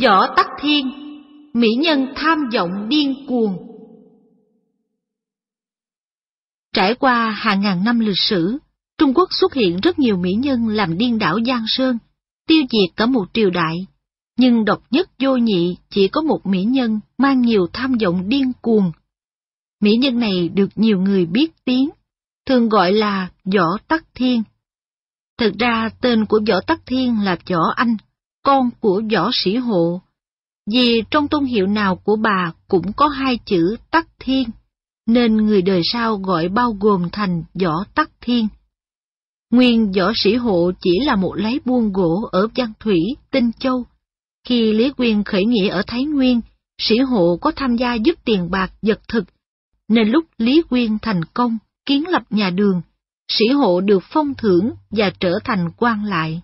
Võ Tắc Thiên, mỹ nhân tham vọng điên cuồng. Trải qua hàng ngàn năm lịch sử, Trung Quốc xuất hiện rất nhiều mỹ nhân làm điên đảo Giang Sơn, tiêu diệt cả một triều đại. Nhưng độc nhất vô nhị chỉ có một mỹ nhân mang nhiều tham vọng điên cuồng. Mỹ nhân này được nhiều người biết tiếng, thường gọi là Võ Tắc Thiên. Thực ra tên của Võ Tắc Thiên là Võ Anh, con của Võ Sĩ Hộ. Vì trong tôn hiệu nào của bà cũng có hai chữ Tắc Thiên, nên người đời sau gọi bao gồm thành Võ Tắc Thiên. Nguyên Võ Sĩ Hộ chỉ là một lấy buôn gỗ ở Văn Thủy, Tinh Châu. Khi Lý Quyên khởi nghĩa ở Thái Nguyên, Sĩ Hộ có tham gia giúp tiền bạc vật thực, nên lúc Lý Quyên thành công kiến lập nhà đường, sĩ hộ được phong thưởng và trở thành quan lại.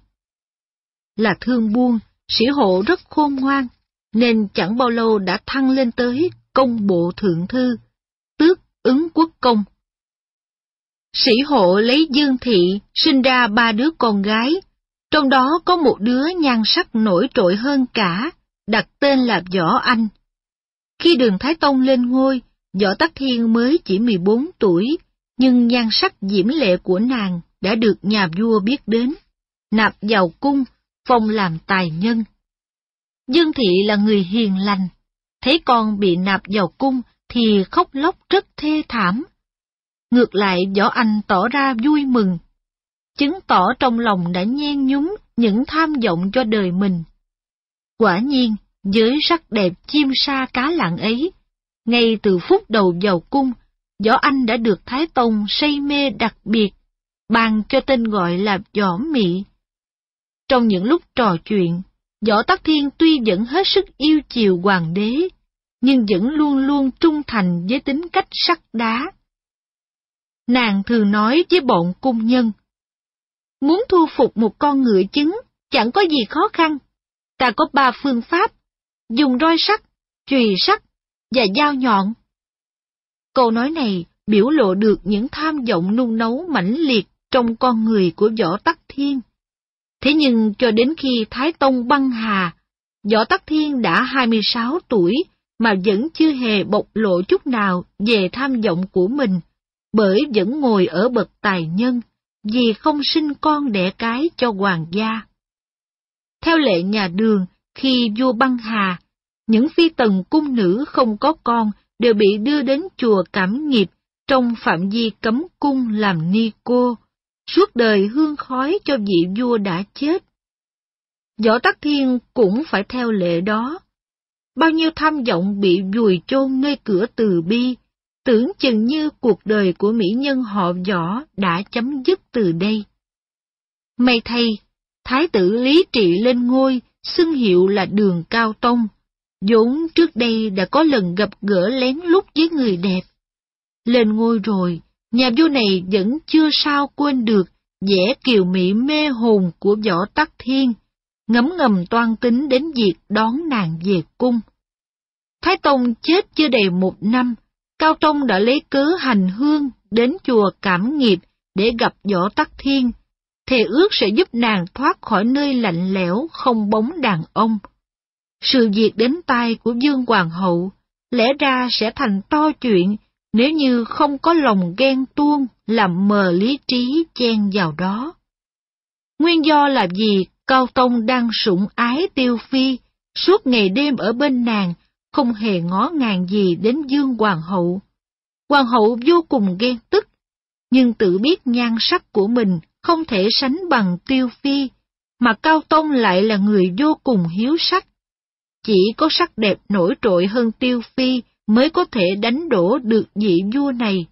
Là thương buôn, sĩ hộ rất khôn ngoan, nên chẳng bao lâu đã thăng lên tới công bộ thượng thư, tước ứng quốc công. Sĩ hộ lấy Dương Thị sinh ra ba đứa con gái, trong đó có một đứa nhan sắc nổi trội hơn cả, đặt tên là Võ Anh. Khi đường Thái Tông lên ngôi, Võ Tắc Thiên mới chỉ 14 tuổi, nhưng nhan sắc diễm lệ của nàng đã được nhà vua biết đến, nạp vào cung, phong làm tài nhân. Dương Thị là người hiền lành, thấy con bị nạp vào cung thì khóc lóc rất thê thảm. Ngược lại Võ Anh tỏ ra vui mừng, chứng tỏ trong lòng đã nhen nhúng những tham vọng cho đời mình. Quả nhiên, với sắc đẹp chim sa cá lặng ấy, ngay từ phút đầu vào cung, Võ Anh đã được Thái Tông say mê đặc biệt, ban cho tên gọi là Võ Mị. Trong những lúc trò chuyện, Võ Tắc Thiên tuy vẫn hết sức yêu chiều hoàng đế, nhưng vẫn luôn luôn trung thành với tính cách sắt đá. Nàng thường nói với bọn cung nhân, Muốn thu phục một con ngựa trứng, chẳng có gì khó khăn. Ta có ba phương pháp, dùng roi sắt, chùy sắt và dao nhọn. Câu nói này biểu lộ được những tham vọng nung nấu mãnh liệt trong con người của Võ Tắc Thiên. Thế nhưng cho đến khi Thái Tông băng hà, Võ Tắc Thiên đã 26 tuổi mà vẫn chưa hề bộc lộ chút nào về tham vọng của mình, bởi vẫn ngồi ở bậc tài nhân, vì không sinh con đẻ cái cho hoàng gia. Theo lệ nhà đường, khi vua băng hà, những phi tần cung nữ không có con đều bị đưa đến chùa Cảm Nghiệp trong phạm vi cấm cung làm ni cô, suốt đời hương khói cho vị vua đã chết. Võ Tắc Thiên cũng phải theo lệ đó. Bao nhiêu tham vọng bị vùi chôn nơi cửa từ bi, tưởng chừng như cuộc đời của mỹ nhân họ võ đã chấm dứt từ đây. May thay, Thái tử Lý Trị lên ngôi, xưng hiệu là Đường Cao Tông, vốn trước đây đã có lần gặp gỡ lén lút với người đẹp. Lên ngôi rồi, nhà vua này vẫn chưa sao quên được vẻ kiều mỹ mê hồn của võ tắc thiên, ngấm ngầm toan tính đến việc đón nàng về cung. Thái Tông chết chưa đầy một năm, Cao Tông đã lấy cớ hành hương đến chùa Cảm Nghiệp để gặp võ tắc thiên, thề ước sẽ giúp nàng thoát khỏi nơi lạnh lẽo không bóng đàn ông. Sự việc đến tai của Dương Hoàng hậu lẽ ra sẽ thành to chuyện nếu như không có lòng ghen tuông làm mờ lý trí chen vào đó. Nguyên do là vì Cao Tông đang sủng ái tiêu phi, suốt ngày đêm ở bên nàng, không hề ngó ngàng gì đến Dương Hoàng hậu. Hoàng hậu vô cùng ghen tức, nhưng tự biết nhan sắc của mình không thể sánh bằng tiêu phi, mà Cao Tông lại là người vô cùng hiếu sắc, chỉ có sắc đẹp nổi trội hơn tiêu phi mới có thể đánh đổ được vị vua này.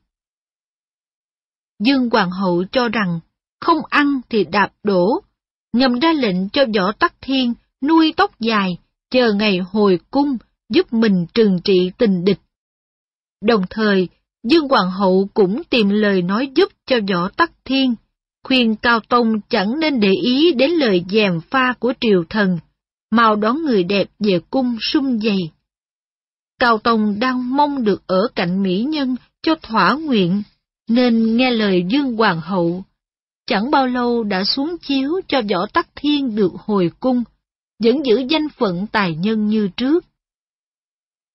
Dương Hoàng hậu cho rằng, không ăn thì đạp đổ, ngầm ra lệnh cho võ tắc thiên nuôi tóc dài, chờ ngày hồi cung giúp mình trừng trị tình địch. Đồng thời, Dương Hoàng hậu cũng tìm lời nói giúp cho võ tắc thiên, khuyên Cao Tông chẳng nên để ý đến lời dèm pha của triều thần, mau đón người đẹp về cung sung dày. Cao Tông đang mong được ở cạnh mỹ nhân cho thỏa nguyện, nên nghe lời Dương Hoàng hậu. Chẳng bao lâu đã xuống chiếu cho Võ Tắc Thiên được hồi cung, vẫn giữ danh phận tài nhân như trước.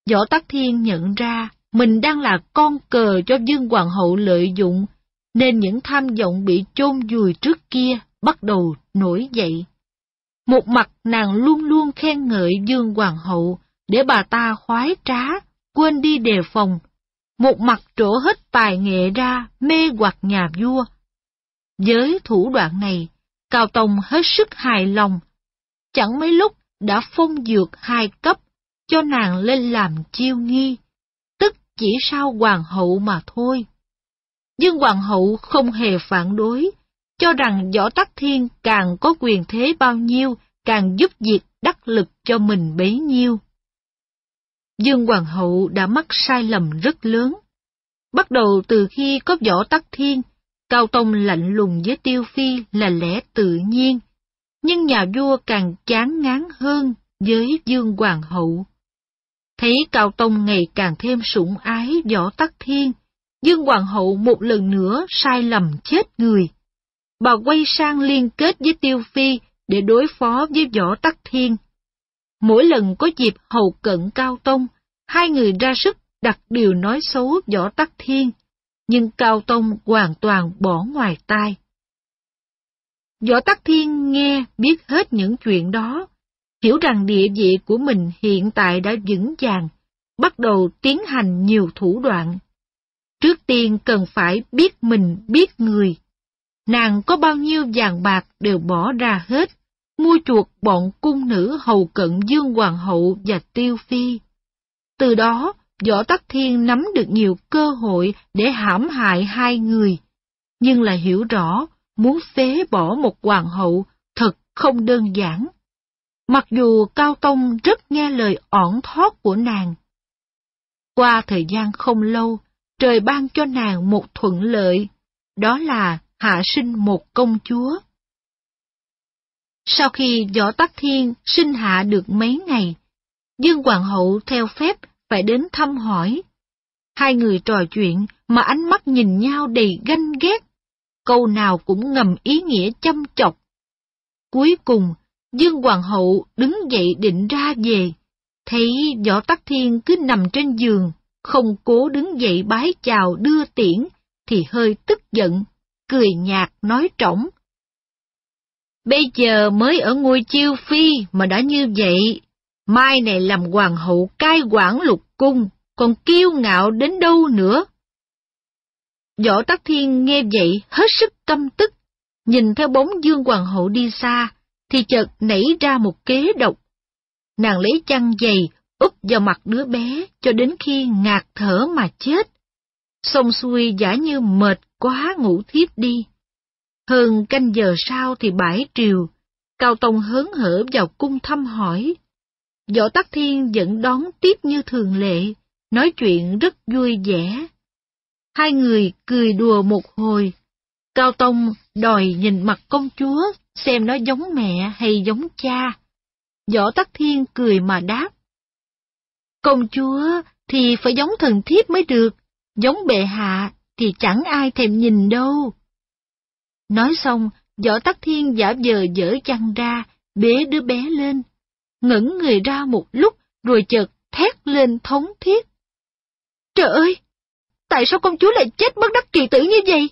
Võ Tắc Thiên nhận ra mình đang là con cờ cho Dương Hoàng hậu lợi dụng, nên những tham vọng bị chôn vùi trước kia bắt đầu nổi dậy. Một mặt nàng luôn luôn khen ngợi Dương Hoàng hậu để bà ta khoái trá, quên đi đề phòng. Một mặt trổ hết tài nghệ ra mê hoặc nhà vua. Với thủ đoạn này, Cao Tông hết sức hài lòng. Chẳng mấy lúc đã phong dược hai cấp cho nàng lên làm chiêu nghi, tức chỉ sao hoàng hậu mà thôi. Nhưng hoàng hậu không hề phản đối, cho rằng võ tắc thiên càng có quyền thế bao nhiêu, càng giúp việc đắc lực cho mình bấy nhiêu. Dương Hoàng hậu đã mắc sai lầm rất lớn. Bắt đầu từ khi có võ tắc thiên, Cao Tông lạnh lùng với Tiêu Phi là lẽ tự nhiên, nhưng nhà vua càng chán ngán hơn với Dương Hoàng hậu. Thấy Cao Tông ngày càng thêm sủng ái võ tắc thiên, Dương Hoàng hậu một lần nữa sai lầm chết người. Bà quay sang liên kết với Tiêu Phi để đối phó với võ tắc thiên. Mỗi lần có dịp hầu cận Cao Tông, hai người ra sức đặt điều nói xấu võ tắc thiên, nhưng Cao Tông hoàn toàn bỏ ngoài tai. Võ Tắc Thiên nghe biết hết những chuyện đó, hiểu rằng địa vị của mình hiện tại đã vững vàng, bắt đầu tiến hành nhiều thủ đoạn. Trước tiên cần phải biết mình biết người. Nàng có bao nhiêu vàng bạc đều bỏ ra hết, mua chuộc bọn cung nữ hầu cận Dương Hoàng hậu và Tiêu Phi. Từ đó, Võ Tắc Thiên nắm được nhiều cơ hội để hãm hại hai người, nhưng lại hiểu rõ muốn phế bỏ một hoàng hậu thật không đơn giản. Mặc dù Cao Tông rất nghe lời ỏn thoát của nàng. Qua thời gian không lâu, trời ban cho nàng một thuận lợi, đó là hạ sinh một công chúa. Sau khi Võ Tắc Thiên sinh hạ được mấy ngày, Dương Hoàng hậu theo phép phải đến thăm hỏi. Hai người trò chuyện mà ánh mắt nhìn nhau đầy ganh ghét, câu nào cũng ngầm ý nghĩa chăm chọc. Cuối cùng, Dương Hoàng hậu đứng dậy định ra về, thấy Võ Tắc Thiên cứ nằm trên giường, không cố đứng dậy bái chào đưa tiễn, thì hơi tức giận, cười nhạt nói trỏng. Bây giờ mới ở ngôi chiêu phi mà đã như vậy, mai này làm hoàng hậu cai quản lục cung, còn kiêu ngạo đến đâu nữa. Võ Tắc Thiên nghe vậy hết sức căm tức, nhìn theo bóng Dương Hoàng hậu đi xa, thì chợt nảy ra một kế độc. Nàng lấy chăn dày úp vào mặt đứa bé cho đến khi ngạt thở mà chết. Xong xuôi giả như mệt quá ngủ thiếp đi. Hơn canh giờ sau thì bãi triều, Cao Tông hớn hở vào cung thăm hỏi. Võ Tắc Thiên vẫn đón tiếp như thường lệ, nói chuyện rất vui vẻ. Hai người cười đùa một hồi. Cao Tông đòi nhìn mặt công chúa, xem nó giống mẹ hay giống cha. Võ Tắc Thiên cười mà đáp. Công chúa thì phải giống thần thiếp mới được, giống bệ hạ thì chẳng ai thèm nhìn đâu. Nói xong, Võ Tắc Thiên giả vờ dở chăn ra, bế đứa bé lên, ngẩng người ra một lúc rồi chợt thét lên thống thiết. Trời ơi! Tại sao công chúa lại chết bất đắc kỳ tử như vậy?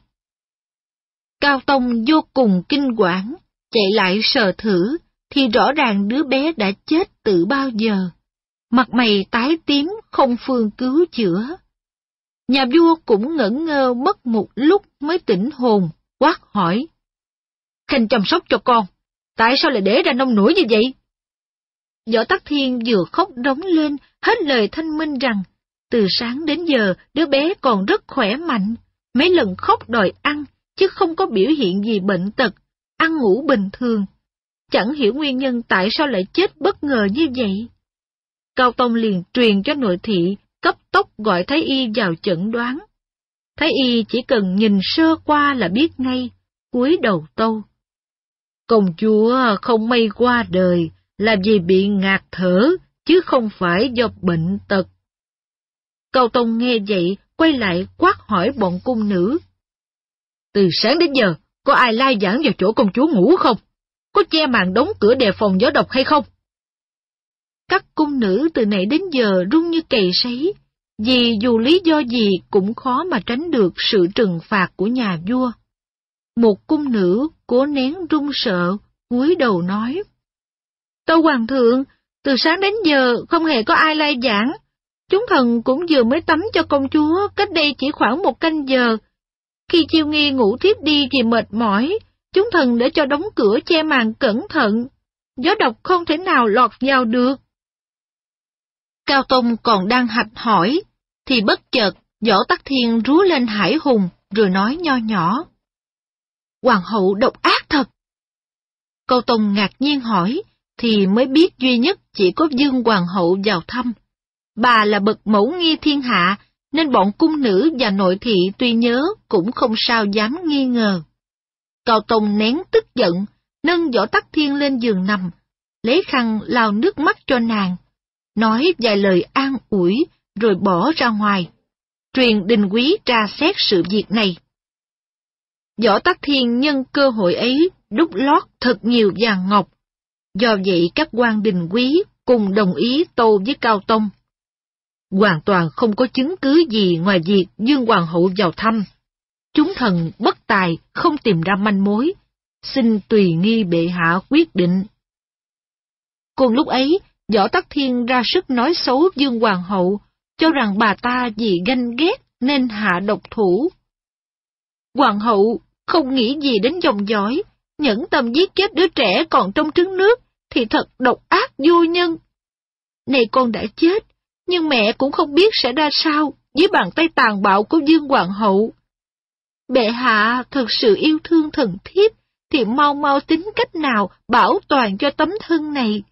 Cao Tông vô cùng kinh quản, chạy lại sờ thử, thì rõ ràng đứa bé đã chết từ bao giờ. Mặt mày tái tím, không phương cứu chữa. Nhà vua cũng ngẩn ngơ mất một lúc mới tỉnh hồn, quát hỏi. Khanh chăm sóc cho con, tại sao lại để ra nông nổi như vậy? Võ Tắc Thiên vừa khóc đống lên, hết lời thanh minh rằng, từ sáng đến giờ đứa bé còn rất khỏe mạnh, mấy lần khóc đòi ăn, chứ không có biểu hiện gì bệnh tật, ăn ngủ bình thường. Chẳng hiểu nguyên nhân tại sao lại chết bất ngờ như vậy. Cao Tông liền truyền cho nội thị, cấp tốc gọi Thái Y vào chẩn đoán. Thái Y chỉ cần nhìn sơ qua là biết ngay, cúi đầu tâu. Công chúa không may qua đời, là vì bị ngạt thở, chứ không phải do bệnh tật. Cao Tông nghe vậy, quay lại quát hỏi bọn cung nữ. Từ sáng đến giờ, có ai lai giảng vào chỗ công chúa ngủ không? Có che màn đóng cửa đề phòng gió độc hay không? các cung nữ từ nãy đến giờ run như cầy sấy, vì dù lý do gì cũng khó mà tránh được sự trừng phạt của nhà vua. Một cung nữ cố nén run sợ, cúi đầu nói. Tâu hoàng thượng, từ sáng đến giờ không hề có ai lai giảng. Chúng thần cũng vừa mới tắm cho công chúa cách đây chỉ khoảng một canh giờ. Khi chiêu nghi ngủ thiếp đi vì mệt mỏi, chúng thần để cho đóng cửa che màn cẩn thận. Gió độc không thể nào lọt vào được. Cao Tông còn đang hạch hỏi, thì bất chợt Võ Tắc Thiên rú lên hải hùng rồi nói nho nhỏ. Hoàng hậu độc ác thật. Câu Tông ngạc nhiên hỏi, thì mới biết duy nhất chỉ có Dương Hoàng hậu vào thăm. Bà là bậc mẫu nghi thiên hạ, nên bọn cung nữ và nội thị tuy nhớ cũng không sao dám nghi ngờ. Cao Tông nén tức giận, nâng võ tắc thiên lên giường nằm, lấy khăn lau nước mắt cho nàng, nói vài lời an ủi rồi bỏ ra ngoài. Truyền đình quý tra xét sự việc này. Võ Tắc Thiên nhân cơ hội ấy đúc lót thật nhiều vàng ngọc. Do vậy các quan đình quý cùng đồng ý tô với Cao Tông. Hoàn toàn không có chứng cứ gì ngoài việc Dương Hoàng hậu vào thăm. Chúng thần bất tài không tìm ra manh mối, xin tùy nghi bệ hạ quyết định. Cùng lúc ấy, Võ Tắc Thiên ra sức nói xấu Dương Hoàng hậu, cho rằng bà ta vì ganh ghét nên hạ độc thủ. Hoàng hậu không nghĩ gì đến dòng dõi, nhẫn tâm giết chết đứa trẻ còn trong trứng nước thì thật độc ác vô nhân. Này con đã chết, nhưng mẹ cũng không biết sẽ ra sao dưới bàn tay tàn bạo của Dương Hoàng hậu. Bệ hạ thật sự yêu thương thần thiếp, thì mau mau tính cách nào bảo toàn cho tấm thân này.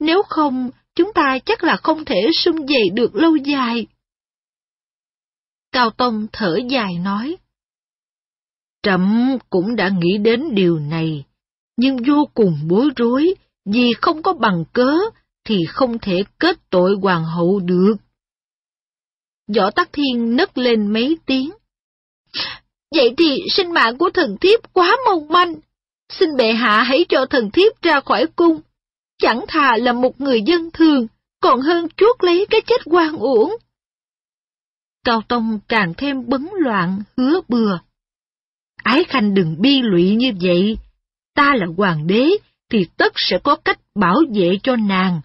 Nếu không, chúng ta chắc là không thể sung dậy được lâu dài. Cao Tông thở dài nói. Trẫm cũng đã nghĩ đến điều này, nhưng vô cùng bối rối, vì không có bằng cớ thì không thể kết tội hoàng hậu được. Võ Tắc Thiên nấc lên mấy tiếng. Vậy thì sinh mạng của thần thiếp quá mong manh. Xin bệ hạ hãy cho thần thiếp ra khỏi cung. Chẳng thà là một người dân thường, còn hơn chuốt lấy cái chết quan uổng. Cao Tông càng thêm bấn loạn, hứa bừa. Ái Khanh đừng bi lụy như vậy, ta là hoàng đế, thì tất sẽ có cách bảo vệ cho nàng.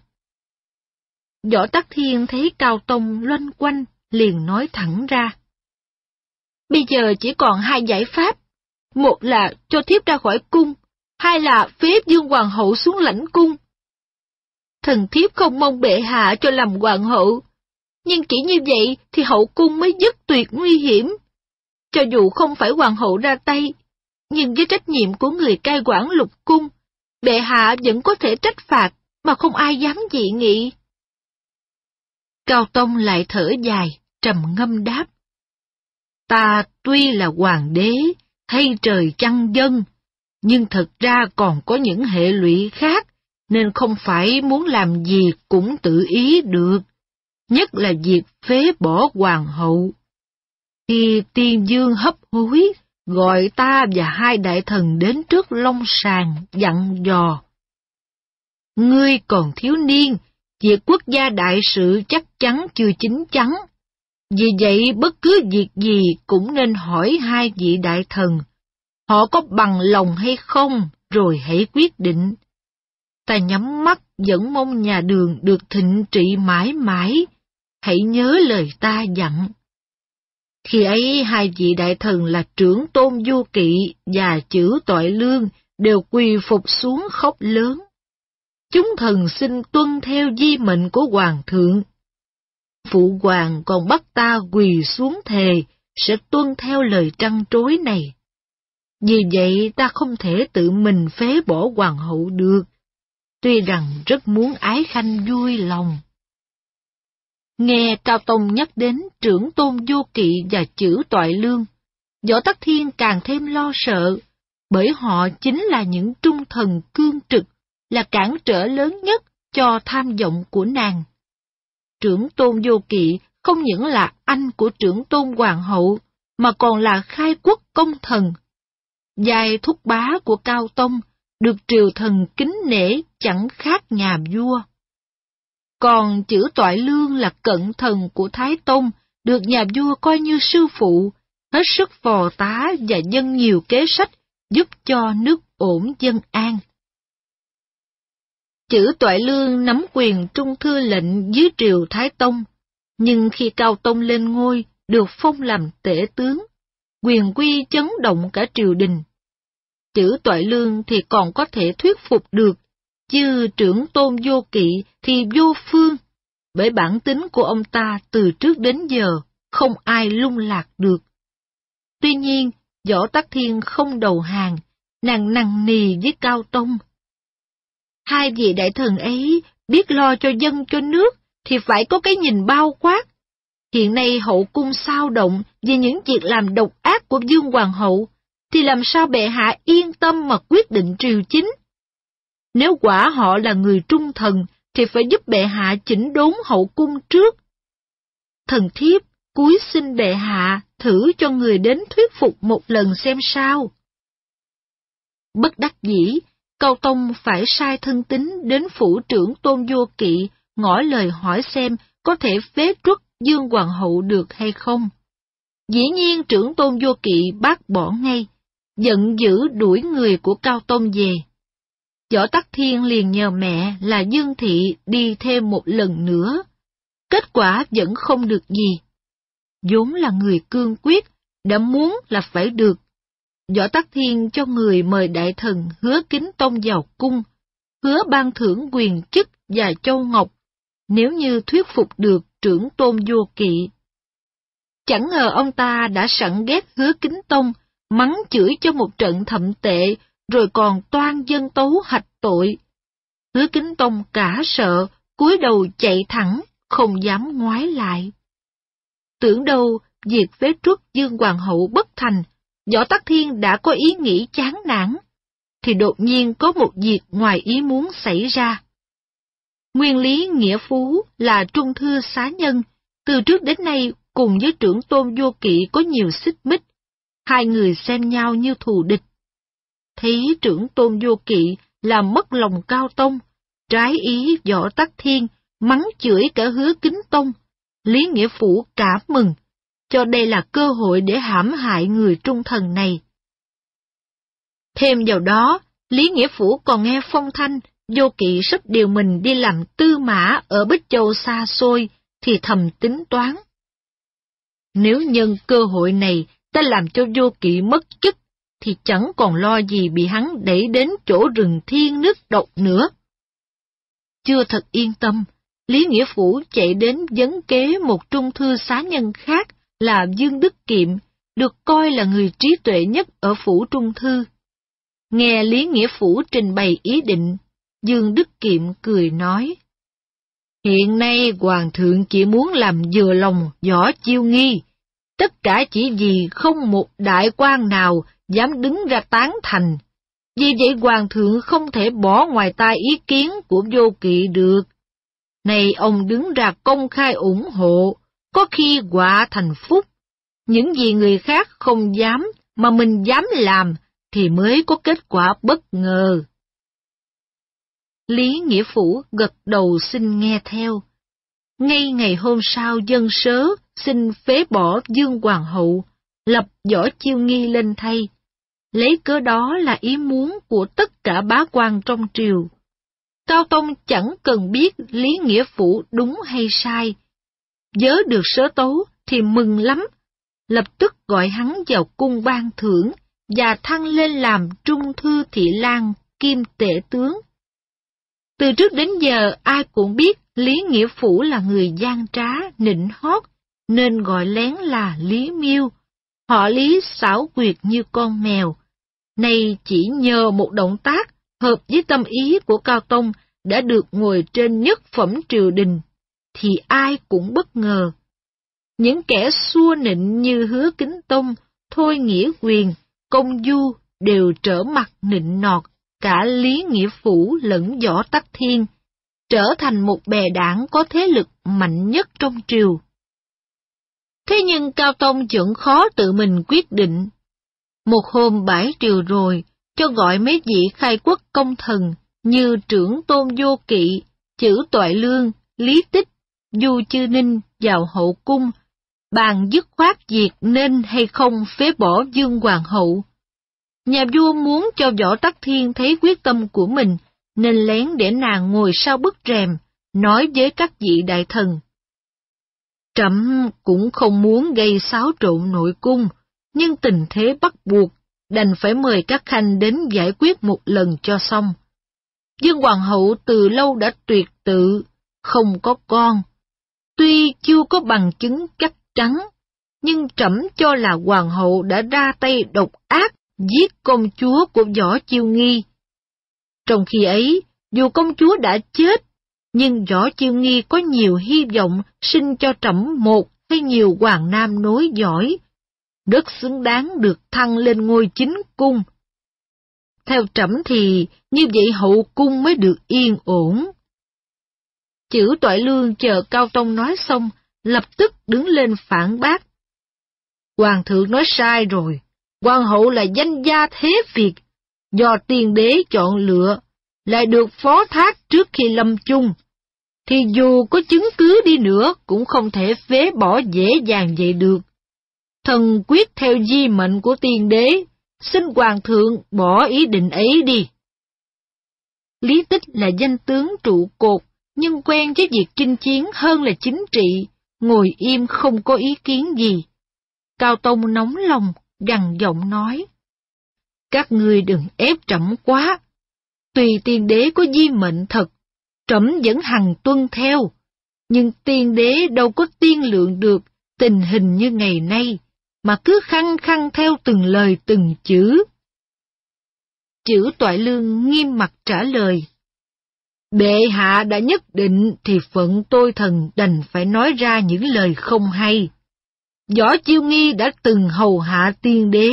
Võ Tắc Thiên thấy Cao Tông loanh quanh, liền nói thẳng ra. Bây giờ chỉ còn hai giải pháp, một là cho thiếp ra khỏi cung, hai là phế dương hoàng hậu xuống lãnh cung. Thần thiếp không mong bệ hạ cho làm hoàng hậu, nhưng chỉ như vậy thì hậu cung mới dứt tuyệt nguy hiểm. Cho dù không phải hoàng hậu ra tay, nhưng với trách nhiệm của người cai quản lục cung, bệ hạ vẫn có thể trách phạt mà không ai dám dị nghị. Cao Tông lại thở dài, trầm ngâm đáp. Ta tuy là hoàng đế, hay trời chăng dân, nhưng thật ra còn có những hệ lụy khác, nên không phải muốn làm gì cũng tự ý được, nhất là việc phế bỏ hoàng hậu. Khi tiên dương hấp hối, gọi ta và hai đại thần đến trước long sàng dặn dò. Ngươi còn thiếu niên, việc quốc gia đại sự chắc chắn chưa chín chắn. Vì vậy bất cứ việc gì cũng nên hỏi hai vị đại thần, họ có bằng lòng hay không, rồi hãy quyết định. Ta nhắm mắt vẫn mong nhà đường được thịnh trị mãi mãi, hãy nhớ lời ta dặn. Khi ấy hai vị đại thần là trưởng tôn du kỵ và chữ tội lương đều quỳ phục xuống khóc lớn. Chúng thần xin tuân theo di mệnh của hoàng thượng. Phụ hoàng còn bắt ta quỳ xuống thề sẽ tuân theo lời trăng trối này. Vì vậy ta không thể tự mình phế bỏ hoàng hậu được, tuy rằng rất muốn ái khanh vui lòng. Nghe Cao Tông nhắc đến trưởng tôn vô kỵ và chữ toại lương, Võ Tắc Thiên càng thêm lo sợ, bởi họ chính là những trung thần cương trực, là cản trở lớn nhất cho tham vọng của nàng. Trưởng tôn vô kỵ không những là anh của trưởng tôn hoàng hậu, mà còn là khai quốc công thần. giai thúc bá của Cao Tông được triều thần kính nể chẳng khác nhà vua. Còn chữ toại lương là cận thần của Thái Tông, được nhà vua coi như sư phụ, hết sức phò tá và dân nhiều kế sách giúp cho nước ổn dân an. Chữ toại lương nắm quyền trung thư lệnh dưới triều Thái Tông, nhưng khi Cao Tông lên ngôi, được phong làm tể tướng, quyền quy chấn động cả triều đình. Chữ toại lương thì còn có thể thuyết phục được, chứ trưởng tôn vô kỵ thì vô phương, bởi bản tính của ông ta từ trước đến giờ không ai lung lạc được. Tuy nhiên, Võ Tắc Thiên không đầu hàng, nàng nằng nì với Cao Tông. Hai vị đại thần ấy biết lo cho dân cho nước thì phải có cái nhìn bao quát. Hiện nay hậu cung sao động vì những việc làm độc ác của Dương Hoàng hậu, thì làm sao bệ hạ yên tâm mà quyết định triều chính? Nếu quả họ là người trung thần, thì phải giúp bệ hạ chỉnh đốn hậu cung trước. Thần thiếp cúi xin bệ hạ thử cho người đến thuyết phục một lần xem sao. Bất đắc dĩ, Cao Tông phải sai thân tín đến phủ trưởng tôn vô kỵ, ngỏ lời hỏi xem có thể phế truất Dương Hoàng hậu được hay không. Dĩ nhiên trưởng tôn vô kỵ bác bỏ ngay, giận dữ đuổi người của Cao Tông về. Võ Tắc Thiên liền nhờ mẹ là Dương Thị đi thêm một lần nữa. Kết quả vẫn không được gì vốn là người cương quyết, đã muốn là phải được. Võ Tắc Thiên cho người mời đại thần hứa kính tông vào cung, hứa ban thưởng quyền chức và châu ngọc, nếu như thuyết phục được trưởng tôn vô kỵ. Chẳng ngờ ông ta đã sẵn ghét hứa kính tông, mắng chửi cho một trận thậm tệ, rồi còn toan dân tấu hạch tội. Hứa kính tông cả sợ, cúi đầu chạy thẳng, không dám ngoái lại. Tưởng đâu, việc phế truất Dương Hoàng hậu bất thành, Võ Tắc Thiên đã có ý nghĩ chán nản, thì đột nhiên có một việc ngoài ý muốn xảy ra. Nguyên lý Nghĩa Phú là trung thư xá nhân, từ trước đến nay cùng với trưởng tôn vô kỵ có nhiều xích mích, hai người xem nhau như thù địch. Thấy trưởng tôn vô kỵ làm mất lòng cao tông, trái ý võ tắc thiên, mắng chửi cả hứa kính tông, Lý Nghĩa Phủ cảm mừng, cho đây là cơ hội để hãm hại người trung thần này. Thêm vào đó, Lý Nghĩa Phủ còn nghe phong thanh, vô kỵ sắp điều mình đi làm tư mã ở Bích Châu xa xôi, thì thầm tính toán. Nếu nhân cơ hội này ta làm cho vô kỵ mất chức, thì chẳng còn lo gì bị hắn đẩy đến chỗ rừng thiên nước độc nữa. Chưa thật yên tâm, Lý Nghĩa Phủ chạy đến vấn kế một trung thư xá nhân khác là Dương Đức Kiệm, được coi là người trí tuệ nhất ở phủ trung thư. Nghe Lý Nghĩa Phủ trình bày ý định, Dương Đức Kiệm cười nói. Hiện nay Hoàng thượng chỉ muốn làm vừa lòng võ chiêu nghi, tất cả chỉ vì không một đại quan nào dám đứng ra tán thành. Vì vậy Hoàng thượng không thể bỏ ngoài tai ý kiến của vô kỵ được. Này ông đứng ra công khai ủng hộ, có khi quả thành phúc. Những gì người khác không dám, mà mình dám làm, thì mới có kết quả bất ngờ. Lý Nghĩa Phủ gật đầu xin nghe theo. Ngay ngày hôm sau dân sớ xin phế bỏ Dương Hoàng hậu, lập võ chiêu nghi lên thay. Lấy cớ đó là ý muốn của tất cả bá quan trong triều. Cao Tông chẳng cần biết Lý Nghĩa phủ đúng hay sai. Nhớ được sớ tấu thì mừng lắm, lập tức gọi hắn vào cung ban thưởng và thăng lên làm trung thư thị lang kim tể tướng. Từ trước đến giờ ai cũng biết Lý Nghĩa Phủ là người gian trá, nịnh hót, nên gọi lén là Lý Miêu. Họ Lý xảo quyệt như con mèo. Nay chỉ nhờ một động tác hợp với tâm ý của Cao Tông đã được ngồi trên nhất phẩm triều đình, thì ai cũng bất ngờ. Những kẻ xua nịnh như hứa kính tông, thôi nghĩa quyền, công du đều trở mặt nịnh nọt, cả lý nghĩa phủ lẫn võ tắc thiên, trở thành một bè đảng có thế lực mạnh nhất trong triều. Thế nhưng Cao Tông vẫn khó tự mình quyết định. Một hôm bãi triều rồi, cho gọi mấy vị khai quốc công thần như trưởng tôn vô kỵ, chữ toại lương, Lý Tích, Du Chư Ninh vào hậu cung, bàn dứt khoát việc nên hay không phế bỏ Dương Hoàng hậu. Nhà vua muốn cho Võ Tắc Thiên thấy quyết tâm của mình, nên lén để nàng ngồi sau bức rèm, nói với các vị đại thần. Trẫm cũng không muốn gây xáo trộn nội cung, nhưng tình thế bắt buộc, đành phải mời các khanh đến giải quyết một lần cho xong. Dương Hoàng hậu từ lâu đã tuyệt tự, không có con. Tuy chưa có bằng chứng chắc chắn, nhưng trẫm cho là Hoàng hậu đã ra tay độc ác giết công chúa của Võ Chiêu Nghi. Trong khi ấy, dù công chúa đã chết, nhưng Võ Chiêu Nghi có nhiều hy vọng sinh cho trẫm một hay nhiều hoàng nam nối giỏi, rất xứng đáng được thăng lên ngôi chính cung. Theo trẫm thì như vậy hậu cung mới được yên ổn. Chữ toại lương chờ Cao Tông nói xong, lập tức đứng lên phản bác. Hoàng thượng nói sai rồi, hoàng hậu là danh gia thế Việt, do tiền đế chọn lựa, lại được phó thác trước khi lâm chung, thì dù có chứng cứ đi nữa cũng không thể phế bỏ dễ dàng vậy được. Thần quyết theo di mệnh của tiên đế, xin hoàng thượng bỏ ý định ấy đi. Lý tích là danh tướng trụ cột, nhưng quen với việc chinh chiến hơn là chính trị, ngồi im không có ý kiến gì. Cao Tông nóng lòng, gằn giọng nói. Các ngươi đừng ép trẫm quá. Tùy tiên đế có di mệnh thật, trẫm vẫn hằng tuân theo. Nhưng tiên đế đâu có tiên lượng được tình hình như ngày nay, mà cứ khăng khăng theo từng lời từng chữ. Chữ toại lương nghiêm mặt trả lời. Bệ hạ đã nhất định thì phận tôi thần đành phải nói ra những lời không hay. Võ Chiêu Nghi đã từng hầu hạ tiên đế,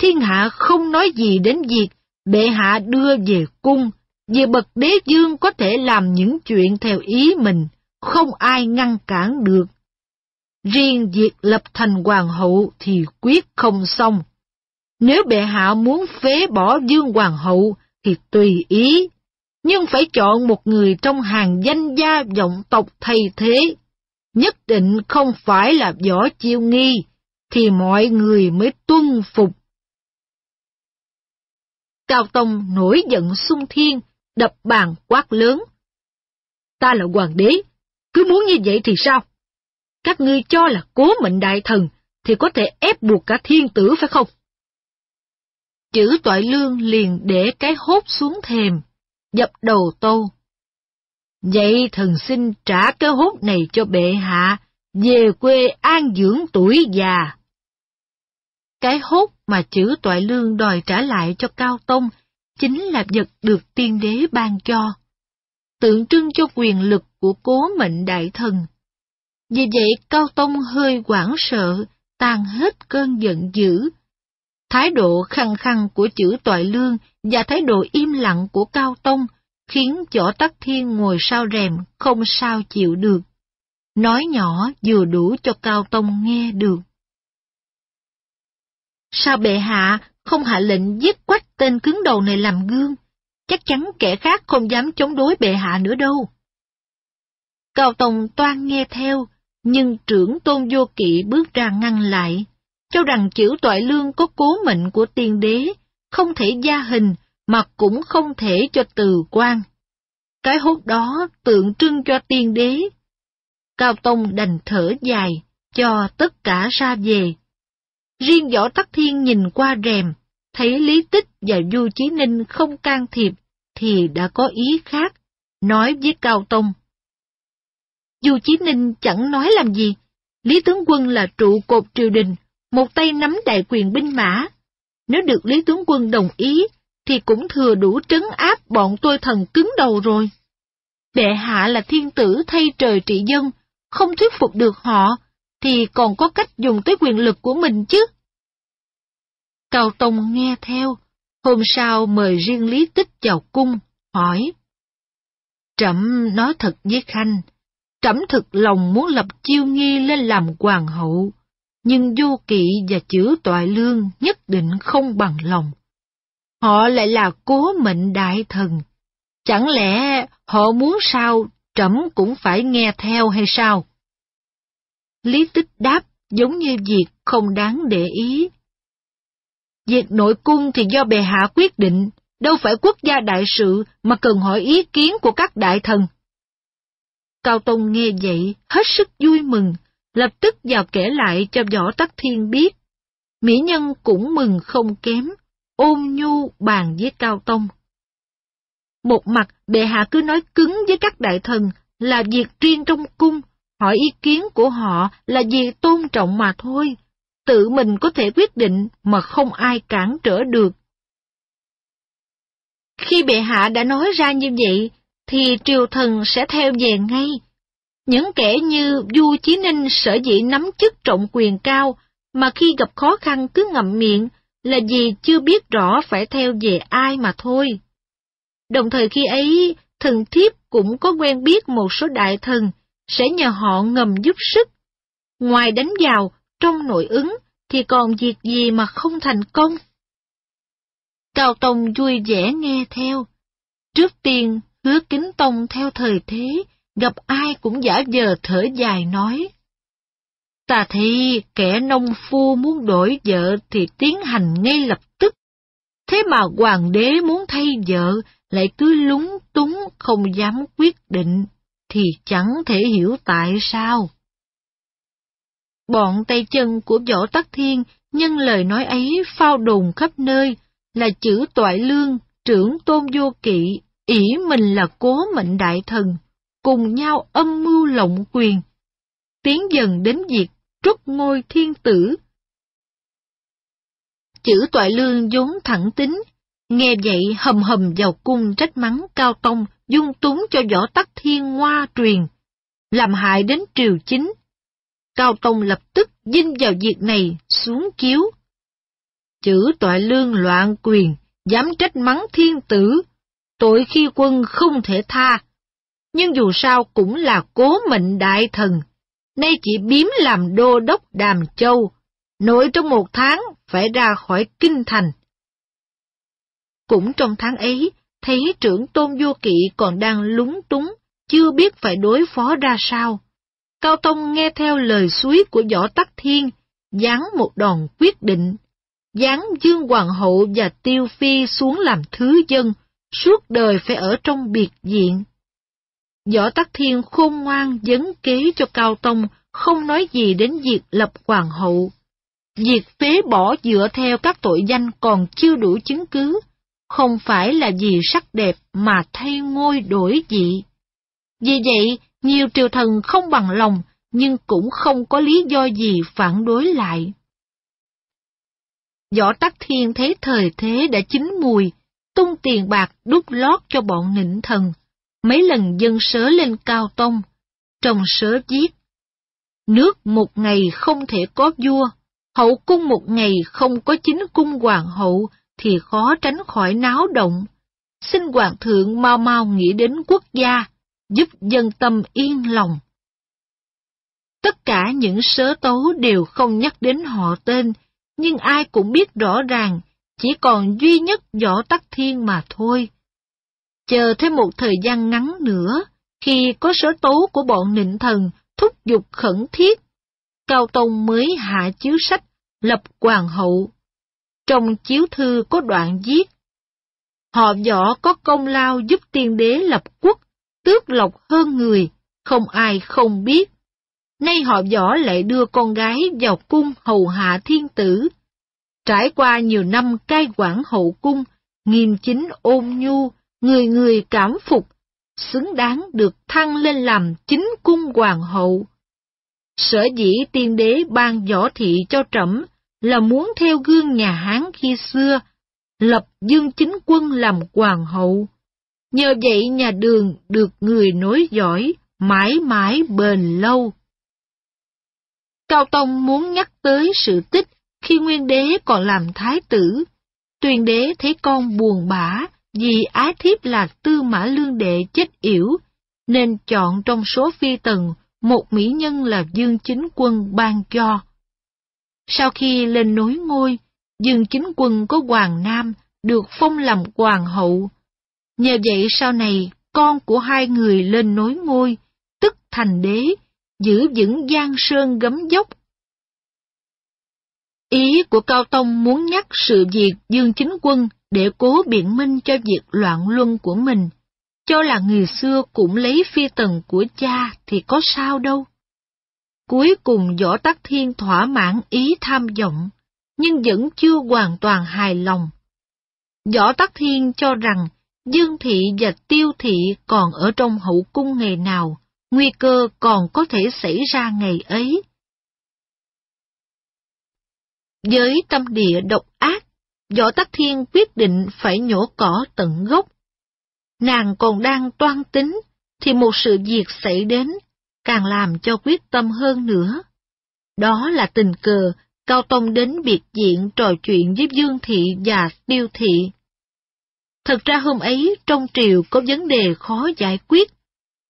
thiên hạ không nói gì đến việc bệ hạ đưa về cung, về bậc đế dương có thể làm những chuyện theo ý mình, không ai ngăn cản được. Riêng việc lập thành hoàng hậu thì quyết không xong. Nếu bệ hạ muốn phế bỏ dương hoàng hậu thì tùy ý, nhưng phải chọn một người trong hàng danh gia vọng tộc thay thế. Nhất định không phải là võ chiêu nghi, thì mọi người mới tuân phục. Cao Tông nổi giận sung thiên, đập bàn quát lớn. Ta là hoàng đế, cứ muốn như vậy thì sao? Các ngươi cho là cố mệnh đại thần, thì có thể ép buộc cả thiên tử phải không? Chữ toại lương liền để cái hốt xuống thềm, dập đầu tô. Vậy thần xin trả cái hốt này cho bệ hạ, về quê an dưỡng tuổi già. Cái hốt mà chữ toại lương đòi trả lại cho Cao Tông chính là vật được tiên đế ban cho, tượng trưng cho quyền lực của cố mệnh đại thần. Vì vậy Cao Tông hơi hoảng sợ, tan hết cơn giận dữ. Thái độ khăng khăng của chữ toại lương và thái độ im lặng của Cao Tông khiến chỏ tắc thiên ngồi sau rèm không sao chịu được. Nói nhỏ vừa đủ cho Cao Tông nghe được. Sao bệ hạ không hạ lệnh giết quách tên cứng đầu này làm gương? Chắc chắn kẻ khác không dám chống đối bệ hạ nữa đâu. Cao Tông toan nghe theo, nhưng trưởng tôn vô kỵ bước ra ngăn lại, cho rằng chữ toại lương có cố mệnh của tiên đế, không thể gia hình mà cũng không thể cho từ quan. Cái hốt đó tượng trưng cho tiên đế. Cao Tông đành thở dài, cho tất cả ra về. Riêng võ tắc thiên nhìn qua rèm, thấy Lý Tích và Du Chí Ninh không can thiệp, thì đã có ý khác, nói với Cao Tông. Du Chí Ninh chẳng nói làm gì, Lý Tướng Quân là trụ cột triều đình, một tay nắm đại quyền binh mã. Nếu được Lý Tướng Quân đồng ý, thì cũng thừa đủ trấn áp bọn tôi thần cứng đầu rồi. Bệ hạ là thiên tử thay trời trị dân, không thuyết phục được họ, thì còn có cách dùng tới quyền lực của mình chứ. Cao Tông nghe theo, hôm sau mời riêng Lý Tích vào cung, hỏi. Trẫm nói thật với Khanh, trẫm thực lòng muốn lập chiêu nghi lên làm hoàng hậu, nhưng vô kỵ và chữ toại lương nhất định không bằng lòng. Họ lại là cố mệnh đại thần. Chẳng lẽ họ muốn sao trẫm cũng phải nghe theo hay sao? Lý tích đáp giống như việc không đáng để ý. Việc nội cung thì do bệ hạ quyết định, đâu phải quốc gia đại sự mà cần hỏi ý kiến của các đại thần. Cao Tông nghe vậy, hết sức vui mừng, lập tức vào kể lại cho Võ Tắc Thiên biết. Mỹ Nhân cũng mừng không kém, ôm nhu bàn với Cao Tông. Một mặt, bệ hạ cứ nói cứng với các đại thần là việc riêng trong cung, hỏi ý kiến của họ là vì tôn trọng mà thôi. Tự mình có thể quyết định mà không ai cản trở được. Khi bệ hạ đã nói ra như vậy, thì triều thần sẽ theo về ngay. Những kẻ như Du Chí Ninh sở dĩ nắm chức trọng quyền cao, mà khi gặp khó khăn cứ ngậm miệng, là vì chưa biết rõ phải theo về ai mà thôi. Đồng thời khi ấy, thần thiếp cũng có quen biết một số đại thần, sẽ nhờ họ ngầm giúp sức. Ngoài đánh vào, trong nội ứng, thì còn việc gì mà không thành công? Cao Tông vui vẻ nghe theo. Trước tiên, hứa kính tông theo thời thế, gặp ai cũng giả vờ thở dài nói. Ta thì kẻ nông phu muốn đổi vợ thì tiến hành ngay lập tức. Thế mà hoàng đế muốn thay vợ lại cứ lúng túng không dám quyết định, thì chẳng thể hiểu tại sao. Bọn tay chân của võ tắc thiên nhân lời nói ấy phao đồn khắp nơi, là chữ toại lương, trưởng tôn vô kỵ, ỷ mình là cố mệnh đại thần, cùng nhau âm mưu lộng quyền, tiến dần đến việc trút ngôi thiên tử. Chữ toại lương vốn thẳng tính, nghe vậy hầm hầm vào cung trách mắng cao tông, dung túng cho võ tắc thiên ngoa truyền, làm hại đến triều chính. Cao Tông lập tức dinh vào việc này xuống chiếu. Chữ tội lương loạn quyền, dám trách mắng thiên tử, tội khi quân không thể tha. Nhưng dù sao cũng là cố mệnh đại thần, nay chỉ biếm làm đô đốc Đàm Châu, nội trong một tháng phải ra khỏi kinh thành. Cũng trong tháng ấy, thấy trưởng tôn vô kỵ còn đang lúng túng, chưa biết phải đối phó ra sao. Cao Tông nghe theo lời suối của Võ Tắc Thiên, dán một đòn quyết định, dán Dương Hoàng hậu và Tiêu Phi xuống làm thứ dân, suốt đời phải ở trong biệt diện. Võ Tắc Thiên khôn ngoan dấn kế cho Cao Tông, không nói gì đến việc lập hoàng hậu. Việc phế bỏ dựa theo các tội danh còn chưa đủ chứng cứ, không phải là vì sắc đẹp mà thay ngôi đổi dị. Vì vậy, nhiều triều thần không bằng lòng, nhưng cũng không có lý do gì phản đối lại. Võ Tắc Thiên thấy thời thế đã chín mùi, tung tiền bạc đút lót cho bọn nịnh thần, mấy lần dân sớ lên cao tông, trong sớ viết. Nước một ngày không thể có vua, hậu cung một ngày không có chính cung hoàng hậu thì khó tránh khỏi náo động. Xin hoàng thượng mau mau nghĩ đến quốc gia, giúp dân tâm yên lòng. Tất cả những sớ tấu đều không nhắc đến họ tên, nhưng ai cũng biết rõ ràng, chỉ còn duy nhất võ tắc thiên mà thôi. Chờ thêm một thời gian ngắn nữa, khi có sớ tấu của bọn nịnh thần thúc giục khẩn thiết, Cao Tông mới hạ chiếu sách lập hoàng hậu. Trong chiếu thư có đoạn viết, họ võ có công lao giúp tiên đế lập quốc, tước lộc hơn người, không ai không biết. Nay họ võ lại đưa con gái vào cung hầu hạ thiên tử. Trải qua nhiều năm cai quản hậu cung, nghiêm chính ôn nhu, người người cảm phục, xứng đáng được thăng lên làm chính cung hoàng hậu. Sở dĩ tiên đế ban võ thị cho trẫm là muốn theo gương nhà Hán khi xưa, lập dương chính quân làm hoàng hậu. Nhờ vậy nhà đường được người nối dõi, mãi mãi bền lâu. Cao Tông muốn nhắc tới sự tích khi nguyên đế còn làm thái tử. Tuyền đế thấy con buồn bã vì ái thiếp là tư mã lương đệ chết yểu, nên chọn trong số phi tần một mỹ nhân là Dương Chính Quân ban cho. Sau khi lên nối ngôi, Dương Chính Quân có hoàng nam, được phong làm hoàng hậu. Nhờ vậy sau này, con của hai người lên nối ngôi, tức thành đế, giữ vững giang sơn gấm dốc. Ý của Cao Tông muốn nhắc sự việc Dương Chính Quân để cố biện minh cho việc loạn luân của mình, cho là người xưa cũng lấy phi tần của cha thì có sao đâu. Cuối cùng Võ Tắc Thiên thỏa mãn ý tham vọng, nhưng vẫn chưa hoàn toàn hài lòng. Võ Tắc Thiên cho rằng Dương Thị và Tiêu Thị còn ở trong hậu cung ngày nào, nguy cơ còn có thể xảy ra ngày ấy. Với tâm địa độc ác, Võ Tắc Thiên quyết định phải nhổ cỏ tận gốc. Nàng còn đang toan tính, thì một sự việc xảy đến, càng làm cho quyết tâm hơn nữa. Đó là tình cờ, Cao Tông đến biệt diện trò chuyện với Dương Thị và Tiêu Thị. Thật ra hôm ấy trong triều có vấn đề khó giải quyết.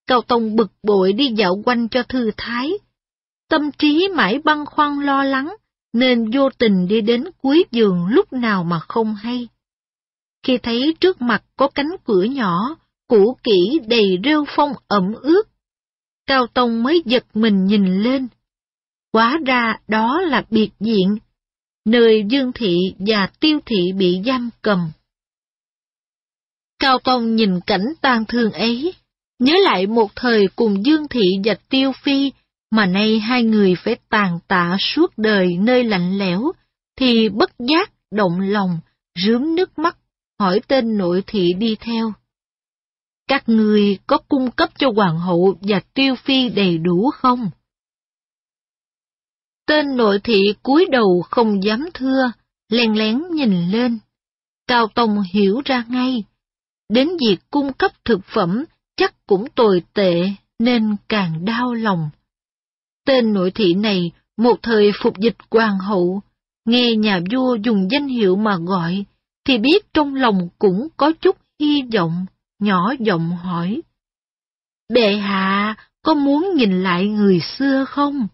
Cao Tông bực bội đi dạo quanh cho thư thái. Tâm trí mãi băn khoăn lo lắng, nên vô tình đi đến cuối giường lúc nào mà không hay. Khi thấy trước mặt có cánh cửa nhỏ, cũ kỹ đầy rêu phong ẩm ướt, Cao Tông mới giật mình nhìn lên. Quá ra đó là biệt diện, nơi Dương Thị và Tiêu Thị bị giam cầm. Cao Tông nhìn cảnh tang thương ấy, nhớ lại một thời cùng Dương Thị và Tiêu Phi, mà nay hai người phải tàn tạ suốt đời nơi lạnh lẽo, thì bất giác, động lòng, rướm nước mắt, hỏi tên nội thị đi theo. Các người có cung cấp cho hoàng hậu và tiêu phi đầy đủ không? Tên nội thị cúi đầu không dám thưa, len lén nhìn lên. Cao Tông hiểu ra ngay, đến việc cung cấp thực phẩm chắc cũng tồi tệ nên càng đau lòng. Tên nội thị này một thời phục dịch hoàng hậu, nghe nhà vua dùng danh hiệu mà gọi, thì biết trong lòng cũng có chút hy vọng, nhỏ giọng hỏi. Bệ hạ, có muốn nhìn lại người xưa không?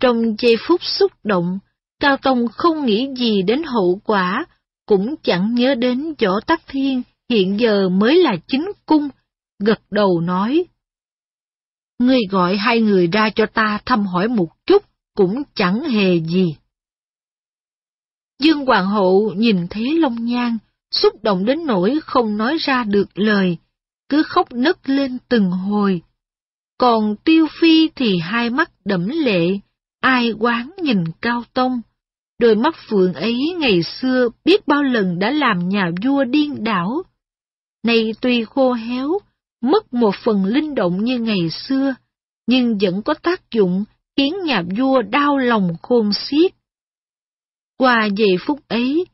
Trong giây phút xúc động, Cao Tông không nghĩ gì đến hậu quả, cũng chẳng nhớ đến võ tắc thiên hiện giờ mới là chính cung, gật đầu nói. Ngươi gọi hai người ra cho ta thăm hỏi một chút, cũng chẳng hề gì. Dương Hoàng hậu nhìn thấy Long Nhan, xúc động đến nỗi không nói ra được lời, cứ khóc nấc lên từng hồi. Còn Tiêu Phi thì hai mắt đẫm lệ, ai quán nhìn Cao Tông. Đôi mắt phượng ấy ngày xưa biết bao lần đã làm nhà vua điên đảo. Nay tuy khô héo, mất một phần linh động như ngày xưa, nhưng vẫn có tác dụng khiến nhà vua đau lòng khôn xiết. Qua giây phút ấy,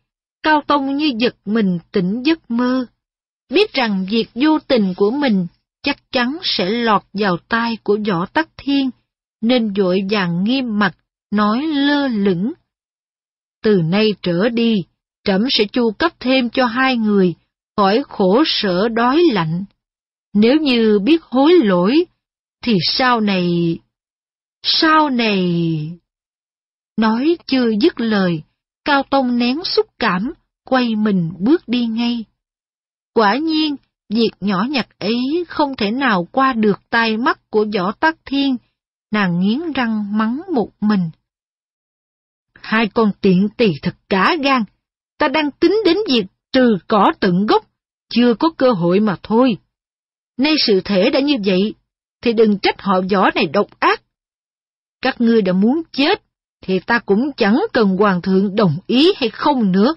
Cao Tông như giật mình tỉnh giấc mơ, biết rằng việc vô tình của mình chắc chắn sẽ lọt vào tai của võ tắc thiên, nên vội vàng nghiêm mặt, nói lơ lửng. Từ nay trở đi, trẫm sẽ chu cấp thêm cho hai người, khỏi khổ sở đói lạnh. Nếu như biết hối lỗi, thì sau này... Sau này... Nói chưa dứt lời, Cao Tông nén xúc cảm, quay mình bước đi ngay. Quả nhiên, việc nhỏ nhặt ấy không thể nào qua được tai mắt của võ tắc thiên, nàng nghiến răng mắng một mình. Hai con tiện tỳ thật cả gan, ta đang tính đến việc trừ cỏ tận gốc, chưa có cơ hội mà thôi. Nay sự thể đã như vậy, thì đừng trách họ võ này độc ác. Các ngươi đã muốn chết, thì ta cũng chẳng cần hoàng thượng đồng ý hay không nữa.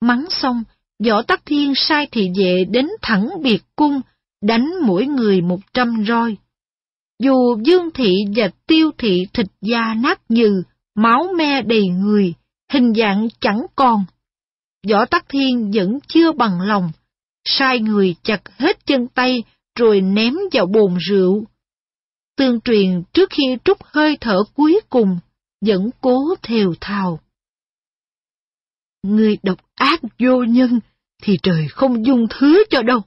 Mắng xong, võ tắc thiên sai thị vệ đến thẳng biệt cung, đánh mỗi người một trăm roi. Dù dương thị và tiêu thị thịt da nát nhừ, máu me đầy người, hình dạng chẳng còn. Võ tắc thiên vẫn chưa bằng lòng, sai người chặt hết chân tay rồi ném vào bồn rượu. Tương truyền trước khi trút hơi thở cuối cùng, vẫn cố thều thào. Người độc ác vô nhân, thì trời không dung thứ cho đâu.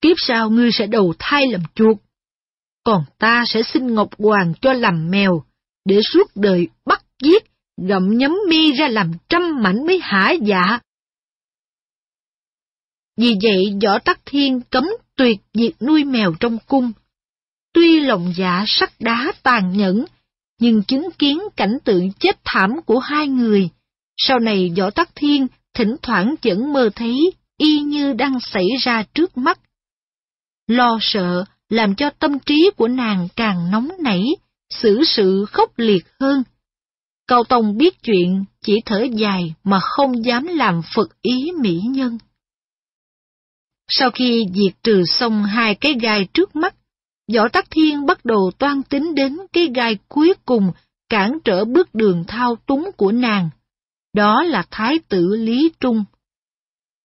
Kiếp sau ngươi sẽ đầu thai làm chuột. Còn ta sẽ xin Ngọc Hoàng cho làm mèo, để suốt đời bắt giết, gặm nhấm mi ra làm trăm mảnh mới hả dạ. Vì vậy Võ Tắc Thiên cấm tuyệt việc nuôi mèo trong cung. Tuy lòng dạ sắt đá tàn nhẫn, nhưng chứng kiến cảnh tượng chết thảm của hai người, sau này Võ Tắc Thiên thỉnh thoảng vẫn mơ thấy y như đang xảy ra trước mắt. Lo sợ làm cho tâm trí của nàng càng nóng nảy, xử sự khốc liệt hơn. Cao Tông biết chuyện, chỉ thở dài mà không dám làm phật ý mỹ nhân. Sau khi diệt trừ xong hai cái gai trước mắt, Võ Tắc Thiên bắt đầu toan tính đến cái gai cuối cùng cản trở bước đường thao túng của nàng. Đó là Thái tử Lý Trung.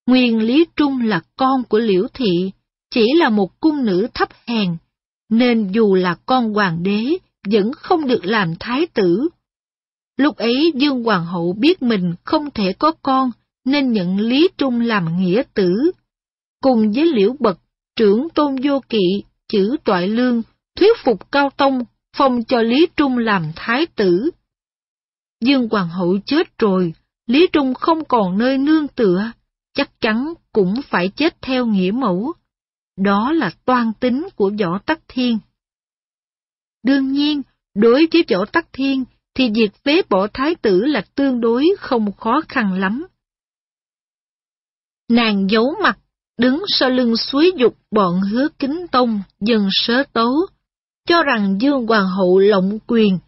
Nguyên Lý Trung là con của Liễu Thị, chỉ là một cung nữ thấp hèn, nên dù là con hoàng đế, vẫn không được làm thái tử. Lúc ấy Dương Hoàng hậu biết mình không thể có con, nên nhận Lý Trung làm nghĩa tử. Cùng với Liễu Bật, trưởng tôn vô kỵ, chữ toại lương, thuyết phục Cao Tông, phong cho Lý Trung làm thái tử. Dương Hoàng hậu chết rồi, Lý Trung không còn nơi nương tựa, chắc chắn cũng phải chết theo nghĩa mẫu. Đó là toan tính của Võ Tắc Thiên. Đương nhiên, đối với Võ Tắc Thiên thì việc phế bỏ thái tử là tương đối không khó khăn lắm. Nàng giấu mặt, đứng sau lưng suối dục bọn hứa kính tông, dần sớ tấu, cho rằng Dương Hoàng hậu lộng quyền,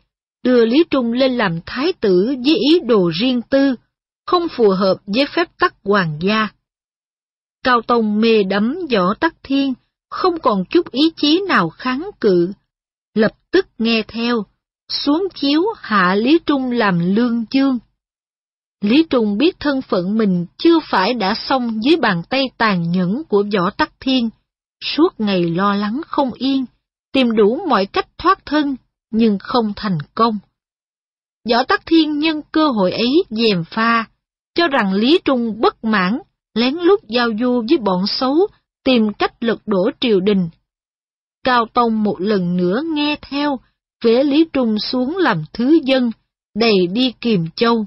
đưa Lý Trung lên làm thái tử với ý đồ riêng tư, không phù hợp với phép tắc hoàng gia. Cao Tông mê đắm võ tắc thiên, không còn chút ý chí nào kháng cự. Lập tức nghe theo, xuống chiếu hạ Lý Trung làm lương chương. Lý Trung biết thân phận mình chưa phải đã xong dưới bàn tay tàn nhẫn của võ tắc thiên, suốt ngày lo lắng không yên, tìm đủ mọi cách thoát thân, nhưng không thành công. Võ tắc thiên nhân cơ hội ấy dèm pha, cho rằng Lý Trung bất mãn lén lút giao du với bọn xấu, tìm cách lật đổ triều đình. Cao Tông một lần nữa nghe theo, vẽ Lý Trung xuống làm thứ dân, đầy đi kiềm châu.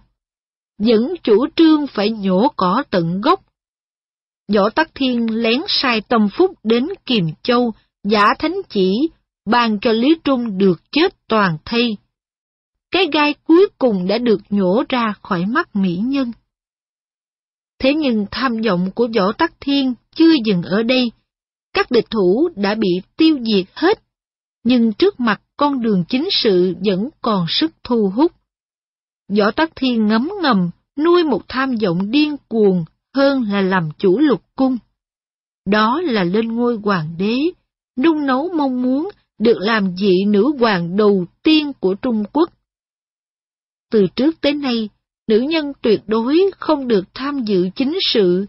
Vẫn chủ trương phải nhổ cỏ tận gốc. Võ Tắc Thiên lén sai tâm phúc đến kiềm châu, giả thánh chỉ, ban cho Lý Trung được chết toàn thây. Cái gai cuối cùng đã được nhổ ra khỏi mắt mỹ nhân. Thế nhưng tham vọng của Võ Tắc Thiên chưa dừng ở đây. Các địch thủ đã bị tiêu diệt hết, nhưng trước mặt con đường chính sự vẫn còn sức thu hút. Võ Tắc Thiên ngấm ngầm, nuôi một tham vọng điên cuồng hơn là làm chủ lục cung. Đó là lên ngôi hoàng đế, nung nấu mong muốn được làm vị nữ hoàng đầu tiên của Trung Quốc. Từ trước tới nay, nữ nhân tuyệt đối không được tham dự chính sự,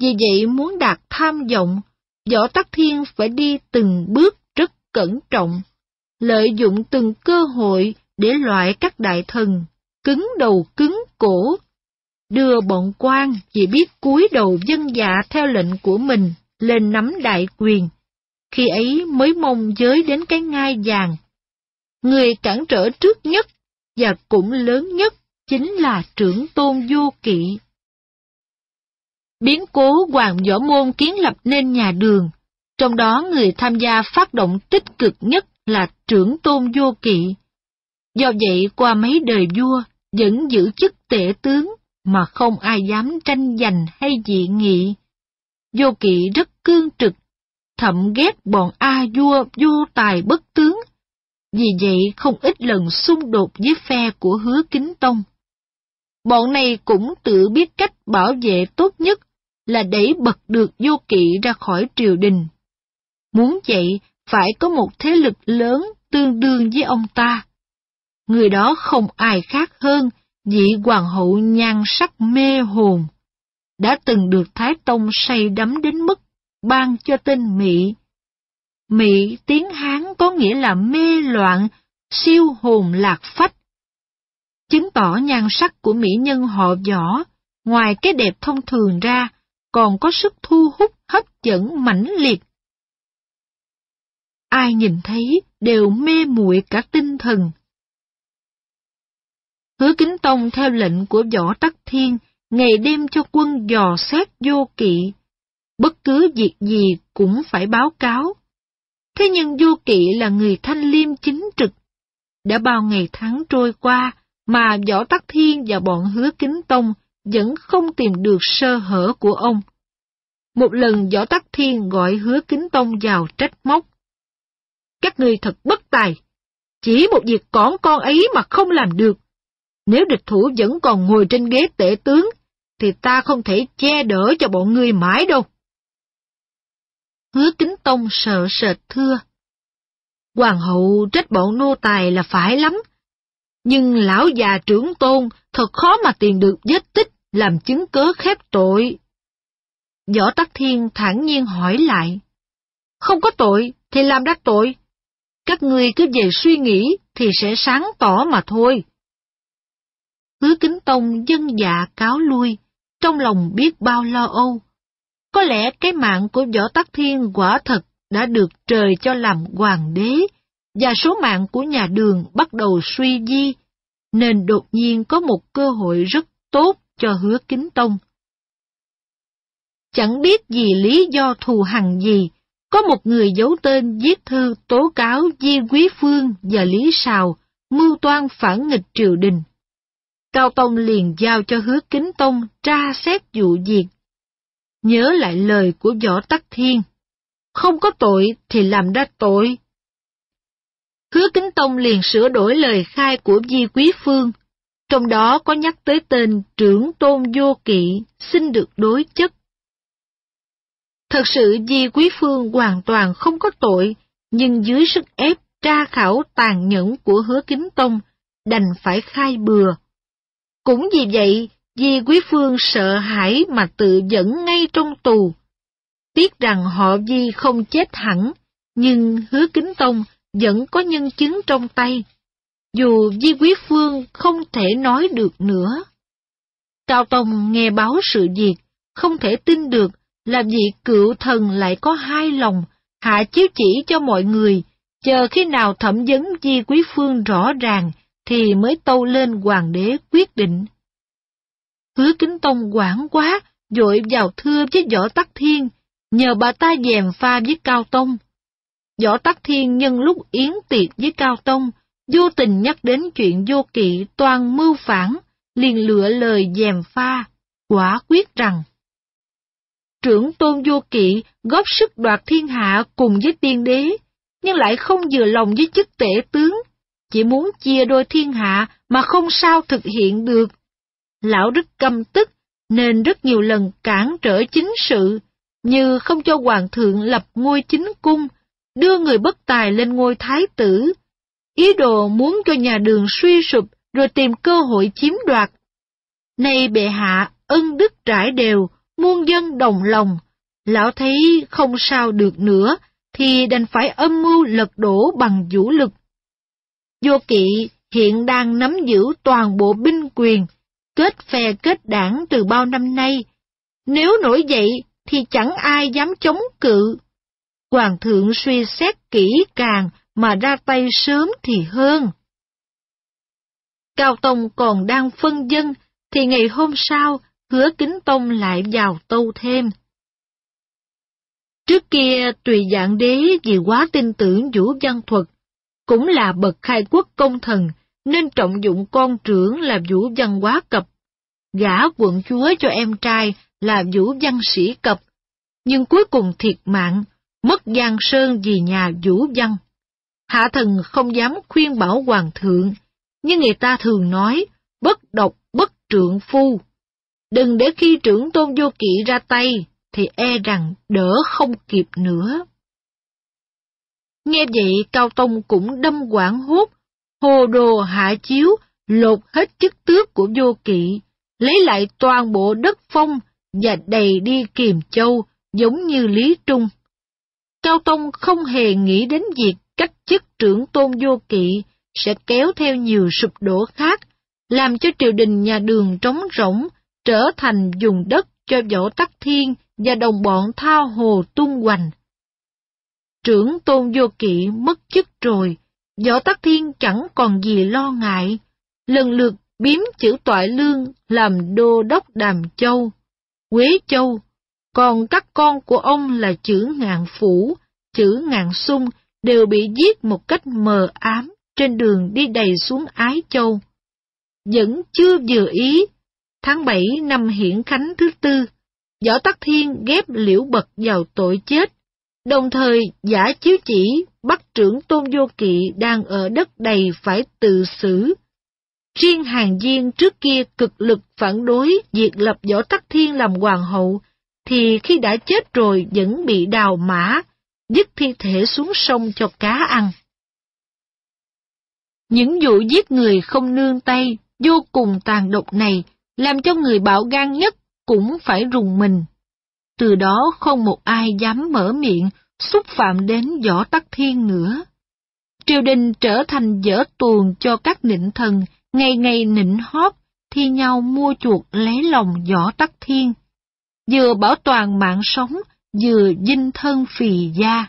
vì vậy muốn đạt tham vọng, Võ Tắc Thiên phải đi từng bước rất cẩn trọng, lợi dụng từng cơ hội để loại các đại thần, cứng đầu cứng cổ, đưa bọn quan chỉ biết cúi đầu dân dạ theo lệnh của mình lên nắm đại quyền, khi ấy mới mong giới đến cái ngai vàng. Người cản trở trước nhất và cũng lớn nhất chính là trưởng tôn vô kỵ. Biến cố Hoàng Võ Môn kiến lập nên nhà đường, trong đó người tham gia phát động tích cực nhất là trưởng tôn vô kỵ. Do vậy qua mấy đời vua vẫn giữ chức tể tướng mà không ai dám tranh giành hay dị nghị. Vô kỵ rất cương trực, thậm ghét bọn A vua vô tài bất tướng, vì vậy không ít lần xung đột với phe của hứa kính tông. Bọn này cũng tự biết cách bảo vệ tốt nhất là đẩy bật được vô kỵ ra khỏi triều đình. Muốn vậy, phải có một thế lực lớn tương đương với ông ta. Người đó không ai khác hơn vị hoàng hậu nhan sắc mê hồn, đã từng được Thái Tông say đắm đến mức ban cho tên Mỹ. Mỹ tiếng Hán có nghĩa là mê loạn, siêu hồn lạc phách, chứng tỏ nhan sắc của mỹ nhân họ võ, ngoài cái đẹp thông thường ra, còn có sức thu hút hấp dẫn mãnh liệt. Ai nhìn thấy đều mê muội cả tinh thần. Hứa Kính Tông theo lệnh của Võ Tắc Thiên, ngày đêm cho quân dò xét vô kỵ. bất cứ việc gì cũng phải báo cáo. Thế nhưng vô kỵ là người thanh liêm chính trực. Đã bao ngày tháng trôi qua mà Võ Tắc Thiên và bọn hứa kính tông vẫn không tìm được sơ hở của ông. Một lần Võ Tắc Thiên gọi hứa kính tông vào trách móc. Các người thật bất tài, chỉ một việc cỏn con ấy mà không làm được. Nếu địch thủ vẫn còn ngồi trên ghế tể tướng, thì ta không thể che đỡ cho bọn ngươi mãi đâu. Hứa kính tông sợ sệt thưa. Hoàng hậu trách bọn nô tài là phải lắm, nhưng lão già trưởng tôn thật khó mà tìm được vết tích làm chứng cớ khép tội. Võ Tắc Thiên thản nhiên hỏi lại. Không có tội thì làm đắc tội. Các ngươi cứ về suy nghĩ thì sẽ sáng tỏ mà thôi. Hứa Kính Tông dân dạ cáo lui, trong lòng biết bao lo âu. Có lẽ cái mạng của Võ Tắc Thiên quả thật đã được trời cho làm hoàng đế, và số mạng của nhà đường bắt đầu suy di, nên đột nhiên có một cơ hội rất tốt cho hứa kính tông. Chẳng biết vì lý do thù hằn gì, có một người giấu tên viết thư tố cáo Di Quý Phương và Lý Sào mưu toan phản nghịch triều đình. Cao Tông liền giao cho hứa kính tông tra xét vụ việc. Nhớ lại lời của Võ Tắc Thiên. Không có tội thì làm ra tội. Hứa kính tông liền sửa đổi lời khai của Di Quý Phương, trong đó có nhắc tới tên trưởng tôn vô kỵ xin được đối chất. Thật sự Di Quý Phương hoàn toàn không có tội, nhưng dưới sức ép tra khảo tàn nhẫn của hứa kính tông, đành phải khai bừa. Cũng vì vậy, Di Quý Phương sợ hãi mà tự dẫn ngay trong tù. Tiếc rằng họ Di không chết hẳn, nhưng hứa kính tông vẫn có nhân chứng trong tay dù Di Quý Phương không thể nói được nữa. Cao Tông nghe báo sự việc, không thể tin được là vị cựu thần lại có hai lòng, hạ chiếu chỉ cho mọi người, chờ khi nào thẩm vấn Di Quý Phương rõ ràng thì mới tâu lên hoàng đế quyết định. Hứa Kính Tông quảng quá, dội vào thưa với Võ Tắc Thiên, nhờ bà ta dèm pha với Cao Tông. Võ Tắc Thiên nhân lúc yến tiệc với Cao Tông, vô tình nhắc đến chuyện vô kỵ toàn mưu phản, liền lựa lời dèm pha, quả quyết rằng trưởng tôn vô kỵ góp sức đoạt thiên hạ cùng với tiên đế, nhưng lại không vừa lòng với chức tể tướng, chỉ muốn chia đôi thiên hạ mà không sao thực hiện được. Lão rất căm tức, nên rất nhiều lần cản trở chính sự, như không cho hoàng thượng lập ngôi chính cung, đưa người bất tài lên ngôi thái tử, ý đồ muốn cho nhà đường suy sụp rồi tìm cơ hội chiếm đoạt. Nay bệ hạ ân đức trải đều, muôn dân đồng lòng, lão thấy không sao được nữa, thì đành phải âm mưu lật đổ bằng vũ lực. Vô kỵ hiện đang nắm giữ toàn bộ binh quyền, kết phe kết đảng từ bao năm nay. Nếu nổi dậy thì chẳng ai dám chống cự. Hoàng thượng suy xét kỹ càng mà ra tay sớm thì hơn. Cao Tông còn đang phân dân, thì ngày hôm sau, hứa kính Tông lại vào tâu thêm. Trước kia tùy dạng đế vì quá tin tưởng Vũ Văn Thuật, cũng là bậc khai quốc công thần, nên trọng dụng con trưởng là Vũ Văn Quá Cập, gả quận chúa cho em trai là Vũ Văn Sĩ Cập, nhưng cuối cùng thiệt mạng, mất Giang Sơn vì nhà Vũ Văn. Hạ thần không dám khuyên bảo hoàng thượng, nhưng người ta thường nói, bất độc bất trượng phu. Đừng để khi trưởng tôn vô kỵ ra tay, thì e rằng đỡ không kịp nữa. Nghe vậy Cao Tông cũng đâm quảng hốt, hồ đồ hạ chiếu, lột hết chức tước của vô kỵ, lấy lại toàn bộ đất phong và đầy đi kiềm châu giống như Lý Trung. Cao Tông không hề nghĩ đến việc cách chức trưởng tôn vô kỵ sẽ kéo theo nhiều sụp đổ khác, làm cho triều đình nhà đường trống rỗng, trở thành dùng đất cho võ tắc thiên và đồng bọn thao hồ tung hoành. Trưởng tôn vô kỵ mất chức rồi, võ tắc thiên chẳng còn gì lo ngại, lần lượt biếm chữ toại lương làm đô đốc đàm châu, quế châu, còn các con của ông là chữ ngạn phủ, chữ ngạn sung đều bị giết một cách mờ ám trên đường đi đầy xuống Ái Châu. Vẫn chưa vừa ý, tháng 7 năm hiển khánh thứ tư, Võ Tắc Thiên ghép liễu bật vào tội chết, đồng thời giả chiếu chỉ bắt trưởng tôn vô kỵ đang ở đất đầy phải tự xử. Riêng hàng viên trước kia cực lực phản đối việc lập Võ Tắc Thiên làm hoàng hậu, thì khi đã chết rồi vẫn bị đào mã, dứt thi thể xuống sông cho cá ăn. Những vụ giết người không nương tay, vô cùng tàn độc này, làm cho người bạo gan nhất cũng phải rùng mình. Từ đó không một ai dám mở miệng xúc phạm đến võ tắc thiên nữa. Triều đình trở thành dở tuồng cho các nịnh thần, ngày ngày nịnh hót, thi nhau mua chuột lấy lòng võ tắc thiên. Vừa bảo toàn mạng sống, vừa dinh thân phì gia.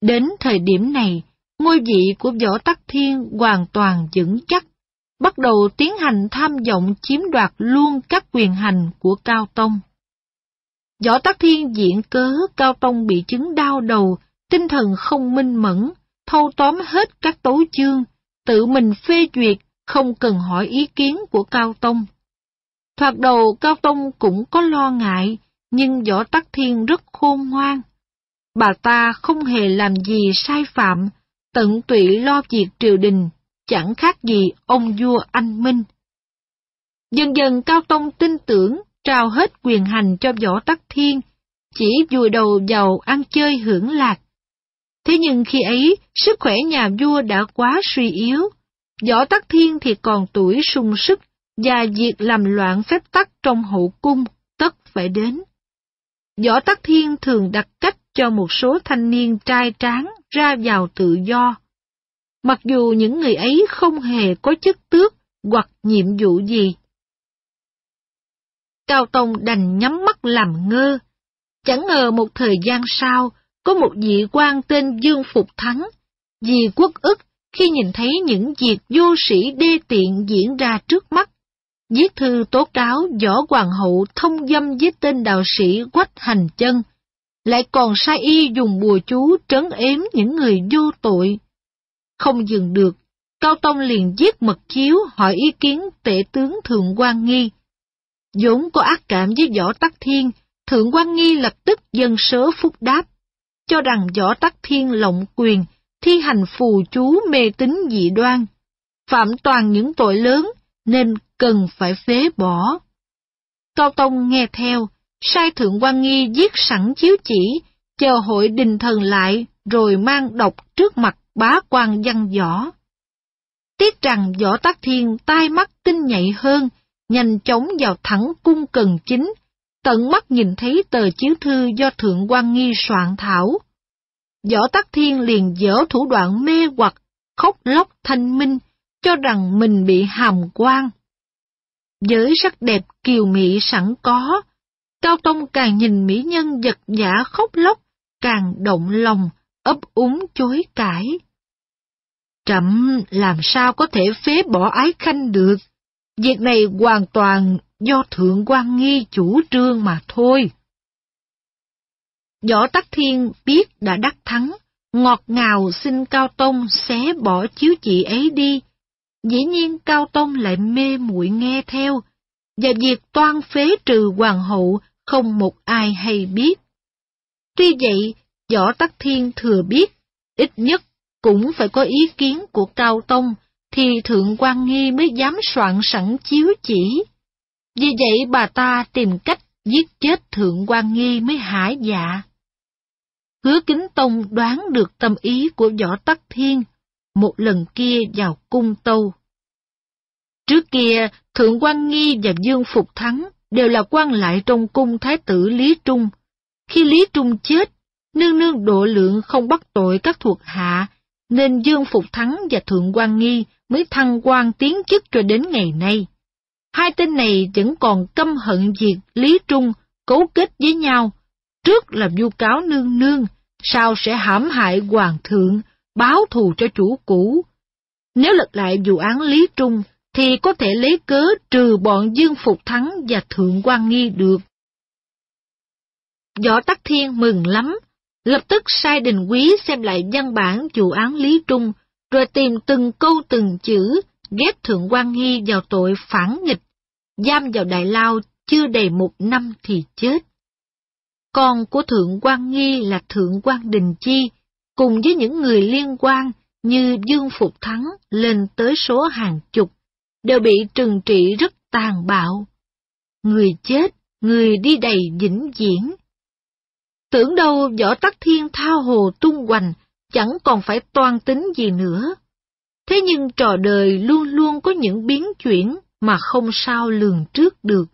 Đến thời điểm này, ngôi vị của võ tắc thiên hoàn toàn vững chắc, bắt đầu tiến hành tham vọng chiếm đoạt luôn các quyền hành của Cao Tông. Võ Tắc Thiên diện cớ Cao Tông bị chứng đau đầu, tinh thần không minh mẫn, thâu tóm hết các tấu chương, tự mình phê duyệt, không cần hỏi ý kiến của Cao Tông. Thoạt đầu Cao Tông cũng có lo ngại, nhưng Võ Tắc Thiên rất khôn ngoan. Bà ta không hề làm gì sai phạm, tận tụy lo việc triều đình, chẳng khác gì ông vua anh Minh. Dần dần Cao Tông tin tưởng trao hết quyền hành cho Võ Tắc Thiên, chỉ vùi đầu vào ăn chơi hưởng lạc. Thế nhưng khi ấy, sức khỏe nhà vua đã quá suy yếu, Võ Tắc Thiên thì còn tuổi sung sức, và việc làm loạn phép tắc trong hậu cung tất phải đến. Võ Tắc Thiên thường đặt cách cho một số thanh niên trai tráng ra vào tự do. Mặc dù những người ấy không hề có chức tước hoặc nhiệm vụ gì. Cao Tông đành nhắm mắt làm ngơ. Chẳng ngờ một thời gian sau, có một vị quan tên Dương Phục Thắng, vì quốc ức khi nhìn thấy những việc vô sĩ đê tiện diễn ra trước mắt. Viết thư tố cáo võ hoàng hậu thông dâm với tên đạo sĩ Quách Hành Chân, lại còn sai y dùng bùa chú trấn ếm những người vô tội. Không dừng được, Cao Tông liền giết mật chiếu hỏi ý kiến tể tướng Thượng quan Nghi, vốn có ác cảm với Võ Tắc Thiên, Thượng quan Nghi lập tức dân sớ phúc đáp, cho rằng Võ Tắc Thiên lộng quyền, thi hành phù chú mê tín dị đoan, phạm toàn những tội lớn nên cần phải phế bỏ. Cao Tông nghe theo, sai Thượng quan Nghi viết sẵn chiếu chỉ, chờ hội đình thần lại rồi mang đọc trước mặt bá quan văn võ. Tiếc rằng võ tắc thiên tai mắt tinh nhạy hơn, nhanh chóng vào thẳng cung cần chính, tận mắt nhìn thấy tờ chiếu thư do Thượng quan Nghi soạn thảo. Võ Tắc Thiên liền dở thủ đoạn mê hoặc, khóc lóc thanh minh, cho rằng mình bị hàm quan. Với sắc đẹp kiều mị sẵn có, Cao Tông càng nhìn mỹ nhân giật giả khóc lóc, càng động lòng, ấp úng chối cãi. Trẫm làm sao có thể phế bỏ ái khanh được? Việc này hoàn toàn do Thượng quan Nghi chủ trương mà thôi. Võ Tắc Thiên biết đã đắc thắng, ngọt ngào xin Cao Tông xé bỏ chiếu chị ấy đi. Dĩ nhiên Cao Tông lại mê muội nghe theo, và việc toan phế trừ hoàng hậu không một ai hay biết. Tuy vậy, Võ Tắc Thiên thừa biết, ít nhất cũng phải có ý kiến của Cao Tông, thì Thượng quan Nghi mới dám soạn sẵn chiếu chỉ. Vì vậy bà ta tìm cách giết chết Thượng quan Nghi mới hả dạ. Hứa Kính Tông đoán được tâm ý của Võ Tắc Thiên, một lần kia vào cung tâu. Trước kia, Thượng quan Nghi và Dương Phục Thắng đều là quan lại trong cung Thái tử Lý Trung. Khi Lý Trung chết, nương nương độ lượng không bắt tội các thuộc hạ, nên Dương Phục Thắng và Thượng quan Nghi mới thăng quan tiến chức cho đến ngày nay. Hai tên này vẫn còn căm hận việc Lý Trung cấu kết với nhau, trước là vu cáo nương nương, sau sẽ hãm hại hoàng thượng, báo thù cho chủ cũ. Nếu lật lại vụ án Lý Trung, thì có thể lấy cớ trừ bọn Dương Phục Thắng và Thượng quan Nghi được. Võ Tắc Thiên mừng lắm, lập tức sai đình quý xem lại văn bản vụ án Lý Trung, rồi tìm từng câu từng chữ, ghép Thượng quan Nghi vào tội phản nghịch, giam vào Đại Lao chưa đầy một năm thì chết. Con của Thượng quan Nghi là Thượng quan Đình Chi, cùng với những người liên quan như Dương Phục Thắng lên tới số hàng chục, đều bị trừng trị rất tàn bạo. Người chết, người đi đầy vĩnh viễn. Tưởng đâu võ tắc thiên thao hồ tung hoành, chẳng còn phải toan tính gì nữa. Thế nhưng trò đời luôn luôn có những biến chuyển mà không sao lường trước được.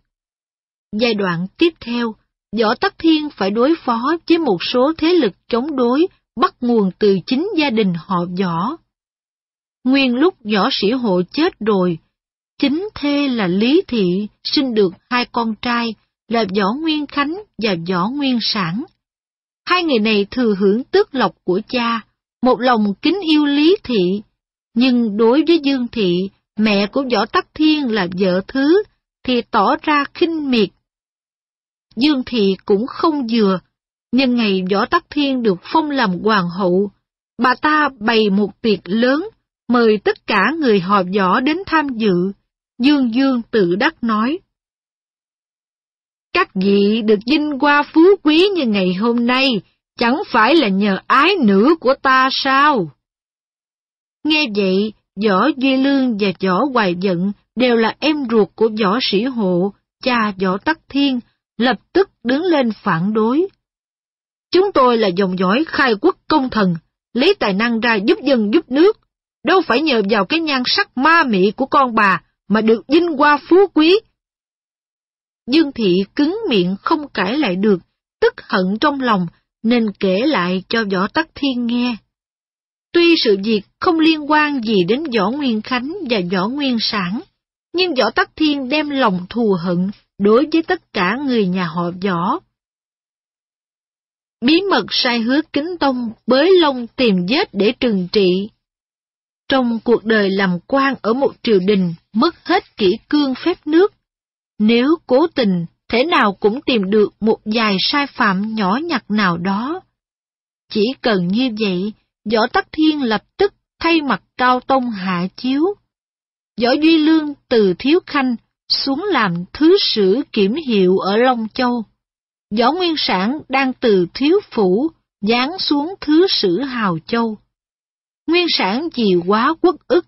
Giai đoạn tiếp theo, Võ Tắc Thiên phải đối phó với một số thế lực chống đối bắt nguồn từ chính gia đình họ Võ. Nguyên lúc Võ Sĩ Hộ chết rồi, chính thê là Lý Thị sinh được hai con trai là Võ Nguyên Khánh và Võ Nguyên Sản. Hai người này thừa hưởng tước lộc của cha, một lòng kính yêu Lý Thị, nhưng đối với Dương Thị, mẹ của Võ Tắc Thiên là vợ thứ, thì tỏ ra khinh miệt. Dương Thị cũng không vừa, nhân ngày Võ Tắc Thiên được phong làm hoàng hậu, bà ta bày một tiệc lớn, mời tất cả người họ võ đến tham dự. Dương Dương tự đắc nói. Các vị được vinh qua phú quý như ngày hôm nay, chẳng phải là nhờ ái nữ của ta sao? Nghe vậy, Võ Duy Lương và Võ Hoài Dận đều là em ruột của Võ Sĩ Hộ, cha Võ Tắc Thiên, lập tức đứng lên phản đối. Chúng tôi là dòng dõi khai quốc công thần, lấy tài năng ra giúp dân giúp nước, đâu phải nhờ vào cái nhan sắc ma mị của con bà mà được vinh hoa phú quý. Dương Thị cứng miệng không cãi lại được, tức hận trong lòng nên kể lại cho Võ Tắc Thiên nghe. Tuy sự việc không liên quan gì đến Võ Nguyên Khánh và Võ Nguyên Sản, nhưng Võ Tắc Thiên đem lòng thù hận đối với tất cả người nhà họ Võ. Bí mật sai hứa kính tông bới lông tìm vết để trừng trị. Trong cuộc đời làm quan ở một triều đình mất hết kỹ cương phép nước. Nếu cố tình, thế nào cũng tìm được một vài sai phạm nhỏ nhặt nào đó. Chỉ cần như vậy, Võ Tắc Thiên lập tức thay mặt Cao Tông hạ chiếu. Võ Duy Lương từ Thiếu Khanh xuống làm thứ sử kiểm hiệu ở Long Châu. Võ Nguyên Sản đang từ Thiếu Phủ giáng xuống thứ sử Hào Châu. Nguyên Sản vì quá quốc ức,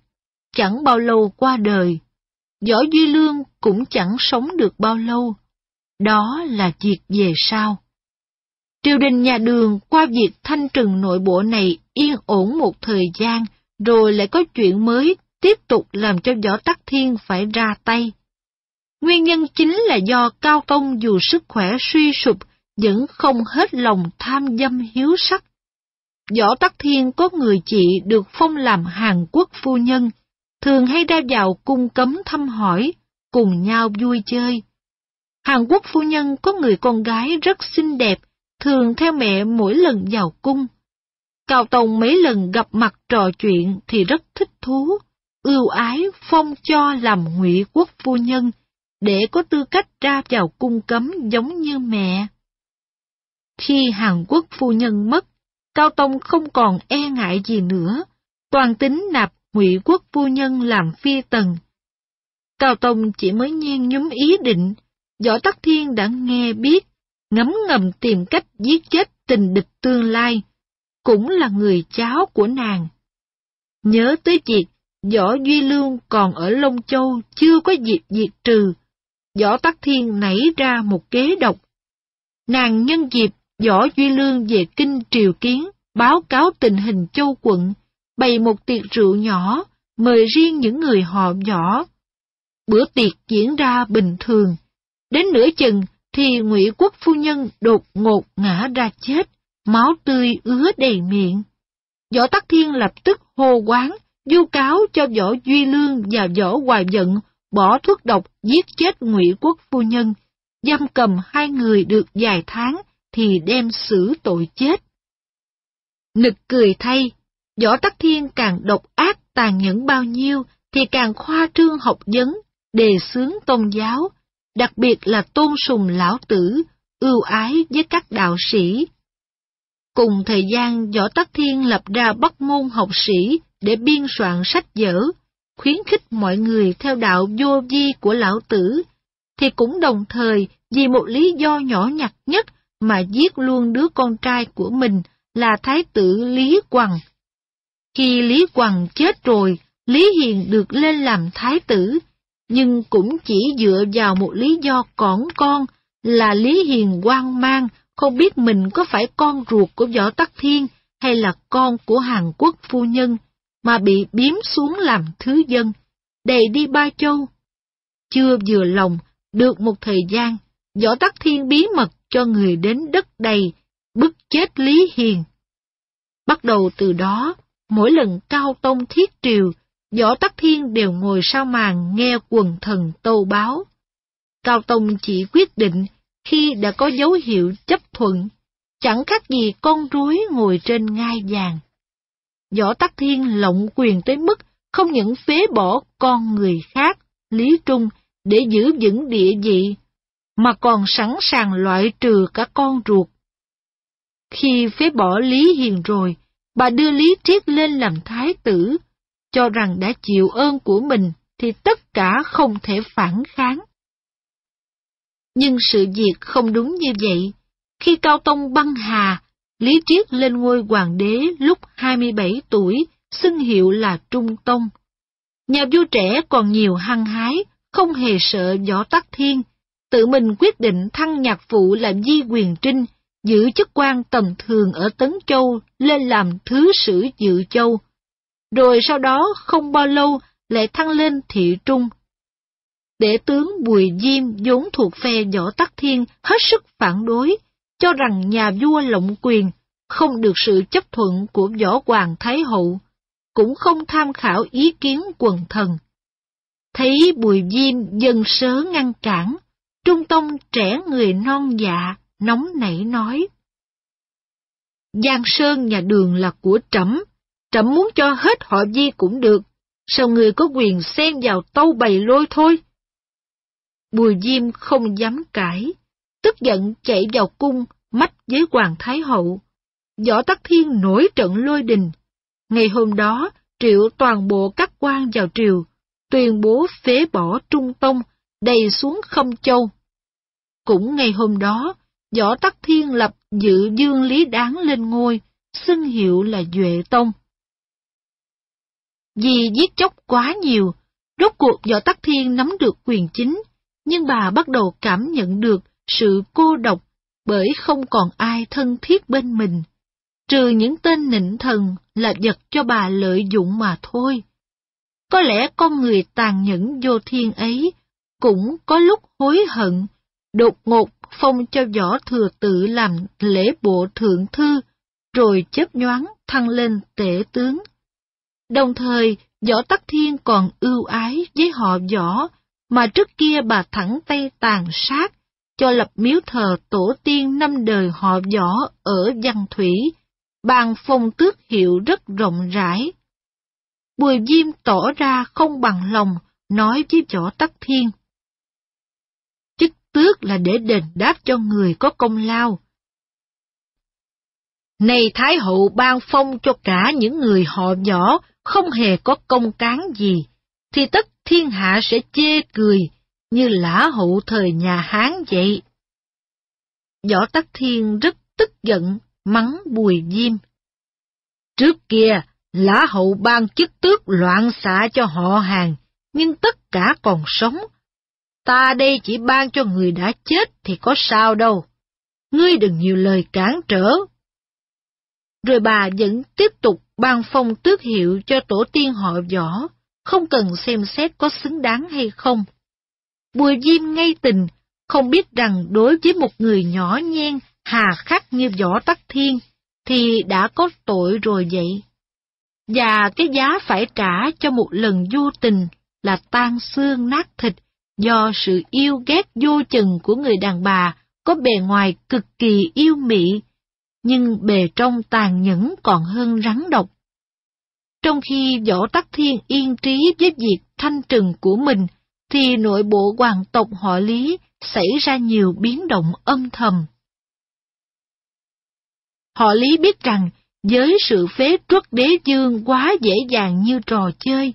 chẳng bao lâu qua đời. Võ Duy Lương cũng chẳng sống được bao lâu. Đó là việc về sau. Triều đình nhà đường qua việc thanh trừng nội bộ này yên ổn một thời gian, rồi lại có chuyện mới tiếp tục làm cho Võ Tắc Thiên phải ra tay. Nguyên nhân chính là do Cao Tông dù sức khỏe suy sụp, vẫn không hết lòng tham dâm hiếu sắc. Võ Tắc Thiên có người chị được phong làm Hàn Quốc phu nhân, thường hay ra vào cung cấm thăm hỏi, cùng nhau vui chơi. Hàn Quốc phu nhân có người con gái rất xinh đẹp, thường theo mẹ mỗi lần vào cung. Cao Tông mấy lần gặp mặt trò chuyện thì rất thích thú, ưu ái phong cho làm ngụy quốc phu nhân, để có tư cách ra vào cung cấm giống như mẹ. Khi Hàn Quốc phu nhân mất, Cao Tông không còn e ngại gì nữa, toàn tính nạp ngụy quốc phu nhân làm phi tần. Cao Tông chỉ mới nhiên nhúm ý định, Võ Tắc Thiên đã nghe biết, ngấm ngầm tìm cách giết chết tình địch tương lai, cũng là người cháu của nàng. Nhớ tới việc Võ Duy Lương còn ở Long Châu chưa có dịp diệt trừ, Võ Tắc Thiên nảy ra một kế độc. Nàng nhân dịp Võ Duy Lương về kinh triều kiến, báo cáo tình hình châu quận, bày một tiệc rượu nhỏ, mời riêng những người họ võ. Bữa tiệc diễn ra bình thường. Đến nửa chừng thì Ngụy Quốc phu nhân đột ngột ngã ra chết, máu tươi ứa đầy miệng. Võ Tắc Thiên lập tức hô quán, du cáo cho Võ Duy Lương và Võ Hoài Vận bỏ thuốc độc giết chết Ngụy Quốc phu nhân, giam cầm hai người được vài tháng thì đem xử tội chết. Nực cười thay, Võ Tắc Thiên càng độc ác tàn nhẫn bao nhiêu thì càng khoa trương học vấn, đề xướng tôn giáo, đặc biệt là tôn sùng lão tử, ưu ái với các đạo sĩ. Cùng thời gian Võ Tắc Thiên lập ra bắt môn học sĩ để biên soạn sách vở, khuyến khích mọi người theo đạo vô vi của lão tử, thì cũng đồng thời vì một lý do nhỏ nhặt nhất mà giết luôn đứa con trai của mình là Thái tử Lý Quằng. Khi Lý Quằng chết rồi, Lý Hiền được lên làm Thái tử, nhưng cũng chỉ dựa vào một lý do cỏn con là Lý Hiền quan mang, không biết mình có phải con ruột của Võ Tắc Thiên hay là con của Hàn Quốc phu nhân, mà bị biếm xuống làm thứ dân, đầy đi ba châu. Chưa vừa lòng, được một thời gian, Võ Tắc Thiên bí mật cho người đến đất đầy, bức chết Lý Hiền. Bắt đầu từ đó, mỗi lần Cao Tông thiết triều, Võ Tắc Thiên đều ngồi sau màn nghe quần thần tâu báo. Cao Tông chỉ quyết định khi đã có dấu hiệu chấp thuận, chẳng khác gì con rối ngồi trên ngai vàng. Võ Tắc Thiên lộng quyền tới mức không những phế bỏ con người khác, Lý Trung, để giữ vững địa vị, mà còn sẵn sàng loại trừ cả con ruột. Khi phế bỏ Lý Hiền rồi, bà đưa Lý Triết lên làm thái tử, cho rằng đã chịu ơn của mình thì tất cả không thể phản kháng. Nhưng sự việc không đúng như vậy. Khi Cao Tông băng hà, Lý Triết lên ngôi hoàng đế lúc 27 tuổi, xưng hiệu là Trung Tông. Nhà vua trẻ còn nhiều hăng hái, không hề sợ võ tắc thiên, tự mình quyết định thăng nhạc phụ làm di quyền trinh, giữ chức quan tầm thường ở Tấn Châu lên làm thứ sử dự châu. Rồi sau đó không bao lâu lại thăng lên thị trung. để tướng Bùi Diêm vốn thuộc phe võ tắc thiên hết sức phản đối, cho rằng nhà vua lộng quyền không được sự chấp thuận của võ hoàng Thái Hậu, cũng không tham khảo ý kiến quần thần. Thấy Bùi Diêm dần sớ ngăn cản, Trung Tông trẻ người non dạ, nóng nảy nói. Giang Sơn nhà đường là của trẫm, trẫm muốn cho hết họ Di cũng được, sao người có quyền xen vào tâu bày lôi thôi? Bùi Diêm không dám cãi, tức giận chạy vào cung, mách với Hoàng Thái Hậu. Võ Tắc Thiên nổi trận lôi đình. Ngày hôm đó, triệu toàn bộ các quan vào triều, tuyên bố phế bỏ Trung Tông, đầy xuống không châu. Cũng ngày hôm đó, Võ Tắc Thiên lập dự dương lý đáng lên ngôi, xưng hiệu là Duệ Tông. Vì giết chóc quá nhiều, rốt cuộc Võ Tắc Thiên nắm được quyền chính, nhưng bà bắt đầu cảm nhận được sự cô độc bởi không còn ai thân thiết bên mình, trừ những tên nịnh thần là vật cho bà lợi dụng mà thôi. Có lẽ con người tàn nhẫn vô thiên ấy cũng có lúc hối hận, đột ngột phong cho võ thừa tự làm lễ bộ thượng thư, rồi chớp nhoáng thăng lên tể tướng. Đồng thời, võ tắc thiên còn ưu ái với họ võ, mà trước kia bà thẳng tay tàn sát, cho lập miếu thờ tổ tiên năm đời họ võ ở Văn Thủy, bàn phong tước hiệu rất rộng rãi. Bùi Diêm tỏ ra không bằng lòng, nói với võ tắc thiên. Chức tước là để đền đáp cho người có công lao. Này Thái hậu ban phong cho cả những người họ võ không hề có công cán gì, thì tất thiên hạ sẽ chê cười, như lã hậu thời nhà Hán vậy. Võ Tắc Thiên rất tức giận, mắng Bùi Diêm. Trước kia, lã hậu ban chức tước loạn xạ cho họ hàng, nhưng tất cả còn sống. Ta đây chỉ ban cho người đã chết thì có sao đâu. Ngươi đừng nhiều lời cản trở. Rồi bà vẫn tiếp tục ban phong tước hiệu cho tổ tiên họ võ, không cần xem xét có xứng đáng hay không. Bùi Diêm ngay tình, không biết rằng đối với một người nhỏ nhen, hà khắc như võ tắc thiên, thì đã có tội rồi vậy. Và cái giá phải trả cho một lần vô tình là tan xương nát thịt do sự yêu ghét vô chừng của người đàn bà có bề ngoài cực kỳ yêu mị, nhưng bề trong tàn nhẫn còn hơn rắn độc. Trong khi võ tắc thiên yên trí với việc thanh trừng của mình, thì nội bộ hoàng tộc họ Lý xảy ra nhiều biến động âm thầm. Họ lý biết rằng, với sự phế truất đế dương quá dễ dàng như trò chơi,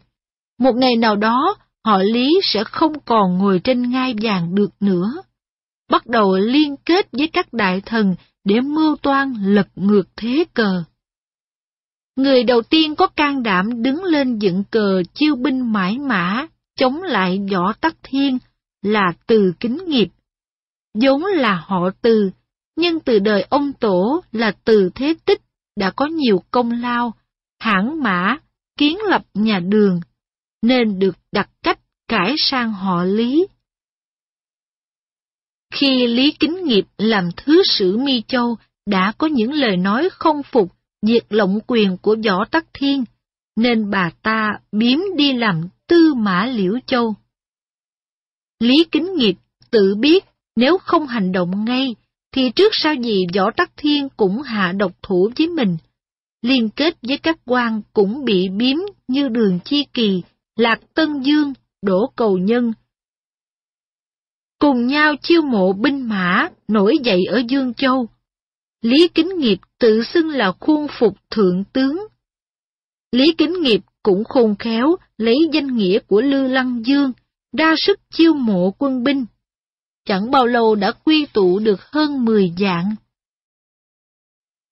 một ngày nào đó họ lý sẽ không còn ngồi trên ngai vàng được nữa. Bắt đầu liên kết với các đại thần để mưu toan lật ngược thế cờ. Người đầu tiên có can đảm đứng lên dựng cờ chiêu binh mãi mã, chống lại võ tắc thiên là từ kính nghiệp. vốn là họ từ, nhưng từ đời ông tổ là từ thế tích đã có nhiều công lao, hãng mã, kiến lập nhà đường, nên được đặt cách cải sang họ Lý. Khi Lý Kính Nghiệp làm thứ sử Mi Châu đã có những lời nói không phục việc lộng quyền của Võ Tắc Thiên, nên bà ta biếm đi làm tư mã Liễu Châu. Lý Kính Nghiệp tự biết nếu không hành động ngay, thì trước sau gì Võ Tắc Thiên cũng hạ độc thủ với mình. Liên kết với các quan cũng bị biếm như Đường Chi Kỳ, Lạc Tân Dương, Đỗ Cầu Nhân. Cùng nhau chiêu mộ binh mã nổi dậy ở Dương Châu. Lý Kính Nghiệp tự xưng là khuôn phục thượng tướng. Lý Kính Nghiệp cũng khôn khéo lấy danh nghĩa của Lư Lăng Dương, đa sức chiêu mộ quân binh. Chẳng bao lâu đã quy tụ được hơn 10 dạng.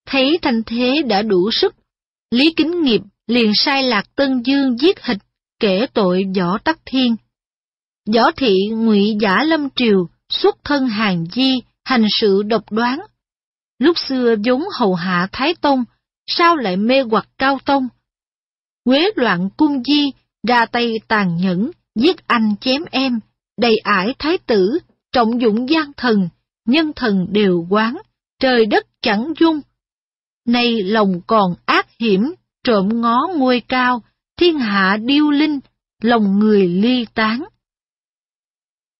Thấy thành thế đã đủ sức, Lý Kính Nghiệp liền sai Lạc Tân Dương giết hịch, kể tội Võ Tắc Thiên. Võ Thị ngụy Giả Lâm Triều xuất thân hàng di, hành sự độc đoán. Lúc xưa vốn hầu hạ Thái Tông, sao lại mê hoặc Cao Tông? Quế loạn cung di, ra tay tàn nhẫn, giết anh chém em, đầy ải thái tử, trọng dụng gian thần, nhân thần đều quán, trời đất chẳng dung. Nay lòng còn ác hiểm, trộm ngó ngôi cao, thiên hạ điêu linh, lòng người ly tán.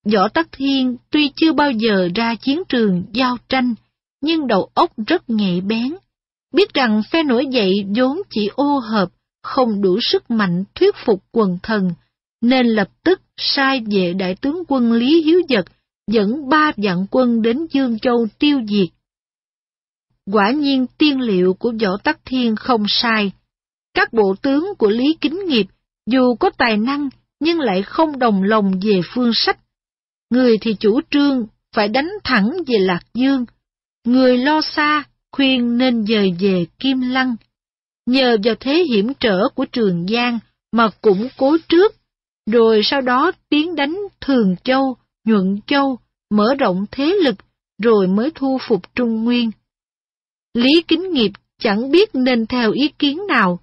Võ Tắc Thiên tuy chưa bao giờ ra chiến trường giao tranh, nhưng đầu óc rất nhạy bén, biết rằng phe nổi dậy vốn chỉ ô hợp, không đủ sức mạnh thuyết phục quần thần, nên lập tức sai vệ đại tướng quân Lý Hiếu Dật dẫn ba vạn quân đến Dương Châu tiêu diệt. Quả nhiên tiên liệu của Võ Tắc Thiên không sai. Các bộ tướng của Lý Kính Nghiệp dù có tài năng nhưng lại không đồng lòng về phương sách. Người thì chủ trương phải đánh thẳng về Lạc Dương, người lo xa khuyên nên dời về Kim Lăng. Nhờ vào thế hiểm trở của Trường Giang mà củng cố trước, rồi sau đó tiến đánh Thường Châu, Nhuận Châu, mở rộng thế lực, rồi mới thu phục Trung Nguyên. Lý Kính Nghiệp chẳng biết nên theo ý kiến nào,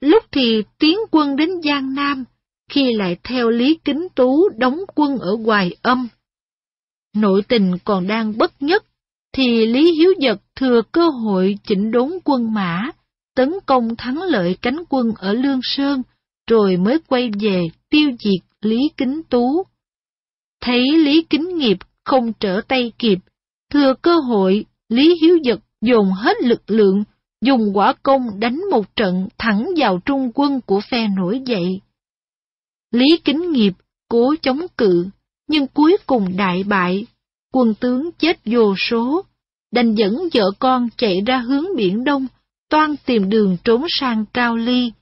lúc thì tiến quân đến Giang Nam, khi lại theo Lý Kính Tú đóng quân ở Hoài Âm. Nội tình còn đang bất nhất, thì Lý Hiếu Dật thừa cơ hội chỉnh đốn quân mã, tấn công thắng lợi cánh quân ở Lương Sơn, rồi mới quay về tiêu diệt Lý Kính Tú. Thấy Lý Kính Nghiệp không trở tay kịp, thừa cơ hội Lý Hiếu Dật dồn hết lực lượng, dùng quả công đánh một trận thẳng vào trung quân của phe nổi dậy. Lý Kính Nghiệp cố chống cự, nhưng cuối cùng đại bại, quân tướng chết vô số, đành dẫn vợ con chạy ra hướng biển đông, toan tìm đường trốn sang Cao Ly.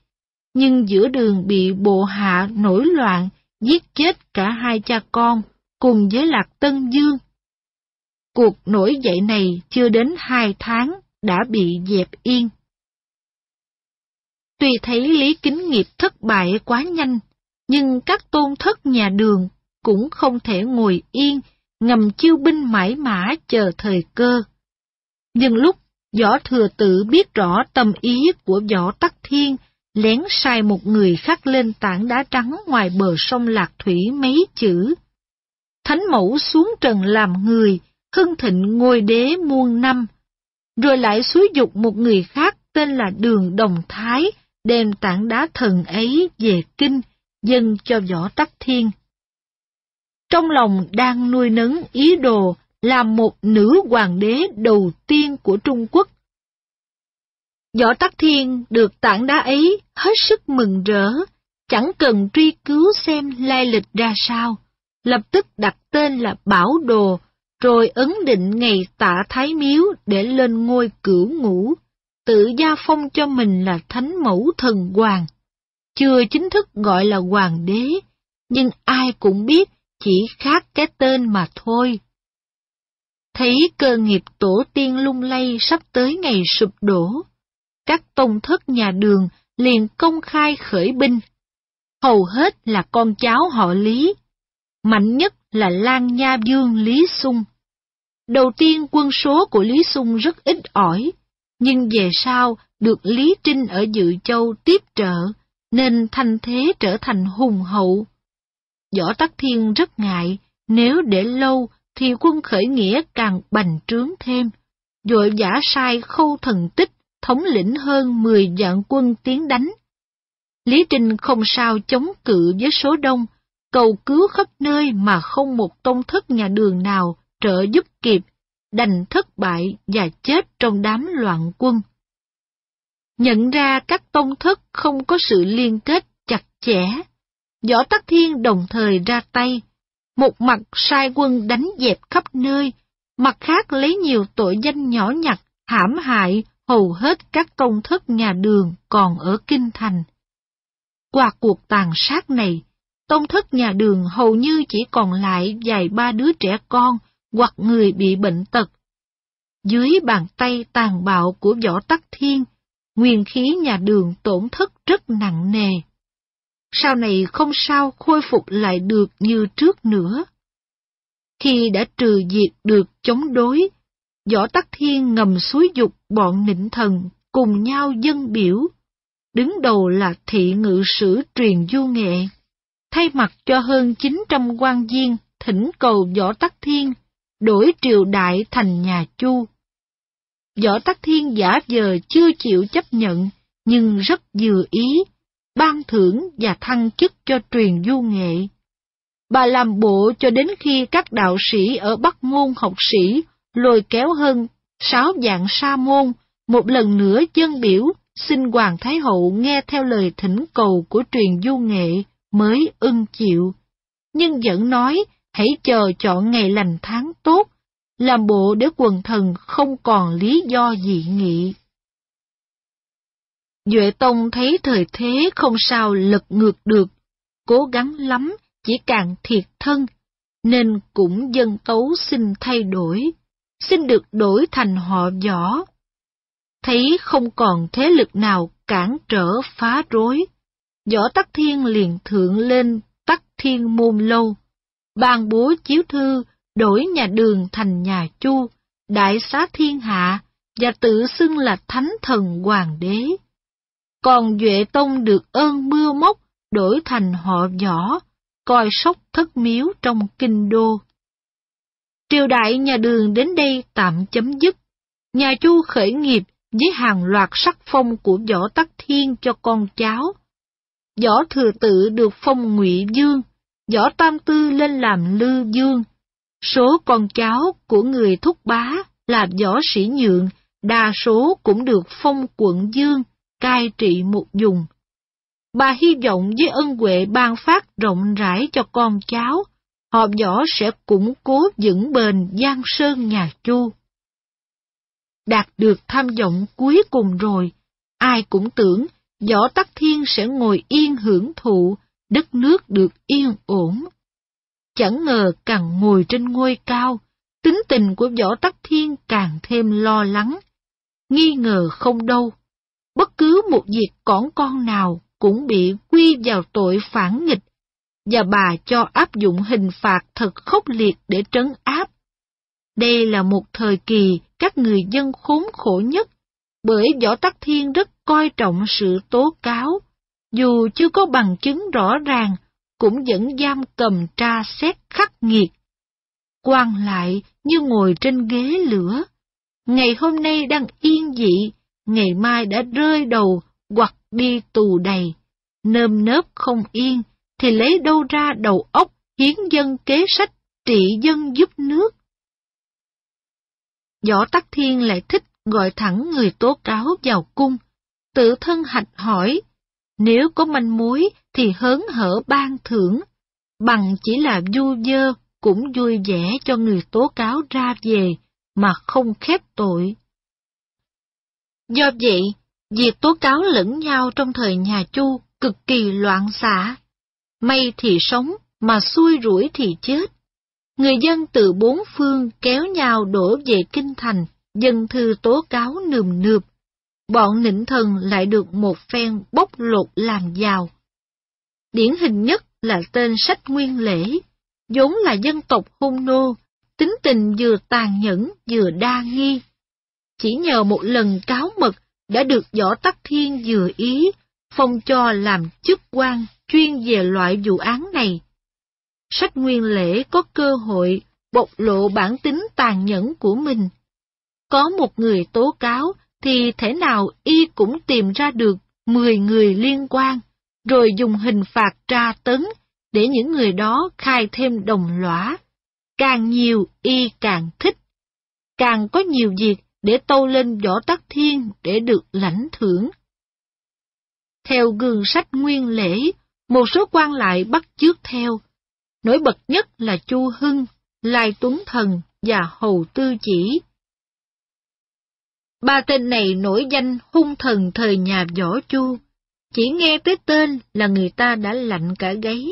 Nhưng giữa đường bị bộ hạ nổi loạn, giết chết cả hai cha con, cùng với Lạc Tân Dương. Cuộc nổi dậy này chưa đến hai tháng đã bị dẹp yên. Tuy thấy Lý Kính Nghiệp thất bại quá nhanh, nhưng các tôn thất nhà đường cũng không thể ngồi yên, ngầm chiêu binh mãi mã chờ thời cơ. Nhưng lúc Võ Thừa Tự biết rõ tâm ý của Võ Tắc Thiên, lén sai một người khắc lên tảng đá trắng ngoài bờ sông Lạc Thủy mấy chữ. Thánh mẫu xuống trần làm người, hưng thịnh ngôi đế muôn năm, rồi lại xúi dục một người khác tên là Đường Đồng Thái, đem tảng đá thần ấy về kinh, dâng cho Võ Tắc Thiên. Trong lòng đang nuôi nấng ý đồ làm một nữ hoàng đế đầu tiên của Trung Quốc. Võ Tắc Thiên được tảng đá ấy hết sức mừng rỡ, chẳng cần truy cứu xem lai lịch ra sao, lập tức đặt tên là Bảo Đồ, rồi ấn định ngày tạ Thái Miếu để lên ngôi cửu ngũ, tự gia phong cho mình là Thánh Mẫu Thần Hoàng. Chưa chính thức gọi là Hoàng đế, nhưng ai cũng biết chỉ khác cái tên mà thôi. Thấy cơ nghiệp tổ tiên lung lay sắp tới ngày sụp đổ, các tông thất nhà đường liền công khai khởi binh. Hầu hết là con cháu họ Lý, mạnh nhất là Lan Nha Dương Lý Sung. Đầu tiên quân số của Lý Sung rất ít ỏi, nhưng về sau được Lý Trinh ở Dự Châu tiếp trợ, nên thanh thế trở thành hùng hậu. Võ Tắc Thiên rất ngại, nếu để lâu thì quân khởi nghĩa càng bành trướng thêm, dội giả sai khâu thần tích, thống lĩnh hơn 10 vạn quân tiến đánh. Lý Trinh không sao chống cự với số đông, cầu cứu khắp nơi mà không một tông thất nhà đường nào trợ giúp kịp, đành thất bại và chết trong đám loạn quân. Nhận ra các tông thất không có sự liên kết chặt chẽ, Võ Tắc Thiên đồng thời ra tay, một mặt sai quân đánh dẹp khắp nơi, mặt khác lấy nhiều tội danh nhỏ nhặt, hãm hại hầu hết các tông thất nhà đường còn ở Kinh Thành. Qua cuộc tàn sát này, tông thất nhà đường hầu như chỉ còn lại vài ba đứa trẻ con hoặc người bị bệnh tật. Dưới bàn tay tàn bạo của võ tắc thiên, nguyên khí nhà đường tổn thất rất nặng nề. Sau này không sao khôi phục lại được như trước nữa. Khi đã trừ diệt được chống đối, Võ Tắc Thiên ngầm suối dục bọn nịnh thần cùng nhau dân biểu. Đứng đầu là thị ngự sử truyền du nghệ, thay mặt cho hơn 900 quan viên thỉnh cầu Võ Tắc Thiên đổi triều đại thành nhà Chu. Võ Tắc Thiên giả giờ chưa chịu chấp nhận, nhưng rất vừa ý, ban thưởng và thăng chức cho truyền du nghệ. Bà làm bộ cho đến khi các đạo sĩ ở Bắc Môn học sĩ lôi kéo hơn sáu dạng sa môn, một lần nữa dân biểu xin Hoàng Thái Hậu nghe theo lời thỉnh cầu của truyền du nghệ mới ưng chịu. Nhưng vẫn nói hãy chờ chọn ngày lành tháng tốt, làm bộ để quần thần không còn lý do dị nghị. Duệ Tông thấy thời thế không sao lật ngược được, cố gắng lắm, chỉ càng thiệt thân, nên cũng dân tấu xin thay đổi, xin được đổi thành họ võ. Thấy không còn thế lực nào cản trở phá rối, võ tắc thiên liền thượng lên tắc thiên môn lâu, ban bố chiếu thư đổi nhà đường thành nhà chu, đại xá thiên hạ, và tự xưng là thánh thần hoàng đế. Còn Duệ Tông được ơn mưa móc đổi thành họ võ, coi sóc thất miếu trong kinh đô. Triều đại nhà đường đến đây tạm chấm dứt. Nhà Chu khởi nghiệp với hàng loạt sắc phong của võ tắc thiên cho con cháu. Võ thừa tự được phong ngụy dương, võ tam tư lên làm lư dương. Số con cháu của người thúc bá là võ sĩ nhượng, đa số cũng được phong quận dương, cai trị một dùng. Bà hy vọng với ân huệ ban phát rộng rãi cho con cháu, họ võ sẽ củng cố vững bền giang sơn nhà Chu. Đạt được tham vọng cuối cùng rồi, ai cũng tưởng võ tắc thiên sẽ ngồi yên hưởng thụ, đất nước được yên ổn. Chẳng ngờ càng ngồi trên ngôi cao, tính tình của võ tắc thiên càng thêm lo lắng. Nghi ngờ không đâu, bất cứ một việc cỏn con nào cũng bị quy vào tội phản nghịch, và bà cho áp dụng hình phạt thật khốc liệt để trấn áp. Đây là một thời kỳ các người dân khốn khổ nhất, bởi Võ Tắc Thiên rất coi trọng sự tố cáo, dù chưa có bằng chứng rõ ràng, cũng vẫn giam cầm tra xét khắc nghiệt. quan lại như ngồi trên ghế lửa, ngày hôm nay đang yên dị, ngày mai đã rơi đầu hoặc đi tù đầy, nơm nớp không yên, thì lấy đâu ra đầu óc hiến dân kế sách trị dân giúp nước. Võ Tắc Thiên lại thích gọi thẳng người tố cáo vào cung, tự thân hạch hỏi, nếu có manh mối thì hớn hở ban thưởng, bằng chỉ là du dơ cũng vui vẻ cho người tố cáo ra về mà không khép tội. Do vậy, việc tố cáo lẫn nhau trong thời nhà Chu cực kỳ loạn xạ. May thì sống, mà xui rủi thì chết. Người dân từ bốn phương kéo nhau đổ về kinh thành, dân thư tố cáo nườm nượp. Bọn nịnh thần lại được một phen bóc lột làm giàu. Điển hình nhất là tên sách nguyên lễ, vốn là dân tộc hung nô, tính tình vừa tàn nhẫn vừa đa nghi. Chỉ nhờ một lần cáo mật đã được võ tắc thiên vừa ý, phong cho làm chức quan chuyên về loại vụ án này. Sách nguyên lễ có cơ hội bộc lộ bản tính tàn nhẫn của mình. Có một người tố cáo thì thể nào y cũng tìm ra được 10 người liên quan, rồi dùng hình phạt tra tấn để những người đó khai thêm đồng lõa. Càng nhiều y càng thích. Càng có nhiều việc để tâu lên võ tắc thiên để được lãnh thưởng. Theo gương sách nguyên lễ, một số quan lại bắt chước theo. Nổi bật nhất là Chu Hưng, Lai Tuấn Thần và Hầu Tư Chỉ. Ba tên này nổi danh hung thần thời nhà võ Chu. Chỉ nghe tới tên là người ta đã lạnh cả gáy.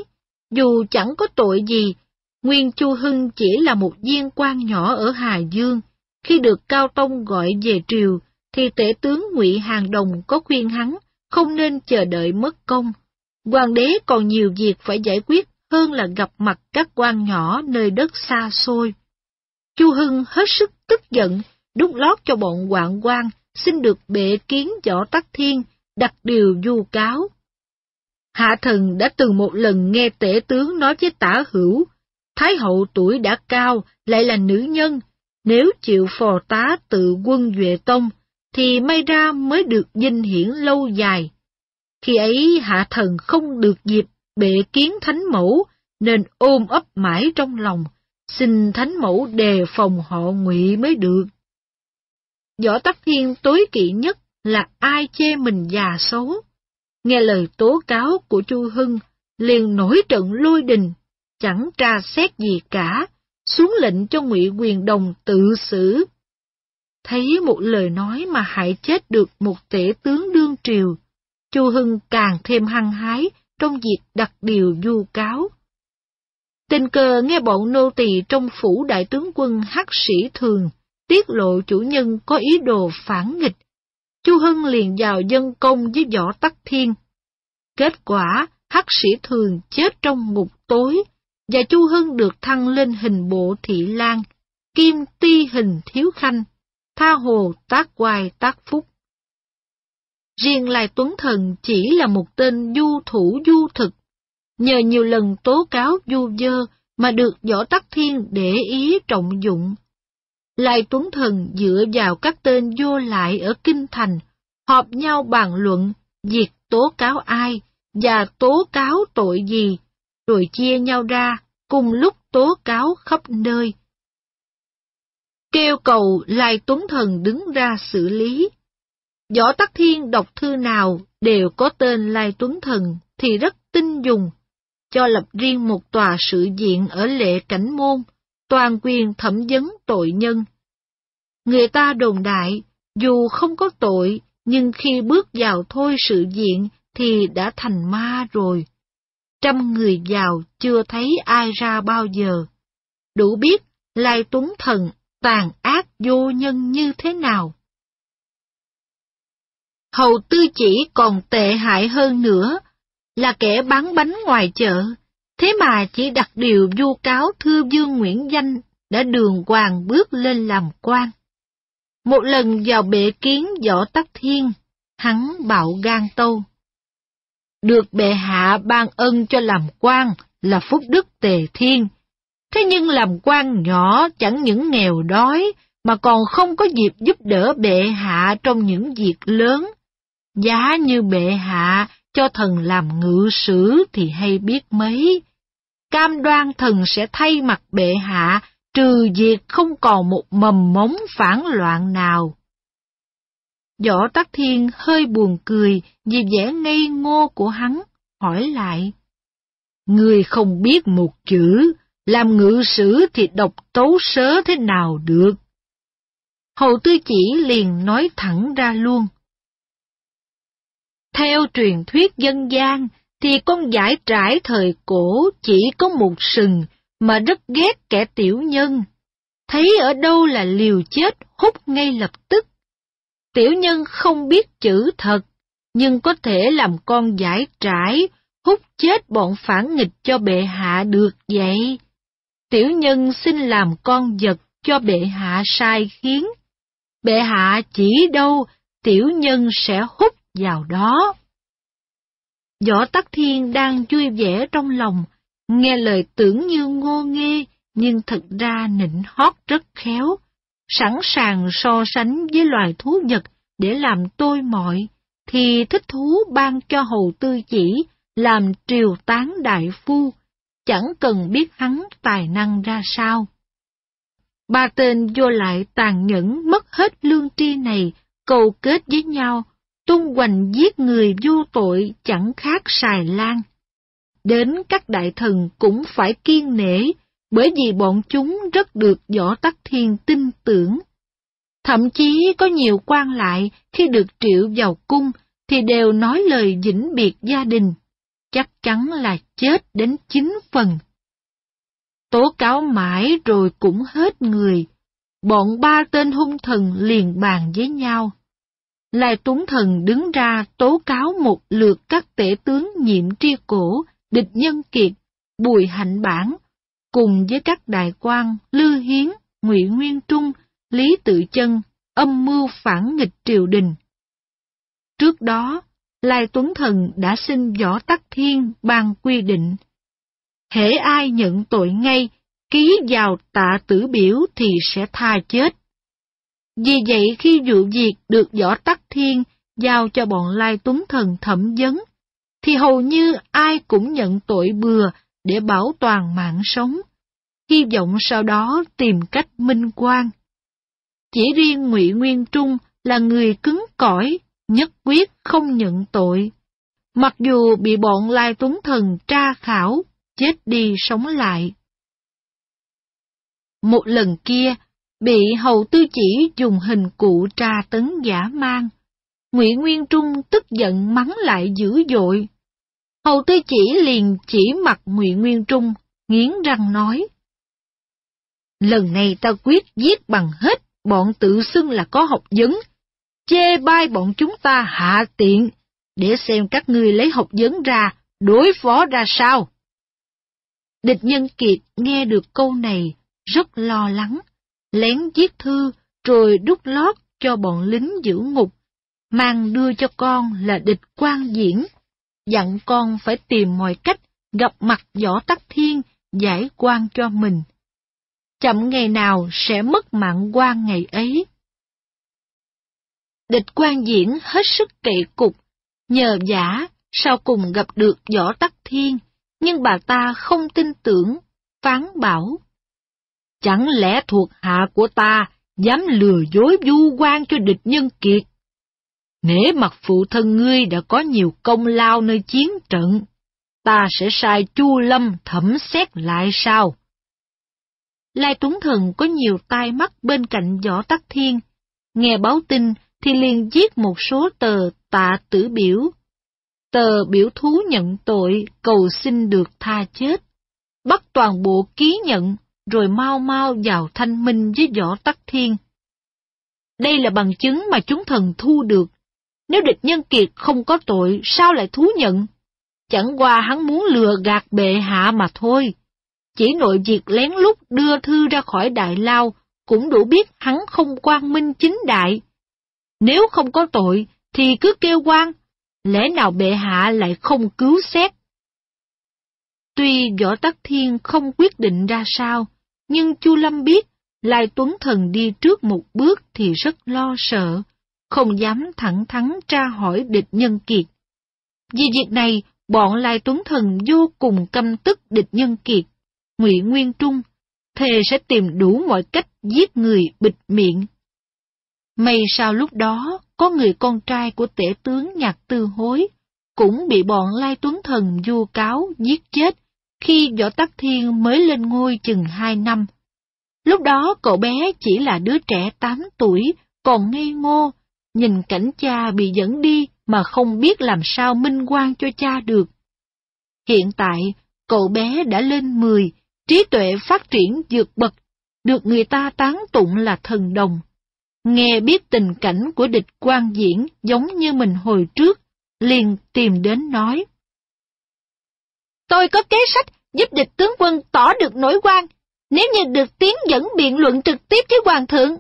Dù chẳng có tội gì, Nguyên Chu Hưng chỉ là một viên quan nhỏ ở Hà Dương. Khi được Cao Tông gọi về triều, thì tể tướng Ngụy Hàng Đồng có khuyên hắn không nên chờ đợi mất công. Hoàng đế còn nhiều việc phải giải quyết hơn là gặp mặt các quan nhỏ nơi đất xa xôi. Chu Hưng hết sức tức giận, đút lót cho bọn hoạn quan xin được bệ kiến võ tắc thiên, đặt điều du cáo. Hạ thần đã từng một lần nghe tể tướng nói với tả hữu, Thái hậu tuổi đã cao, lại là nữ nhân, nếu chịu phò tá tự quân Duệ Tông, thì may ra mới được dinh hiển lâu dài. Khi ấy hạ thần không được dịp bệ kiến thánh mẫu, nên ôm ấp mãi trong lòng, xin thánh mẫu đề phòng họ ngụy mới được. Võ Tắc Thiên tối kỵ nhất là ai chê mình già xấu. Nghe lời tố cáo của Chu Hưng, liền nổi trận lôi đình, chẳng tra xét gì cả, xuống lệnh cho Ngụy Quyền Đồng tự xử. Thấy một lời nói mà hại chết được một tể tướng đương triều, Chu Hưng càng thêm hăng hái trong việc đặt điều du cáo. Tình cờ nghe bọn nô tỳ trong phủ đại tướng quân hắc sĩ thường tiết lộ chủ nhân có ý đồ phản nghịch. Chu Hưng liền vào dân công với võ tắc thiên. Kết quả, hắc sĩ thường chết trong ngục tối, và Chu Hưng được thăng lên hình bộ thị lang, kim ti hình thiếu khanh, tha hồ tác hoài tác phúc. Riêng Lai Tuấn Thần chỉ là một tên du thủ du thực, nhờ nhiều lần tố cáo du dơ mà được Võ Tắc Thiên để ý trọng dụng. Lai Tuấn Thần dựa vào các tên vô lại ở Kinh Thành, họp nhau bàn luận việc tố cáo ai và tố cáo tội gì, rồi chia nhau ra cùng lúc tố cáo khắp nơi. Kêu cầu Lai Tuấn Thần đứng ra xử lý. Võ Tắc Thiên đọc thư nào đều có tên Lai Tuấn Thần thì rất tin dùng, cho lập riêng một tòa sự diện ở lệ cảnh môn, toàn quyền thẩm vấn tội nhân. Người ta đồn đại, dù không có tội, nhưng khi bước vào thôi sự diện thì đã thành ma rồi. Trăm người vào chưa thấy ai ra bao giờ. Đủ biết Lai Tuấn Thần tàn ác vô nhân như thế nào. Hầu tư chỉ còn tệ hại hơn nữa, là kẻ bán bánh ngoài chợ, thế mà chỉ đặt điều vu cáo thư dương Nguyễn Danh đã đường hoàng bước lên làm quan. Một lần vào bệ kiến võ tắc thiên, hắn bạo gan tâu. Được bệ hạ ban ân cho làm quan là phúc đức tề thiên, thế nhưng làm quan nhỏ chẳng những nghèo đói, mà còn không có dịp giúp đỡ bệ hạ trong những việc lớn. Giá như bệ hạ cho thần làm ngự sử thì hay biết mấy. Cam đoan thần sẽ thay mặt bệ hạ, trừ diệt không còn một mầm mống phản loạn nào. Võ Tắc Thiên hơi buồn cười vì vẻ ngây ngô của hắn, hỏi lại. Người không biết một chữ, làm ngự sử thì đọc tấu sớ thế nào được. Hầu tư chỉ liền nói thẳng ra luôn. Theo truyền thuyết dân gian, thì con giải trải thời cổ chỉ có một sừng, mà rất ghét kẻ tiểu nhân. Thấy ở đâu là liều chết hút ngay lập tức. Tiểu nhân không biết chữ thật, nhưng có thể làm con giải trải, hút chết bọn phản nghịch cho bệ hạ được vậy. Tiểu nhân xin làm con vật cho bệ hạ sai khiến. Bệ hạ chỉ đâu, tiểu nhân sẽ hút vào đó. Võ Tắc Thiên đang vui vẻ trong lòng, nghe lời tưởng như ngô nghê, nhưng thật ra nịnh hót rất khéo, sẵn sàng so sánh với loài thú vật để làm tôi mọi, thì thích thú ban cho hầu tư chỉ làm triều tán đại phu, chẳng cần biết hắn tài năng ra sao. Ba tên vô lại tàn nhẫn mất hết lương tri này, cầu kết với nhau, tung hoành giết người vô tội chẳng khác xài lan. Đến các đại thần cũng phải kiên nể, bởi vì bọn chúng rất được võ tắc thiên tin tưởng. Thậm chí có nhiều quan lại khi được triệu vào cung thì đều nói lời vĩnh biệt gia đình, chắc chắn là chết đến chín phần. Tố cáo mãi rồi cũng hết người, bọn ba tên hung thần liền bàn với nhau. Lai Tuấn Thần đứng ra tố cáo một lượt các tể tướng nhiệm tri cổ, địch nhân kiệt, bùi hạnh bản, cùng với các đại quan Lư Hiến, Ngụy Nguyên Trung, Lý Tự Chân, âm mưu phản nghịch triều đình. Trước đó, Lai Tuấn Thần đã xin Võ Tắc Thiên ban quy định. Hễ ai nhận tội ngay, ký vào tạ tử biểu thì sẽ tha chết. Vì vậy khi vụ việc được Võ Tắc Thiên giao cho bọn Lai Tuấn Thần thẩm vấn, thì hầu như ai cũng nhận tội bừa để bảo toàn mạng sống, hy vọng sau đó tìm cách minh quan. Chỉ riêng Ngụy Nguyên Trung là người cứng cỏi, nhất quyết không nhận tội. Mặc dù bị bọn Lai Tuấn Thần tra khảo, chết đi sống lại. Một lần kia, bị hầu tư chỉ dùng hình cụ tra tấn giả mang. Ngụy Nguyên Trung tức giận mắng lại dữ dội. Hầu tư chỉ liền chỉ mặt Ngụy Nguyên Trung, nghiến răng nói. Lần này ta quyết giết bằng hết bọn tự xưng là có học vấn, chê bai bọn chúng ta hạ tiện, để xem các ngươi lấy học vấn ra, đối phó ra sao. Địch nhân kiệt nghe được câu này, rất lo lắng, lén viết thư, rồi đút lót cho bọn lính giữ ngục, mang đưa cho con là địch quan diễn, dặn con phải tìm mọi cách gặp mặt võ tắc thiên, giải quan cho mình. Chậm ngày nào sẽ mất mạng quan ngày ấy. Địch quan diễn hết sức kệ cục, nhờ giả sau cùng gặp được võ tắc thiên, nhưng bà ta không tin tưởng, phán bảo. Chẳng lẽ thuộc hạ của ta dám lừa dối du quan cho địch nhân kiệt? Nể mặt phụ thân ngươi đã có nhiều công lao nơi chiến trận, ta sẽ sai Chu Lâm thẩm xét lại sao? Lai Tuấn Thần có nhiều tai mắt bên cạnh Võ Tắc Thiên, nghe báo tin thì liền viết một số tờ tạ tử biểu. Tờ biểu thú nhận tội cầu xin được tha chết, bắt toàn bộ ký nhận rồi mau mau vào thanh minh với võ tắc thiên. Đây là bằng chứng mà chúng thần thu được. Nếu địch nhân kiệt không có tội, sao lại thú nhận? Chẳng qua hắn muốn lừa gạt bệ hạ mà thôi. Chỉ nội việc lén lút đưa thư ra khỏi đại lao, cũng đủ biết hắn không quan minh chính đại. Nếu không có tội, thì cứ kêu quan, lẽ nào bệ hạ lại không cứu xét? Tuy Võ Tắc Thiên không quyết định ra sao, nhưng Chu Lâm biết, Lai Tuấn Thần đi trước một bước thì rất lo sợ, không dám thẳng thắn tra hỏi địch nhân kiệt. Vì việc này, bọn Lai Tuấn Thần vô cùng căm tức địch nhân kiệt, Ngụy Nguyên Trung, thề sẽ tìm đủ mọi cách giết người bịt miệng. May sao lúc đó, có người con trai của tể tướng Nhạc Tư Hối, cũng bị bọn Lai Tuấn Thần vu cáo giết chết khi Võ Tắc Thiên mới lên ngôi chừng hai năm. Lúc đó cậu bé chỉ là đứa trẻ tám tuổi, còn ngây ngô, nhìn cảnh cha bị dẫn đi mà không biết làm sao minh quan cho cha được. Hiện tại, cậu bé đã lên mười, trí tuệ phát triển vượt bậc, được người ta tán tụng là thần đồng. Nghe biết tình cảnh của địch quan diễn giống như mình hồi trước, liền tìm đến nói. Tôi có kế sách giúp địch tướng quân tỏ được nổi quan, nếu như được tiến dẫn biện luận trực tiếp với hoàng thượng.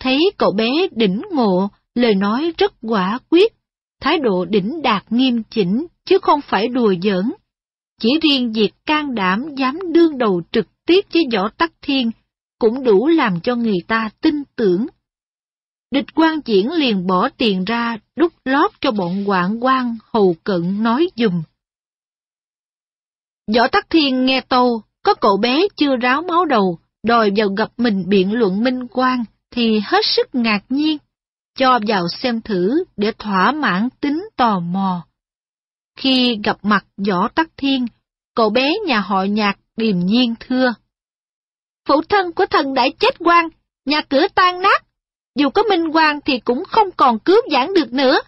Thấy cậu bé đỉnh ngộ, lời nói rất quả quyết, thái độ đỉnh đạt nghiêm chỉnh, chứ không phải đùa giỡn. Chỉ riêng việc can đảm dám đương đầu trực tiếp với võ tắc thiên, cũng đủ làm cho người ta tin tưởng. Địch quan diễn liền bỏ tiền ra đút lót cho bọn quảng quan hầu cận nói dùm. Võ Tắc Thiên nghe tâu, có cậu bé chưa ráo máu đầu, đòi vào gặp mình biện luận minh quan, thì hết sức ngạc nhiên, cho vào xem thử để thỏa mãn tính tò mò. Khi gặp mặt Võ Tắc Thiên, cậu bé nhà họ nhạc điềm nhiên thưa. Phụ thân của thần đã chết quan, nhà cửa tan nát, dù có minh quan thì cũng không còn cứu giảng được nữa.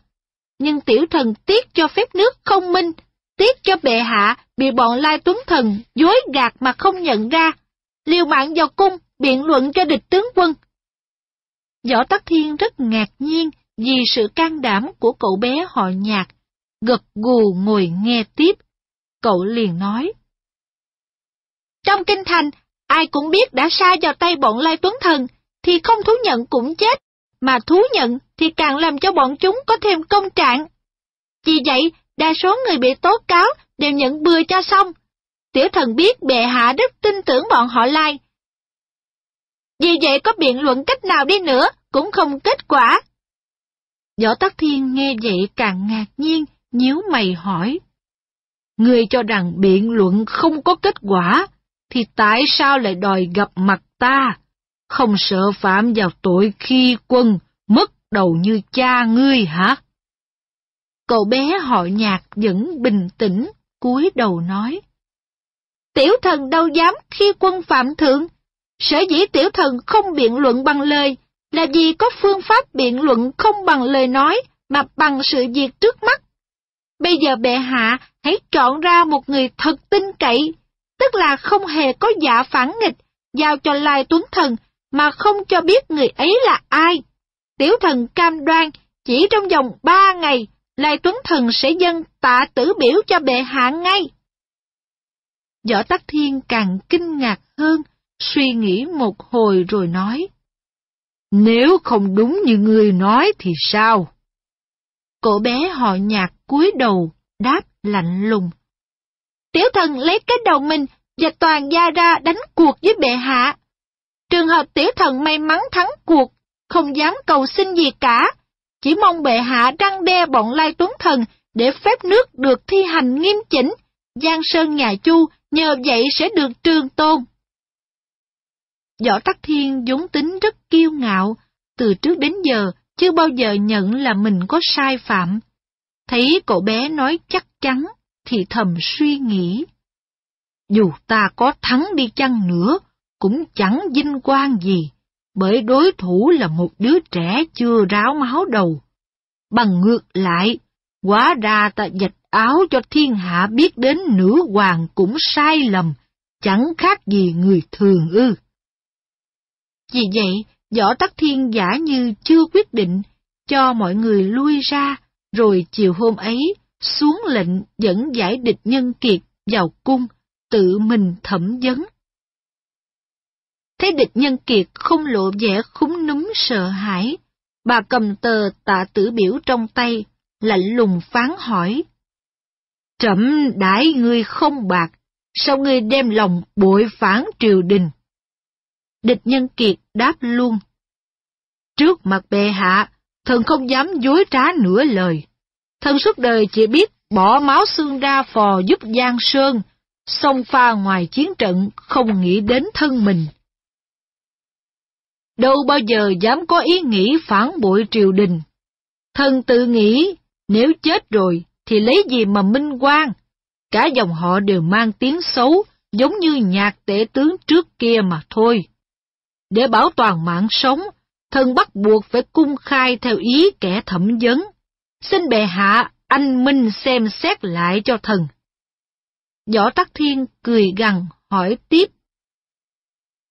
Nhưng tiểu thần tiếc cho phép nước không minh, tiếc cho bệ hạ bị bọn Lai Tuấn Thần dối gạt mà không nhận ra, liều mạng vào cung biện luận cho địch tướng quân. Võ Tắc Thiên rất ngạc nhiên vì sự can đảm của cậu bé họ nhạc, gật gù ngồi nghe tiếp. Cậu liền nói. Trong kinh thành, ai cũng biết đã sai vào tay bọn Lai Tuấn Thần, thì không thú nhận cũng chết, mà thú nhận thì càng làm cho bọn chúng có thêm công trạng. Vì vậy, đa số người bị tố cáo đều nhận bừa cho xong. Tiểu thần biết bệ hạ rất tin tưởng bọn họ lai. Vì vậy có biện luận cách nào đi nữa cũng không kết quả. Võ Tắc Thiên nghe vậy càng ngạc nhiên, nhíu mày hỏi. Người cho rằng biện luận không có kết quả, thì tại sao lại đòi gặp mặt ta? Không sợ phạm vào tội khi quân, mất đầu như cha ngươi hả? Cậu bé họ nhạc vẫn bình tĩnh, cúi đầu nói. Tiểu thần đâu dám khi quân phạm thượng, sở dĩ tiểu thần không biện luận bằng lời, là vì có phương pháp biện luận không bằng lời nói, mà bằng sự việc trước mắt. Bây giờ bệ hạ hãy chọn ra một người thật tin cậy, tức là không hề có dạ phản nghịch, giao cho Lai Tuấn Thần, mà không cho biết người ấy là ai. Tiểu thần cam đoan, chỉ trong vòng ba ngày, Lai Tuấn Thần sẽ dâng tạ tử biểu cho bệ hạ ngay. Võ Tắc Thiên càng kinh ngạc hơn, suy nghĩ một hồi rồi nói. Nếu không đúng như người nói thì sao? Cậu bé họ nhạc cúi đầu, đáp lạnh lùng. Tiểu thần lấy cái đầu mình và toàn gia ra đánh cuộc với bệ hạ. Trường hợp tiểu thần may mắn thắng cuộc, không dám cầu xin gì cả, chỉ mong bệ hạ răng đe bọn lai tuấn thần để phép nước được thi hành nghiêm chỉnh, Giang Sơn nhà Chu nhờ vậy sẽ được trường tôn. Võ Tắc Thiên vốn tính rất kiêu ngạo, từ trước đến giờ chưa bao giờ nhận là mình có sai phạm. Thấy cậu bé nói chắc chắn, thì thầm suy nghĩ. Dù ta có thắng đi chăng nữa, cũng chẳng vinh quang gì, bởi đối thủ là một đứa trẻ chưa ráo máu đầu. Bằng ngược lại, quá ra ta dạch áo cho thiên hạ biết đến nữ hoàng cũng sai lầm, chẳng khác gì người thường ư. Vì vậy, Võ Tắc Thiên giả như chưa quyết định, cho mọi người lui ra, rồi chiều hôm ấy, xuống lệnh dẫn giải địch nhân kiệt vào cung, tự mình thẩm vấn. Thấy địch nhân kiệt không lộ vẻ khúng núm sợ hãi, bà cầm tờ tạ tử biểu trong tay, lạnh lùng phán hỏi. Trẫm đãi ngươi không bạc, sao ngươi đem lòng bội phản triều đình? Địch nhân kiệt đáp luôn. Trước mặt bệ hạ, thần không dám dối trá nửa lời. Thần suốt đời chỉ biết bỏ máu xương ra phò giúp Giang Sơn, xông pha ngoài chiến trận không nghĩ đến thân mình. Đâu bao giờ dám có ý nghĩ phản bội triều đình. Thần tự nghĩ, nếu chết rồi thì lấy gì mà minh quan, cả dòng họ đều mang tiếng xấu, giống như nhạc tể tướng trước kia mà thôi. Để bảo toàn mạng sống, thần bắt buộc phải cung khai theo ý kẻ thẩm vấn. Xin bệ hạ, anh Minh xem xét lại cho thần. Võ Tắc Thiên cười gằn hỏi tiếp.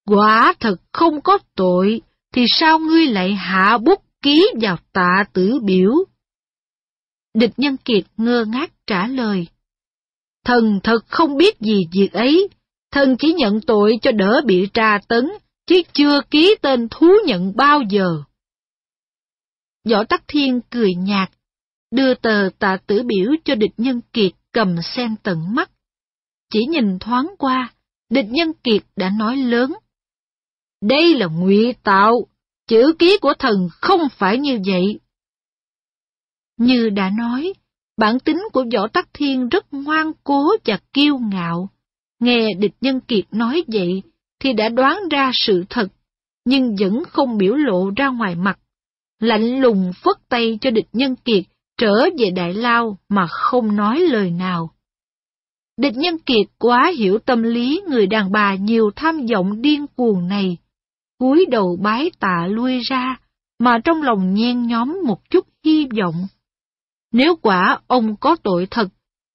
Quả thật không có tội, thì sao ngươi lại hạ bút ký vào tạ tử biểu? Địch Nhân Kiệt ngơ ngác trả lời. Thần thật không biết gì việc ấy, thần chỉ nhận tội cho đỡ bị tra tấn, chứ chưa ký tên thú nhận bao giờ. Võ Tắc Thiên cười nhạt, đưa tờ tạ tử biểu cho địch nhân kiệt cầm xem tận mắt. Chỉ nhìn thoáng qua, địch nhân kiệt đã nói lớn. Đây là ngụy tạo, chữ ký của thần không phải như vậy. Như đã nói, bản tính của Võ Tắc Thiên rất ngoan cố và kiêu ngạo. Nghe địch nhân kiệt nói vậy thì đã đoán ra sự thật, nhưng vẫn không biểu lộ ra ngoài mặt. Lạnh lùng phất tay cho địch nhân kiệt trở về Đại Lao mà không nói lời nào. Địch nhân kiệt quá hiểu tâm lý người đàn bà nhiều tham vọng điên cuồng này, cúi đầu bái tạ lui ra, mà trong lòng nhen nhóm một chút hy vọng. Nếu quả ông có tội thật,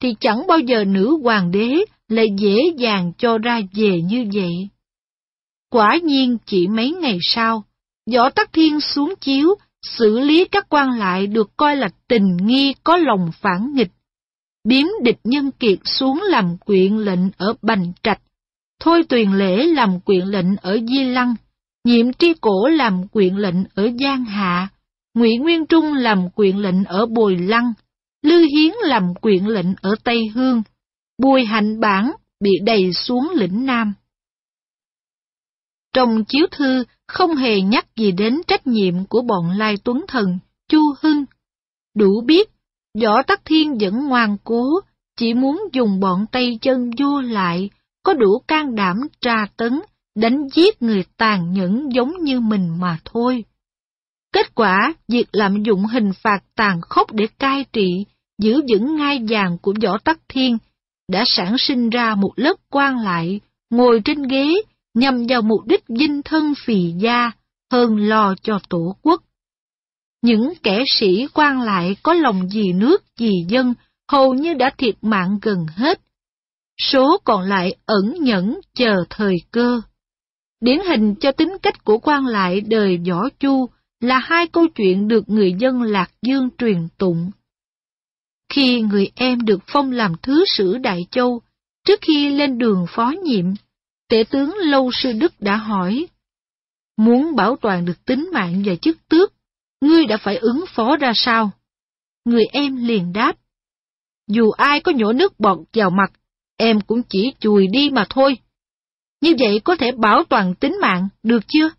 thì chẳng bao giờ nữ hoàng đế lại dễ dàng cho ra về như vậy. Quả nhiên chỉ mấy ngày sau, Võ Tắc Thiên xuống chiếu, xử lý các quan lại được coi là tình nghi có lòng phản nghịch. Biếm địch nhân kiệt xuống làm quyện lệnh ở Bành Trạch, Thôi Tuyền Lễ làm quyện lệnh ở Di Lăng, Nhiệm Tri Cổ làm quyện lệnh ở Giang Hạ, Ngụy Nguyên Trung làm quyện lệnh ở Bồi Lăng, Lư Hiến làm quyện lệnh ở Tây Hương, Bùi Hạnh Bản bị đầy xuống lĩnh Nam. Trong chiếu thư không hề nhắc gì đến trách nhiệm của bọn Lai Tuấn Thần, Chu Hưng. Đủ biết, Võ Tắc Thiên vẫn ngoan cố, chỉ muốn dùng bọn tay chân vua lại, có đủ can đảm tra tấn, đánh giết người tàn nhẫn giống như mình mà thôi. Kết quả, việc lạm dụng hình phạt tàn khốc để cai trị, giữ vững ngai vàng của Võ Tắc Thiên, đã sản sinh ra một lớp quan lại, ngồi trên ghế, nhằm vào mục đích dinh thân phì gia, hơn lo cho tổ quốc. Những kẻ sĩ quan lại có lòng vì nước vì dân, hầu như đã thiệt mạng gần hết. Số còn lại ẩn nhẫn chờ thời cơ. Điển hình cho tính cách của quan lại đời võ chu là hai câu chuyện được người dân Lạc Dương truyền tụng. Khi người em được phong làm thứ sử Đại Châu, trước khi lên đường phó nhiệm, tể tướng Lâu Sư Đức đã hỏi, Muốn bảo toàn được tính mạng và chức tước, ngươi đã phải ứng phó ra sao? Người em liền đáp, Dù ai có nhổ nước bọt vào mặt, em cũng chỉ chùi đi mà thôi. Như vậy có thể bảo toàn tính mạng, được chưa?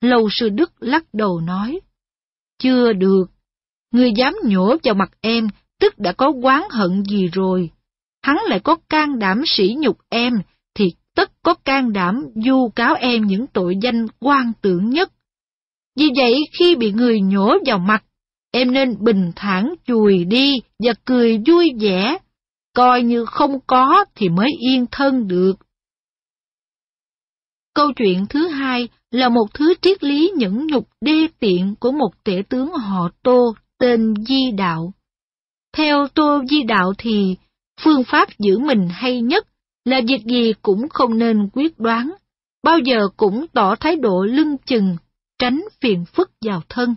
Lâu sư Đức lắc đầu nói, Chưa được, ngươi dám nhổ vào mặt em, tức đã có oán hận gì rồi. Hắn lại có can đảm sỉ nhục em, thì tất có can đảm du cáo em những tội danh quan tưởng nhất. Vì vậy khi bị người nhổ vào mặt, em nên bình thản chùi đi và cười vui vẻ, coi như không có thì mới yên thân được. Câu chuyện thứ hai là một thứ triết lý những nhục đê tiện của một tể tướng họ Tô tên Di Đạo. Theo Tô Di Đạo thì, phương pháp giữ mình hay nhất là việc gì cũng không nên quyết đoán, bao giờ cũng tỏ thái độ lưng chừng, tránh phiền phức vào thân.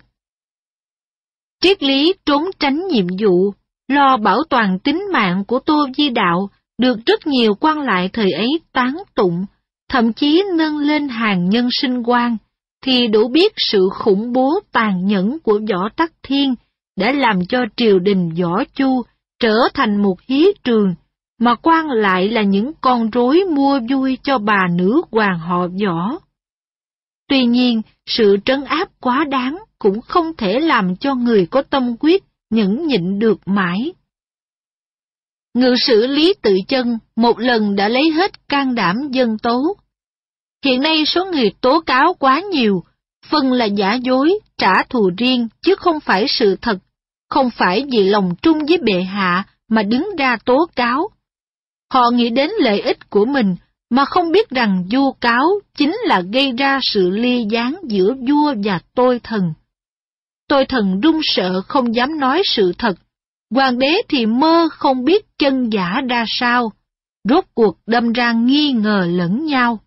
Triết lý trốn tránh nhiệm vụ, lo bảo toàn tính mạng của Tô Di Đạo được rất nhiều quan lại thời ấy tán tụng, thậm chí nâng lên hàng nhân sinh quan, thì đủ biết sự khủng bố tàn nhẫn của võ tắc thiên đã làm cho triều đình võ chu trở thành một hí trường, mà quan lại là những con rối mua vui cho bà nữ hoàng họ võ. Tuy nhiên, sự trấn áp quá đáng cũng không thể làm cho người có tâm quyết nhẫn nhịn được mãi. Ngự sử Lý Tự Chân một lần đã lấy hết can đảm dân tố. Hiện nay số người tố cáo quá nhiều, phần là giả dối, trả thù riêng chứ không phải sự thật, không phải vì lòng trung với bệ hạ mà đứng ra tố cáo, Họ nghĩ đến lợi ích của mình mà không biết rằng du cáo chính là gây ra sự ly gián giữa vua và tôi thần. Tôi thần run sợ không dám nói sự thật, hoàng đế thì mơ không biết chân giả ra sao, rốt cuộc đâm ra nghi ngờ lẫn nhau.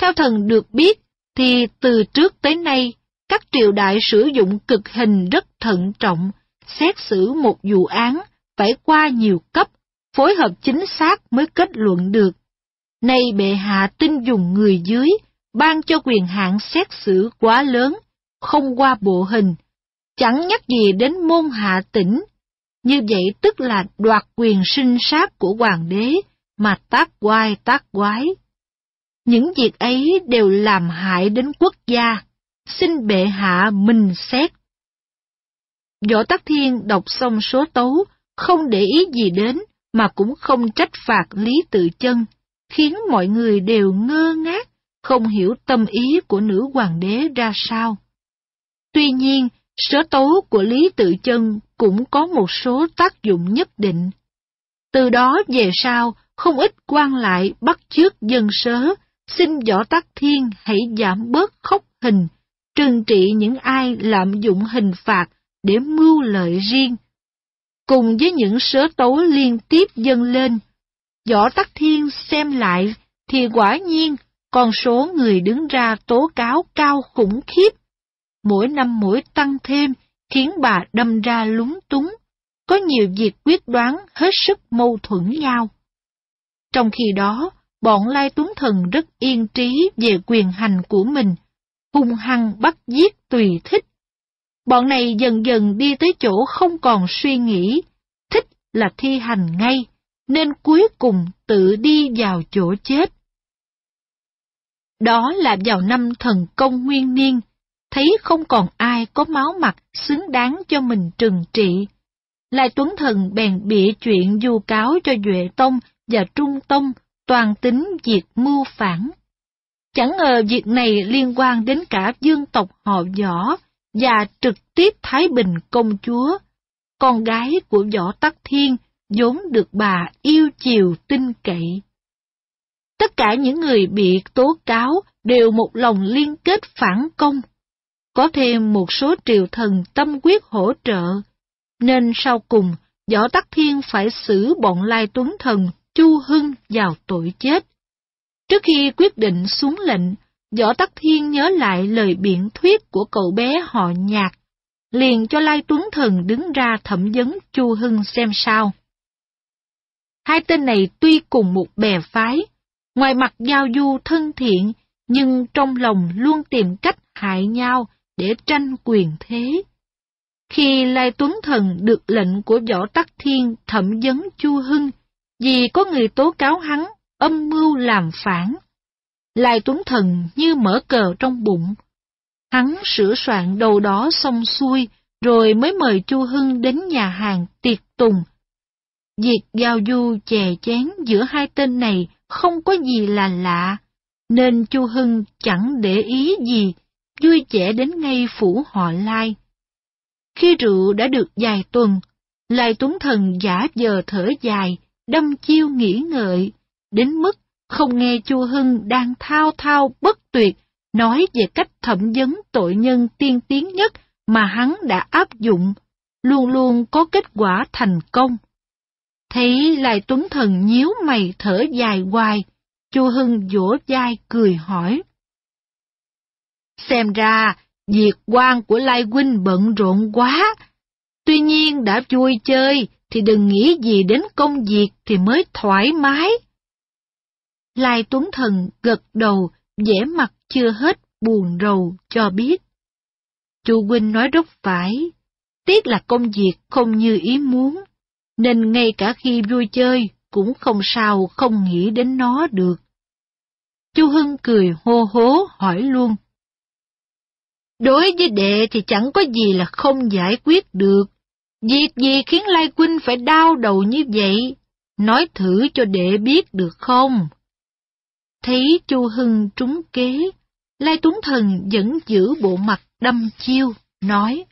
Theo thần được biết, thì từ trước tới nay, các triều đại sử dụng cực hình rất thận trọng, xét xử một vụ án phải qua nhiều cấp, phối hợp chính xác mới kết luận được. Nay bệ hạ tin dùng người dưới, ban cho quyền hạn xét xử quá lớn, không qua bộ hình, chẳng nhắc gì đến môn hạ tỉnh. Như vậy tức là đoạt quyền sinh sát của hoàng đế, mà tác quai tác quái. Những việc ấy đều làm hại đến quốc gia, xin bệ hạ minh xét. Võ Tắc Thiên đọc xong số tấu, không để ý gì đến, mà cũng không trách phạt Lý Tự Chân, khiến mọi người đều ngơ ngác, không hiểu tâm ý của nữ hoàng đế ra sao. Tuy nhiên, Sớ tấu của Lý Tự Chân cũng có một số tác dụng nhất định. Từ đó về sau, không ít quan lại bắt chước dân sớ, xin võ tắc thiên hãy giảm bớt khốc hình, trừng trị những ai lạm dụng hình phạt để mưu lợi riêng. Cùng với những sớ tấu liên tiếp dâng lên, võ tắc thiên xem lại thì quả nhiên con số người đứng ra tố cáo cao khủng khiếp. Mỗi năm mỗi tăng thêm khiến bà đâm ra lúng túng, có nhiều việc quyết đoán hết sức mâu thuẫn nhau. Trong khi đó, bọn Lai Tuấn Thần rất yên trí về quyền hành của mình, hung hăng bắt giết tùy thích. Bọn này dần dần đi tới chỗ không còn suy nghĩ, thích là thi hành ngay, nên cuối cùng tự đi vào chỗ chết. Đó là vào năm thần công nguyên niên, thấy không còn ai có máu mặt xứng đáng cho mình trừng trị. Lai Tuấn Thần bèn bịa chuyện du cáo cho Duệ Tông và Trung Tông toàn tính diệt mưu phản. Chẳng ngờ việc này liên quan đến cả dương tộc họ võ và trực tiếp Thái Bình công chúa, con gái của võ tắc thiên vốn được bà yêu chiều tin cậy. Tất cả những người bị tố cáo đều một lòng liên kết phản công. Có thêm một số triều thần tâm quyết hỗ trợ, nên sau cùng Võ Tắc Thiên phải xử bọn Lai Tuấn Thần Chu Hưng vào tội chết. Trước khi quyết định xuống lệnh, Võ Tắc Thiên nhớ lại lời biện thuyết của cậu bé họ nhạc, liền cho Lai Tuấn Thần đứng ra thẩm vấn Chu Hưng xem sao. Hai tên này tuy cùng một bè phái, ngoài mặt giao du thân thiện, nhưng trong lòng luôn tìm cách hại nhau để tranh quyền thế. Khi Lai Tuấn Thần được lệnh của Võ Tắc Thiên thẩm vấn Chu Hưng, vì có người tố cáo hắn âm mưu làm phản. Lai Tuấn Thần như mở cờ trong bụng. Hắn sửa soạn đầu đó xong xuôi, rồi mới mời Chu Hưng đến nhà hàng tiệc tùng. Việc giao du chè chén giữa hai tên này không có gì là lạ, nên Chu Hưng chẳng để ý gì, vui vẻ đến ngay phủ họ Lai. Khi rượu đã được vài tuần, Lai Tuấn Thần giả giờ thở dài, đâm chiêu nghĩ ngợi, đến mức không nghe Chu Hưng đang thao thao bất tuyệt nói về cách thẩm vấn tội nhân tiên tiến nhất mà hắn đã áp dụng, luôn luôn có kết quả thành công. Thấy Lai Tuấn Thần nhíu mày thở dài hoài, Chu Hưng vỗ vai cười hỏi. Xem ra, việc quan của Lai Huynh bận rộn quá. Tuy nhiên đã vui chơi thì đừng nghĩ gì đến công việc thì mới thoải mái. Lai Tuấn Thần gật đầu, vẻ mặt chưa hết buồn rầu cho biết. Chu Huynh nói rất phải, tiếc là công việc không như ý muốn, nên ngay cả khi vui chơi cũng không sao không nghĩ đến nó được. Chu Hưng cười hô hố hỏi luôn. Đối với đệ thì chẳng có gì là không giải quyết được. Việc gì khiến Lai Quynh phải đau đầu như vậy? Nói thử cho đệ biết được không? Thấy Chu Hưng trúng kế, Lai Tuấn Thần vẫn giữ bộ mặt đâm chiêu, nói.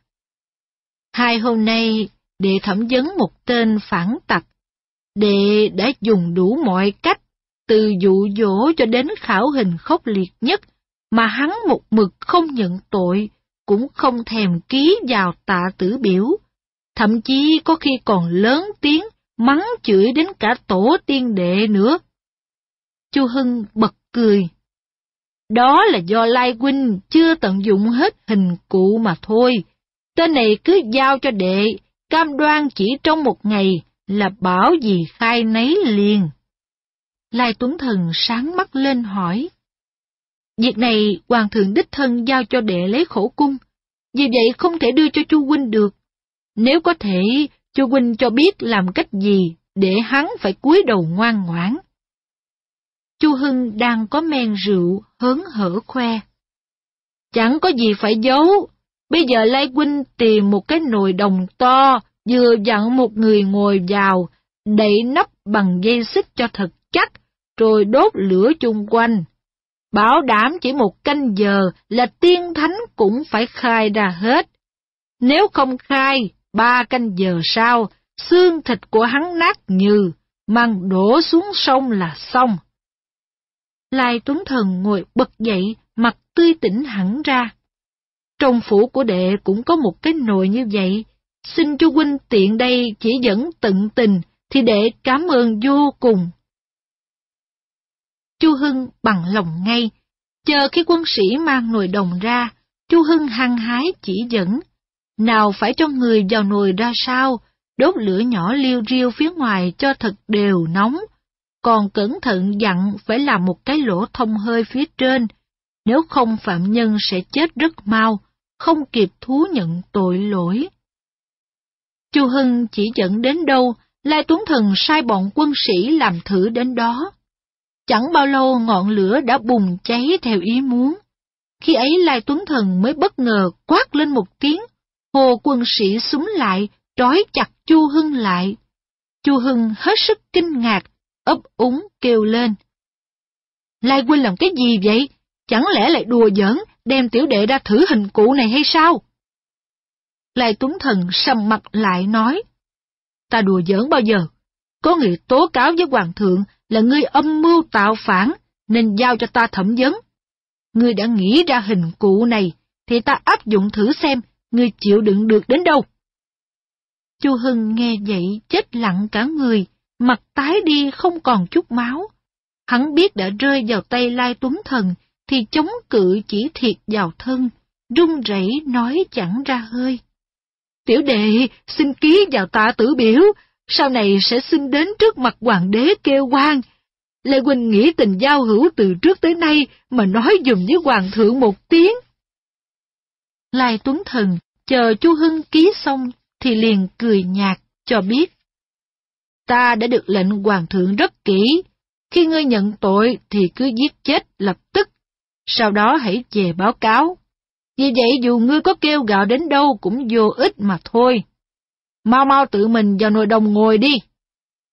Hai hôm nay, đệ thẩm vấn một tên phản tặc. đệ đã dùng đủ mọi cách, từ dụ dỗ cho đến khảo hình khốc liệt nhất, mà hắn một mực không nhận tội, cũng không thèm ký vào tạ tử biểu. Thậm chí có khi còn lớn tiếng, mắng chửi đến cả tổ tiên đệ nữa. Chu Hưng bật cười. Đó là do Lai Huynh chưa tận dụng hết hình cụ mà thôi. Tên này cứ giao cho đệ, cam đoan chỉ trong một ngày là bảo gì khai nấy liền. Lai Tuấn Thần sáng mắt lên hỏi. Việc này Hoàng thượng đích thân giao cho đệ lấy khổ cung, vì vậy không thể đưa cho Chu Huynh được. Nếu có thể, Chu Huynh cho biết làm cách gì để hắn phải cúi đầu ngoan ngoãn. Chu Hưng đang có men rượu, hớn hở khoe. Chẳng có gì phải giấu, bây giờ Lai Huynh tìm một cái nồi đồng to, vừa dặn một người ngồi vào, đậy nắp bằng dây xích cho thật chắc, rồi đốt lửa chung quanh. Bảo đảm chỉ một canh giờ là tiên thánh cũng phải khai ra hết. Nếu không khai, ba canh giờ sau, xương thịt của hắn nát như, mang đổ xuống sông là xong. Lai Tuấn Thần ngồi bật dậy, mặt tươi tỉnh hẳn ra. Trong phủ của đệ cũng có một cái nồi như vậy, xin cho huynh tiện đây chỉ dẫn tận tình, thì đệ cảm ơn vô cùng. Chu Hưng bằng lòng ngay, chờ khi quân sĩ mang nồi đồng ra, Chu Hưng hăng hái chỉ dẫn. Nào phải cho người vào nồi ra sao, đốt lửa nhỏ liêu riêu phía ngoài cho thật đều nóng, còn cẩn thận dặn phải làm một cái lỗ thông hơi phía trên, nếu không phạm nhân sẽ chết rất mau, không kịp thú nhận tội lỗi. Chu Hưng chỉ dẫn đến đâu, Lai Tuấn Thần sai bọn quân sĩ làm thử đến đó. Chẳng bao lâu ngọn lửa đã bùng cháy theo ý muốn. Khi ấy Lai Tuấn Thần mới bất ngờ quát lên một tiếng, hồ quân sĩ súng lại, trói chặt Chu Hưng lại. Chu Hưng hết sức kinh ngạc, ấp úng kêu lên. Lai quynh làm cái gì vậy? Chẳng lẽ lại đùa giỡn, đem tiểu đệ ra thử hình cụ này hay sao? Lai Tuấn Thần sầm mặt lại nói. Ta đùa giỡn bao giờ? Có người tố cáo với Hoàng thượng là ngươi âm mưu tạo phản, nên giao cho ta thẩm vấn. Ngươi đã nghĩ ra hình cụ này, thì ta áp dụng thử xem, ngươi chịu đựng được đến đâu. Chu Hưng nghe vậy chết lặng cả người, mặt tái đi không còn chút máu. Hắn biết đã rơi vào tay Lai Tuấn Thần, thì chống cự chỉ thiệt vào thân, run rẩy nói chẳng ra hơi. Tiểu đệ xin ký vào tạ tử biểu, sau này sẽ xin đến trước mặt hoàng đế kêu quan. Lê Quỳnh nghĩ tình giao hữu từ trước tới nay mà nói dùm với hoàng thượng một tiếng. Lai Tuấn Thần chờ chu Hưng ký xong thì liền cười nhạt cho biết. Ta đã được lệnh hoàng thượng rất kỹ, khi ngươi nhận tội thì cứ giết chết lập tức, sau đó hãy về báo cáo. Vì vậy dù ngươi có kêu gạo đến đâu cũng vô ích mà thôi. Mau mau tự mình vào nồi đồng ngồi đi.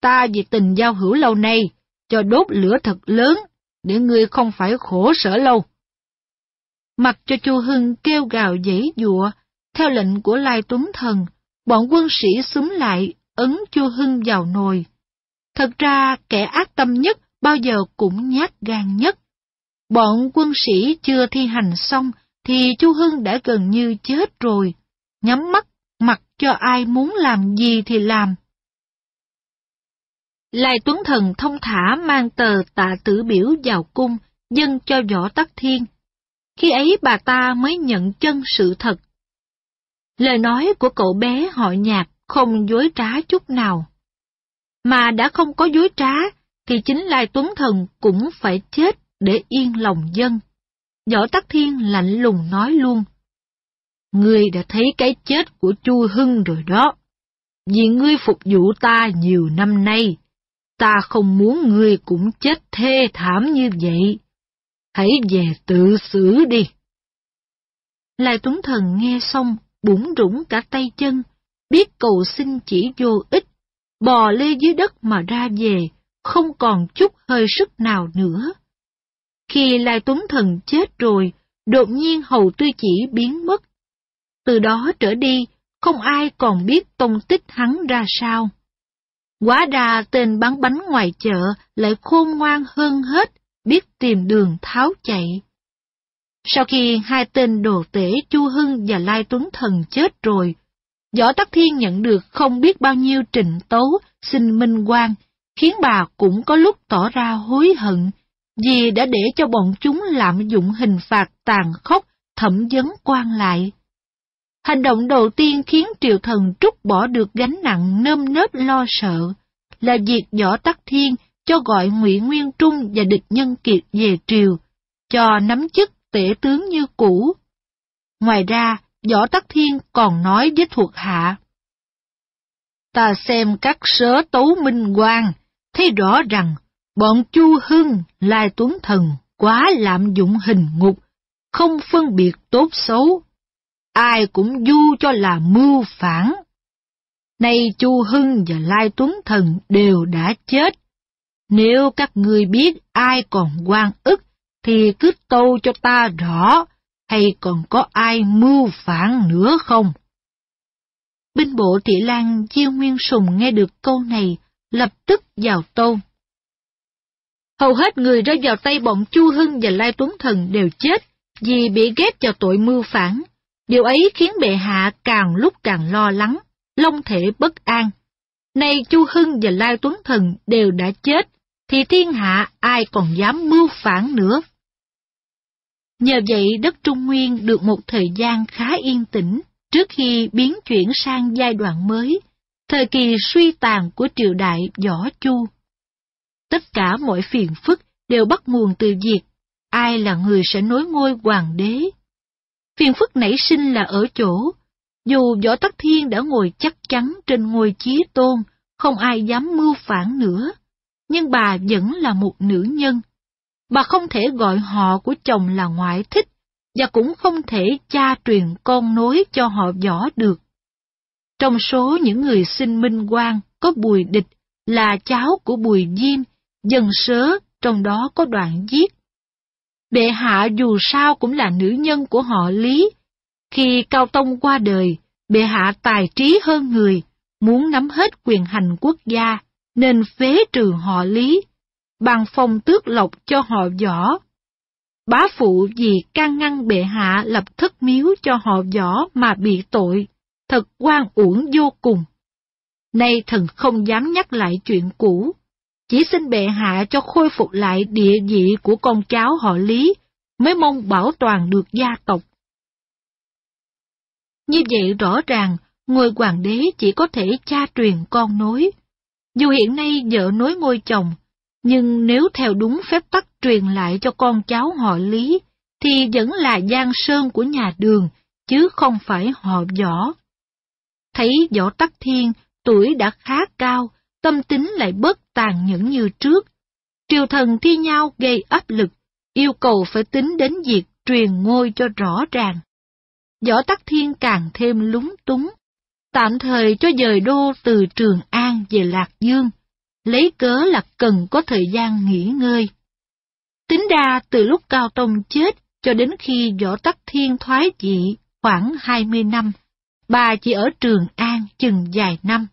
Ta vì tình giao hữu lâu nay, cho đốt lửa thật lớn, để ngươi không phải khổ sở lâu. Mặc cho chu Hưng kêu gào dãy dụa, theo lệnh của Lai Tuấn Thần, bọn quân sĩ xúm lại, ấn chu Hưng vào nồi. Thật ra kẻ ác tâm nhất bao giờ cũng nhát gan nhất. Bọn quân sĩ chưa thi hành xong thì chu Hưng đã gần như chết rồi, nhắm mắt mặc cho ai muốn làm gì thì làm. Lai Tuấn Thần thông thả mang tờ tạ tử biểu vào cung, dâng cho võ tắc thiên. Khi ấy bà ta mới nhận chân sự thật. Lời nói của cậu bé họ nhạc không dối trá chút nào. Mà đã không có dối trá, thì chính Lai Tuấn Thần cũng phải chết để yên lòng dân. Võ Tắc Thiên lạnh lùng nói luôn. Ngươi đã thấy cái chết của Chu Hưng rồi đó. Vì ngươi phục vụ ta nhiều năm nay, ta không muốn ngươi cũng chết thê thảm như vậy. Hãy về tự xử đi. Lai Tuấn Thần nghe xong, bủng rủng cả tay chân, biết cầu xin chỉ vô ích, bò lê dưới đất mà ra về, không còn chút hơi sức nào nữa. Khi Lai Tuấn Thần chết rồi, đột nhiên hầu tư chỉ biến mất. Từ đó trở đi, không ai còn biết tông tích hắn ra sao. Quá ra tên bán bánh ngoài chợ lại khôn ngoan hơn hết, biết tìm đường tháo chạy. Sau khi hai tên đồ tể Chu Hưng và Lai Tuấn Thần chết rồi, Võ Tắc Thiên nhận được không biết bao nhiêu trình tấu, xin minh quan, khiến bà cũng có lúc tỏ ra hối hận, vì đã để cho bọn chúng lạm dụng hình phạt tàn khốc, thẩm vấn quan lại. Hành động đầu tiên khiến triều thần trút bỏ được gánh nặng nơm nớp lo sợ, là việc Võ Tắc Thiên cho gọi Ngụy Nguyên Trung và địch nhân kiệt về triều, cho nắm chức tể tướng như cũ. Ngoài ra, Võ Tắc Thiên còn nói với thuộc hạ. Ta xem các sớ tấu minh quan, thấy rõ rằng bọn Chu Hưng, Lai Tuấn Thần quá lạm dụng hình ngục, không phân biệt tốt xấu. Ai cũng du cho là mưu phản. Nay Chu Hưng và Lai Tuấn Thần đều đã chết. Nếu các người biết ai còn quan ức, thì cứ tâu cho ta rõ, hay còn có ai mưu phản nữa không? Binh bộ Thị Lan Diêu Nguyên Sùng nghe được câu này, lập tức vào tâu. Hầu hết người rơi vào tay bọn Chu Hưng và Lai Tuấn Thần đều chết vì bị ghét vào tội mưu phản. Điều ấy khiến bệ hạ càng lúc càng lo lắng, long thể bất an. Nay Chu Hưng và Lai Tuấn Thần đều đã chết, thì thiên hạ ai còn dám mưu phản nữa. Nhờ vậy đất Trung Nguyên được một thời gian khá yên tĩnh trước khi biến chuyển sang giai đoạn mới, thời kỳ suy tàn của triều đại Võ Chu. Tất cả mọi phiền phức đều bắt nguồn từ việc ai là người sẽ nối ngôi hoàng đế. Phiền phức nảy sinh là ở chỗ, dù Võ Tắc Thiên đã ngồi chắc chắn trên ngôi chí tôn, không ai dám mưu phản nữa, nhưng bà vẫn là một nữ nhân, Bà không thể gọi họ của chồng là ngoại thích, và cũng không thể cha truyền con nối cho họ võ được. Trong số những người sinh minh quan có bùi địch là cháu của bùi diêm, dần sớ trong đó có đoạn giết. Bệ hạ dù sao cũng là nữ nhân của họ Lý. Khi Cao Tông qua đời, bệ hạ tài trí hơn người, muốn nắm hết quyền hành quốc gia, nên phế trừ họ Lý bằng phong tước lộc cho họ võ. Bá phụ vì can ngăn bệ hạ lập thất miếu cho họ võ mà bị tội, thật quan uổng vô cùng. Nay thần không dám nhắc lại chuyện cũ, chỉ xin bệ hạ cho khôi phục lại địa vị của con cháu họ Lý, mới mong bảo toàn được gia tộc. Như vậy rõ ràng, ngôi hoàng đế chỉ có thể cha truyền con nối. Dù hiện nay vợ nối ngôi chồng, nhưng nếu theo đúng phép tắc truyền lại cho con cháu họ Lý, thì vẫn là Giang Sơn của nhà đường, chứ không phải họ võ. Thấy võ tắc thiên, tuổi đã khá cao, tâm tính lại bất tàn nhẫn như trước. Triều thần thi nhau gây áp lực, yêu cầu phải tính đến việc truyền ngôi cho rõ ràng. Võ tắc thiên càng thêm lúng túng, tạm thời cho dời đô từ Trường An về Lạc Dương, lấy cớ là cần có thời gian nghỉ ngơi. Tính ra từ lúc Cao Tông chết cho đến khi Võ Tắc Thiên thoái vị khoảng 20 năm, bà chỉ ở Trường An chừng vài năm.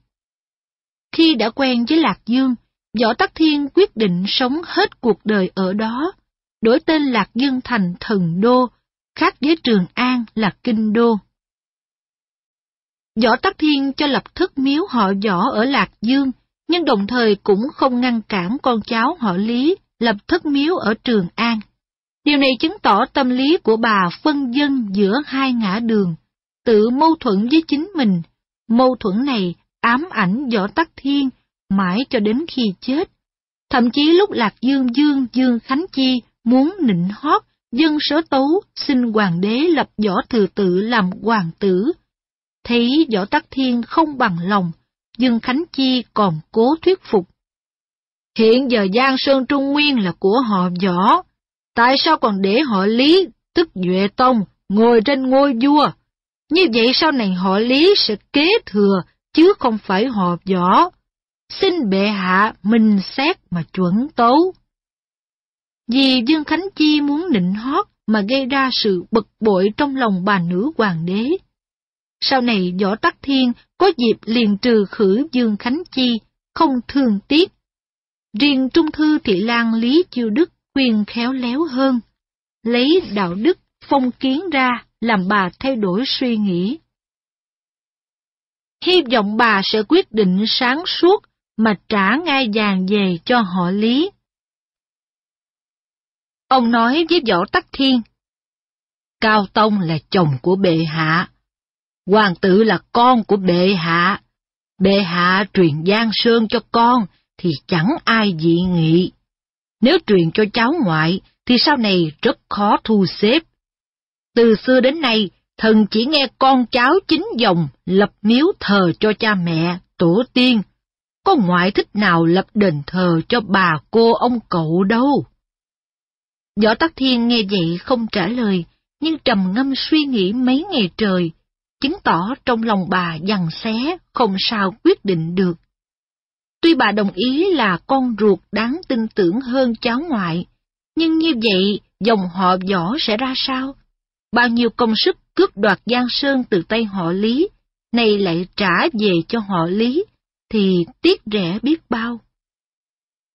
Khi đã quen với Lạc Dương, Võ Tắc Thiên quyết định sống hết cuộc đời ở đó, đổi tên Lạc Dương thành Thần Đô, khác với Trường An là Kinh Đô. Võ Tắc Thiên cho lập thất miếu họ võ ở Lạc Dương, nhưng đồng thời cũng không ngăn cản con cháu họ Lý lập thất miếu ở Trường An. Điều này chứng tỏ tâm lý của bà phân dân giữa hai ngã đường, tự mâu thuẫn với chính mình. Mâu thuẫn này ám ảnh võ tắc thiên mãi cho đến khi chết. Thậm chí lúc Lạc Dương Dương Dương Khánh Chi muốn nịnh hót, dân sớ tấu xin hoàng đế lập võ thừa tự làm hoàng tử. Thấy võ tắc thiên không bằng lòng, Dương Khánh Chi còn cố thuyết phục. Hiện giờ Giang Sơn Trung Nguyên là của họ võ, tại sao còn để họ Lý, tức Duệ Tông, ngồi trên ngôi vua? Như vậy sau này họ Lý sẽ kế thừa, chứ không phải họ võ. Xin bệ hạ mình xét mà chuẩn tấu. Vì Dương Khánh Chi muốn nịnh hót mà gây ra sự bực bội trong lòng bà nữ hoàng đế. Sau này Võ Tắc Thiên có dịp liền trừ khử Dương Khánh Chi, không thương tiếc. Riêng Trung Thư Thị Lan Lý Chiêu Đức khuyên khéo léo hơn, lấy đạo đức phong kiến ra làm bà thay đổi suy nghĩ. Hy vọng bà sẽ quyết định sáng suốt mà trả ngai vàng về cho họ Lý. Ông nói với Võ Tắc Thiên, Cao Tông là chồng của bệ hạ, hoàng tử là con của bệ hạ, bệ hạ truyền Giang Sơn cho con thì chẳng ai dị nghị. Nếu truyền cho cháu ngoại thì sau này rất khó thu xếp. Từ xưa đến nay, thần chỉ nghe con cháu chính dòng lập miếu thờ cho cha mẹ, tổ tiên. Có ngoại thích nào lập đền thờ cho bà cô ông cậu đâu. Võ Tắc Thiên nghe vậy không trả lời, nhưng trầm ngâm suy nghĩ mấy ngày trời, chứng tỏ trong lòng bà dằn xé, không sao quyết định được. Tuy bà đồng ý là con ruột đáng tin tưởng hơn cháu ngoại, nhưng như vậy dòng họ võ sẽ ra sao? Bao nhiêu công sức cướp đoạt Giang Sơn từ tay họ Lý, nay lại trả về cho họ Lý, thì tiếc rẻ biết bao.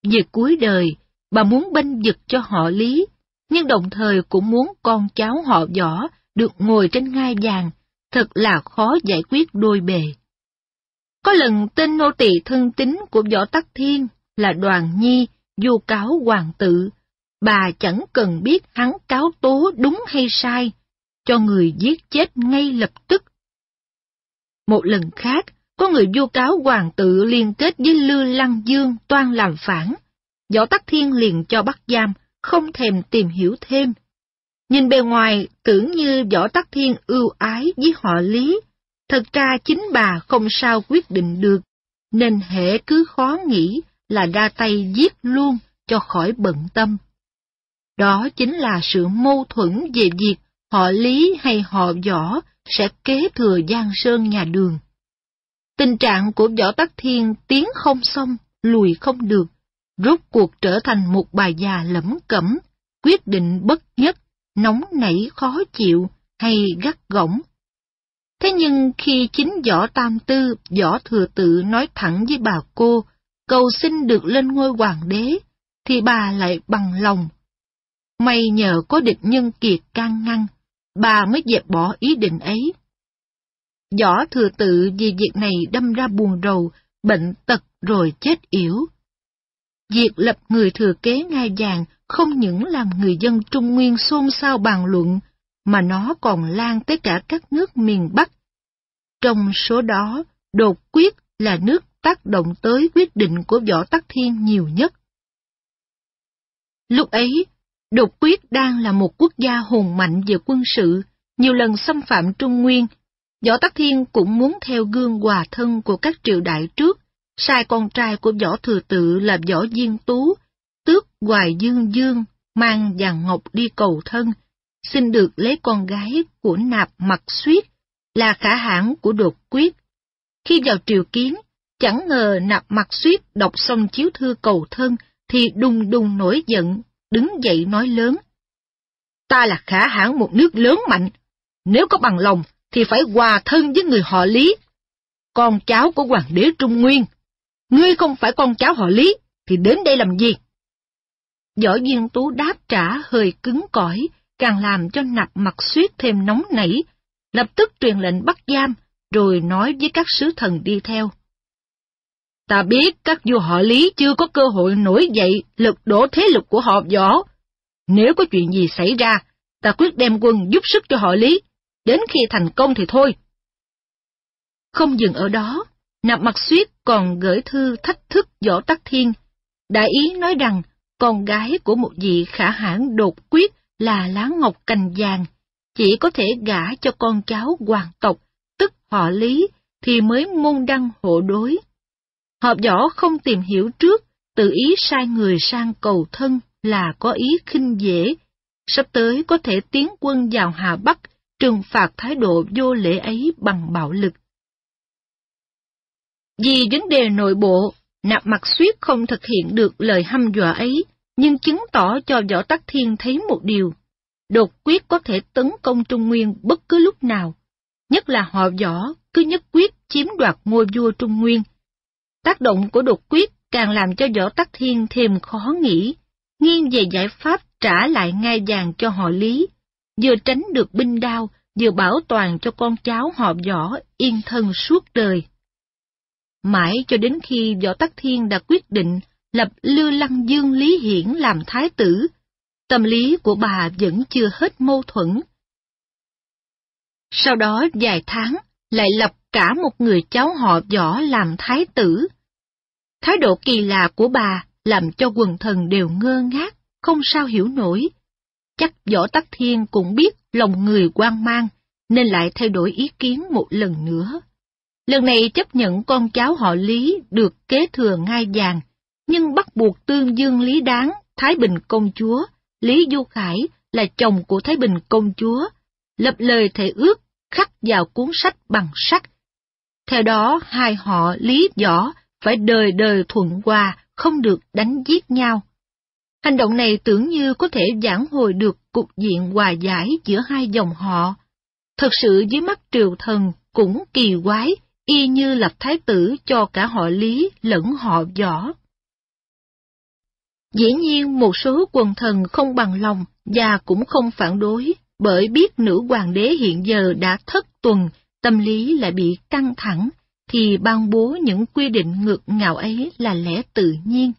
Về cuối đời, bà muốn bênh vực cho họ Lý, nhưng đồng thời cũng muốn con cháu họ võ được ngồi trên ngai vàng, thật là khó giải quyết đôi bề. Có lần tên nô tỳ thân tín của võ tắc thiên là đoàn nhi, du cáo hoàng tự, bà chẳng cần biết hắn cáo tố đúng hay sai, cho người giết chết ngay lập tức. Một lần khác, có người vu cáo hoàng tự liên kết với Lư Lăng Dương toan làm phản. Võ Tắc Thiên liền cho bắt giam, không thèm tìm hiểu thêm. Nhìn bề ngoài tưởng như Võ Tắc Thiên ưu ái với họ Lý, thật ra chính bà không sao quyết định được, nên hệ cứ khó nghĩ là ra tay giết luôn cho khỏi bận tâm. Đó chính là sự mâu thuẫn về việc họ Lý hay họ Võ sẽ kế thừa Giang Sơn nhà đường. Tình trạng của Võ Tắc Thiên tiến không xong, lùi không được, rốt cuộc trở thành một bà già lẫm cẩm, quyết định bất nhất, nóng nảy khó chịu hay gắt gỏng. Thế nhưng khi chính Võ Tam Tư, Võ Thừa Tự nói thẳng với bà cô, cầu xin được lên ngôi hoàng đế, thì bà lại bằng lòng. May nhờ có địch nhân kiệt can ngăn, bà mới dẹp bỏ ý định ấy. Võ thừa tự vì việc này đâm ra buồn rầu, bệnh tật rồi chết yểu. Việc lập người thừa kế ngai vàng không những làm người dân Trung Nguyên xôn xao bàn luận, mà nó còn lan tới cả các nước miền Bắc. Trong số đó, đột quyết là nước tác động tới quyết định của Võ Tắc Thiên nhiều nhất. Lúc ấy, đột quyết đang là một quốc gia hùng mạnh về quân sự, nhiều lần xâm phạm Trung Nguyên. Võ Tắc Thiên cũng muốn theo gương hòa thân của các triều đại trước, sai con trai của Võ Thừa Tự là Võ Diên Tú, tước Hoài Dương Dương, mang vàng ngọc đi cầu thân, xin được lấy con gái của nạp mặt suyết, là khả hãn của đột quyết. Khi vào triều kiến, chẳng ngờ nạp mặt suyết đọc xong chiếu thư cầu thân thì đùng đùng nổi giận, đứng dậy nói lớn. Ta là khả hãn một nước lớn mạnh, nếu có bằng lòng thì phải hòa thân với người họ Lý. Con cháu của hoàng đế Trung Nguyên, ngươi không phải con cháu họ Lý, thì đến đây làm gì? Võ Duyên Tú đáp trả hơi cứng cỏi, càng làm cho nạp mặt suýt thêm nóng nảy, lập tức truyền lệnh bắt giam, rồi nói với các sứ thần đi theo. Ta biết các vua họ Lý chưa có cơ hội nổi dậy lực đổ thế lực của họ võ. Nếu có chuyện gì xảy ra, ta quyết đem quân giúp sức cho họ Lý, đến khi thành công thì thôi. Không dừng ở đó, nạp mặt suyết còn gửi thư thách thức võ tắc thiên. Đại ý nói rằng con gái của một vị khả hãn đột quyết là lá ngọc cành vàng, chỉ có thể gả cho con cháu hoàng tộc, tức họ Lý, thì mới môn đăng hộ đối. Hợp võ không tìm hiểu trước, tự ý sai người sang cầu thân là có ý khinh dễ. Sắp tới có thể tiến quân vào Hà Bắc, trừng phạt thái độ vô lễ ấy bằng bạo lực. Vì vấn đề nội bộ, nạp mặt suyết không thực hiện được lời hăm dọa ấy, nhưng chứng tỏ cho Võ Tắc Thiên thấy một điều. Đột quyết có thể tấn công Trung Nguyên bất cứ lúc nào, nhất là họ Võ cứ nhất quyết chiếm đoạt ngôi vua Trung Nguyên. Tác động của đột quyết càng làm cho Võ Tắc Thiên thêm khó nghĩ, nghiêng về giải pháp trả lại ngai vàng cho họ Lý, vừa tránh được binh đao, vừa bảo toàn cho con cháu họ Võ yên thân suốt đời. Mãi cho đến khi Võ Tắc Thiên đã quyết định lập Lư Lăng Dương Lý Hiển làm thái tử, tâm lý của bà vẫn chưa hết mâu thuẫn. Sau đó vài tháng, lại lập cả một người cháu họ Võ làm thái tử. Thái độ kỳ lạ của bà làm cho quần thần đều ngơ ngác, không sao hiểu nổi. Chắc Võ Tắc Thiên cũng biết lòng người quan mang, nên lại thay đổi ý kiến một lần nữa. Lần này chấp nhận con cháu họ Lý được kế thừa ngai vàng, nhưng bắt buộc tương dương Lý Đáng, Thái Bình Công Chúa, Lý Du Khải là chồng của Thái Bình Công Chúa, lập lời thể ước khắc vào cuốn sách bằng sắt. Theo đó, hai họ Lý Võ phải đời đời thuận hòa, không được đánh giết nhau. Hành động này tưởng như có thể giảng hồi được cục diện hòa giải giữa hai dòng họ. Thật sự dưới mắt triều thần cũng kỳ quái, y như lập thái tử cho cả họ Lý lẫn họ Võ. Dĩ nhiên một số quần thần không bằng lòng và cũng không phản đối, bởi biết nữ hoàng đế hiện giờ đã thất tuần, tâm lý lại bị căng thẳng, thì ban bố những quy định ngược ngạo ấy là lẽ tự nhiên.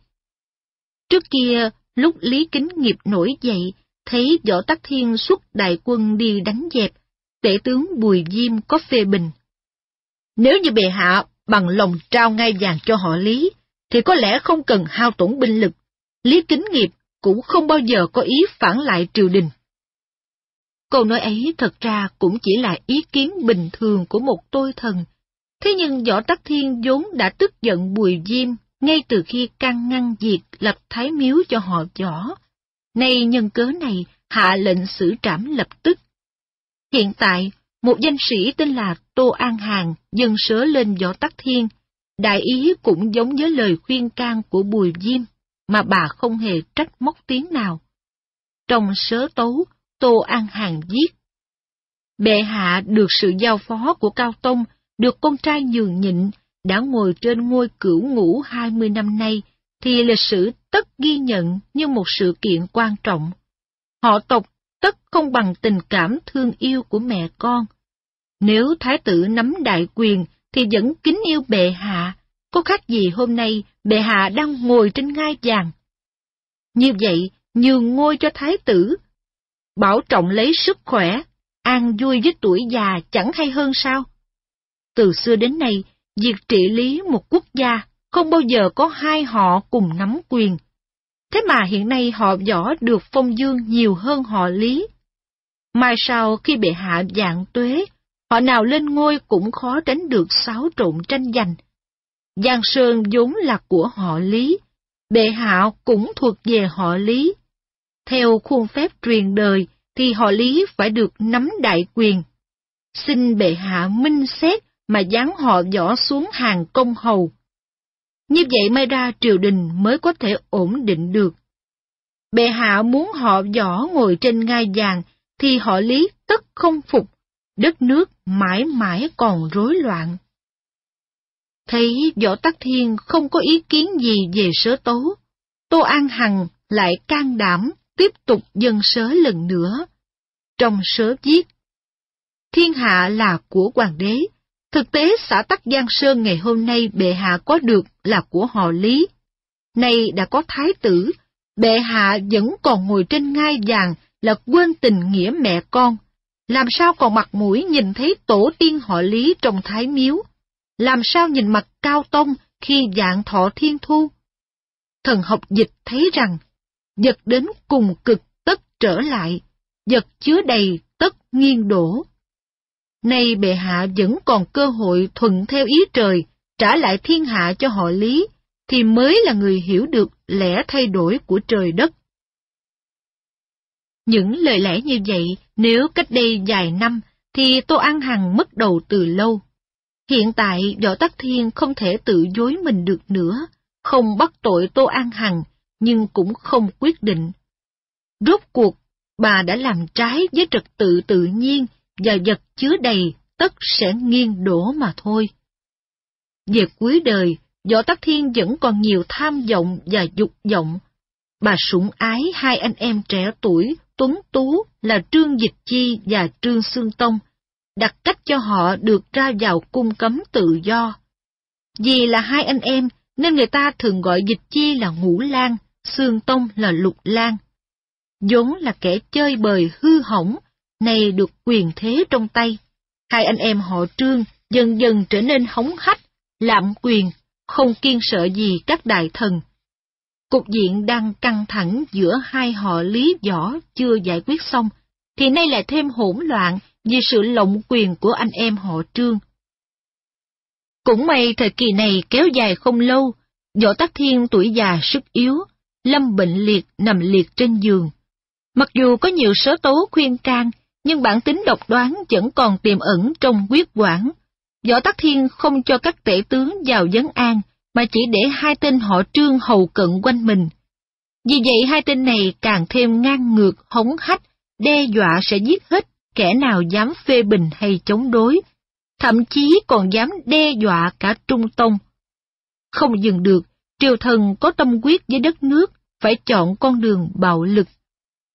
Trước kia, lúc Lý Kính Nghiệp nổi dậy, thấy Võ Tắc Thiên xuất đại quân đi đánh dẹp, tể tướng Bùi Diêm có phê bình. Nếu như bệ hạ bằng lòng trao ngay vàng cho họ Lý, thì có lẽ không cần hao tổn binh lực. Lý Kính Nghiệp cũng không bao giờ có ý phản lại triều đình. Câu nói ấy thật ra cũng chỉ là ý kiến bình thường của một tôi thần. Thế nhưng Võ Tắc Thiên vốn đã tức giận Bùi Diêm ngay từ khi can ngăn việc lập thái miếu cho họ Võ. Nay nhân cớ này hạ lệnh xử trảm lập tức. Hiện tại, một danh sĩ tên là Tô An Hàn dâng sớ lên Võ Tắc Thiên. Đại ý cũng giống với lời khuyên can của Bùi Diêm, mà bà không hề trách móc tiếng nào. Trong sớ tấu, Tô An Hàn viết. Bệ hạ được sự giao phó của Cao Tông, được con trai nhường nhịn, đã ngồi trên ngôi cửu ngũ hai mươi năm nay, thì lịch sử tất ghi nhận như một sự kiện quan trọng. Họ tộc tất không bằng tình cảm thương yêu của mẹ con. Nếu thái tử nắm đại quyền thì vẫn kính yêu bệ hạ, có khác gì hôm nay bệ hạ đang ngồi trên ngai vàng. Như vậy, nhường ngôi cho thái tử bảo trọng lấy sức khỏe, an vui với tuổi già chẳng hay hơn sao? Từ xưa đến nay, việc trị lý một quốc gia không bao giờ có hai họ cùng nắm quyền. Thế mà hiện nay họ võ được phong dương nhiều hơn họ lý. Mai sau khi bệ hạ dạng tuế, họ nào lên ngôi cũng khó tránh được xáo trộn tranh giành. Giang Sơn vốn là của họ lý, bệ hạ cũng thuộc về họ lý. Theo khuôn phép truyền đời thì họ Lý phải được nắm đại quyền. Xin bệ hạ minh xét mà dán họ võ xuống hàng công hầu. Như vậy may ra triều đình mới có thể ổn định được. Bệ hạ muốn họ võ ngồi trên ngai vàng thì họ Lý tất không phục, đất nước mãi mãi còn rối loạn. Thấy Võ Tắc Thiên không có ý kiến gì về sớ tố, Tô An Hằng lại can đảm tiếp tục dân sớ lần nữa. Trong sớ viết, Thiên hạ là của hoàng đế, thực tế xã Tắc Giang Sơn ngày hôm nay bệ hạ có được là của họ Lý. Nay đã có thái tử, bệ hạ vẫn còn ngồi trên ngai vàng là quên tình nghĩa mẹ con. Làm sao còn mặt mũi nhìn thấy tổ tiên họ Lý trong thái miếu? Làm sao nhìn mặt cao tông khi dạng thọ thiên thu? Thần học dịch thấy rằng vật đến cùng cực tất trở lại, vật chứa đầy tất nghiêng đổ. Nay bệ hạ vẫn còn cơ hội thuận theo ý trời, trả lại thiên hạ cho họ lý, thì mới là người hiểu được lẽ thay đổi của trời đất. Những lời lẽ như vậy, nếu cách đây vài năm, thì Tô An Hằng mất đầu từ lâu. Hiện tại, Võ Tắc Thiên không thể tự dối mình được nữa, không bắt tội Tô An Hằng, nhưng cũng không quyết định. Rốt cuộc, bà đã làm trái với trật tự tự nhiên và vật chứa đầy tất sẽ nghiêng đổ mà thôi. Về cuối đời, Võ Tắc Thiên vẫn còn nhiều tham vọng và dục vọng. Bà sủng ái hai anh em trẻ tuổi, tuấn tú là Trương Dịch Chi và Trương Sương Tông, đặt cách cho họ được ra vào cung cấm tự do. Vì là hai anh em nên người ta thường gọi Dịch Chi là Ngũ Lan, Sương Tông là Lục Lan. vốn là kẻ chơi bời hư hỏng, nay được quyền thế trong tay. Hai anh em họ Trương dần dần trở nên hống hách, lạm quyền, không kiên sợ gì các đại thần. Cục diện đang căng thẳng giữa hai họ lý võ chưa giải quyết xong, thì nay lại thêm hỗn loạn vì sự lộng quyền của anh em họ Trương. Cũng may thời kỳ này kéo dài không lâu, Võ Tắc Thiên tuổi già sức yếu, lâm bệnh liệt nằm liệt trên giường. Mặc dù có nhiều sớ tố khuyên can, nhưng bản tính độc đoán vẫn còn tiềm ẩn trong quyết quản. Võ Tắc Thiên không cho các tể tướng vào vấn an, mà chỉ để hai tên họ trương hầu cận quanh mình. Vì vậy hai tên này càng thêm ngang ngược, hống hách, đe dọa sẽ giết hết kẻ nào dám phê bình hay chống đối, thậm chí còn dám đe dọa cả Trung Tông. Không dừng được, triều thần có tâm quyết với đất nước, phải chọn con đường bạo lực.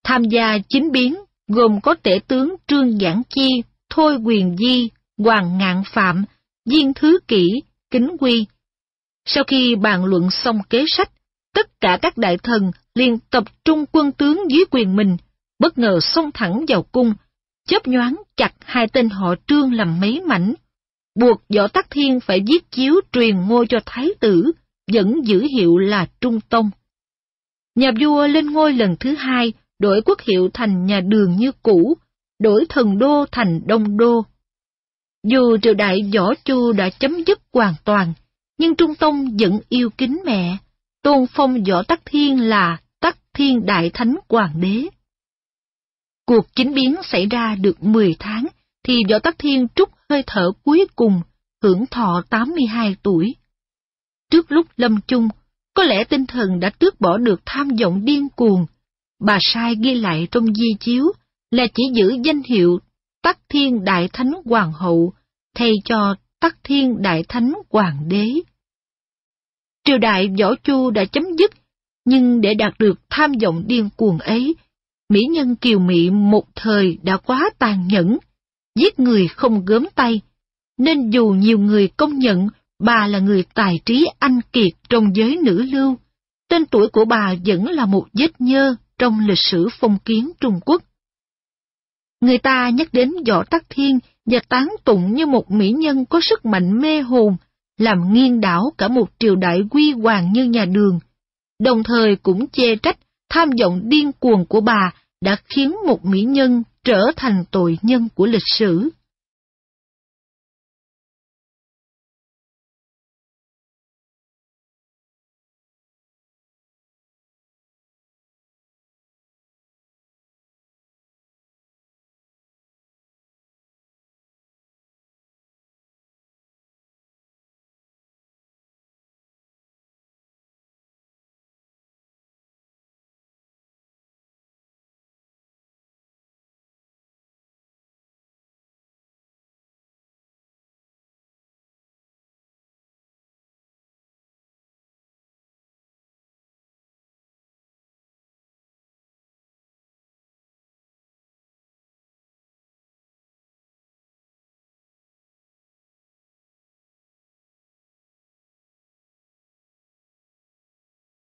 Tham gia chính biến, gồm có tể tướng Trương Giảng Chi, Thôi Quyền Di, Hoàng Ngạn Phạm, Diên Thứ Kỷ, Kính Quy. Sau khi bàn luận xong kế sách, tất cả các đại thần liền tập trung quân tướng dưới quyền mình, bất ngờ xông thẳng vào cung, chớp nhoáng chặt hai tên họ trương làm mấy mảnh, buộc võ tắc thiên phải viết chiếu truyền ngôi cho thái tử, vẫn giữ hiệu là Trung Tông. Nhà vua lên ngôi lần thứ hai, đổi quốc hiệu thành nhà đường như cũ, đổi thần đô thành đông đô. Dù triều đại võ chu đã chấm dứt hoàn toàn, nhưng Trung Tông vẫn yêu kính mẹ, tôn phong võ tắc thiên là tắc thiên đại thánh hoàng đế. Cuộc chính biến xảy ra được 10 tháng, thì Võ Tắc Thiên trút hơi thở cuối cùng, hưởng thọ 82 tuổi. Trước lúc lâm chung, có lẽ tinh thần đã tước bỏ được tham vọng điên cuồng. Bà sai ghi lại trong di chiếu là chỉ giữ danh hiệu Tắc Thiên Đại Thánh Hoàng hậu, thay cho Tắc Thiên Đại Thánh Hoàng đế. Triều đại Võ Chu đã chấm dứt, nhưng để đạt được tham vọng điên cuồng ấy, mỹ nhân kiều mỹ một thời đã quá tàn nhẫn, giết người không gớm tay, nên dù nhiều người công nhận bà là người tài trí anh kiệt trong giới nữ lưu, tên tuổi của bà vẫn là một vết nhơ trong lịch sử phong kiến Trung Quốc. Người ta nhắc đến Võ Tắc Thiên và tán tụng như một mỹ nhân có sức mạnh mê hồn, làm nghiêng đảo cả một triều đại quy hoàng như nhà đường, đồng thời cũng chê trách tham vọng điên cuồng của bà đã khiến một mỹ nhân trở thành tội nhân của lịch sử.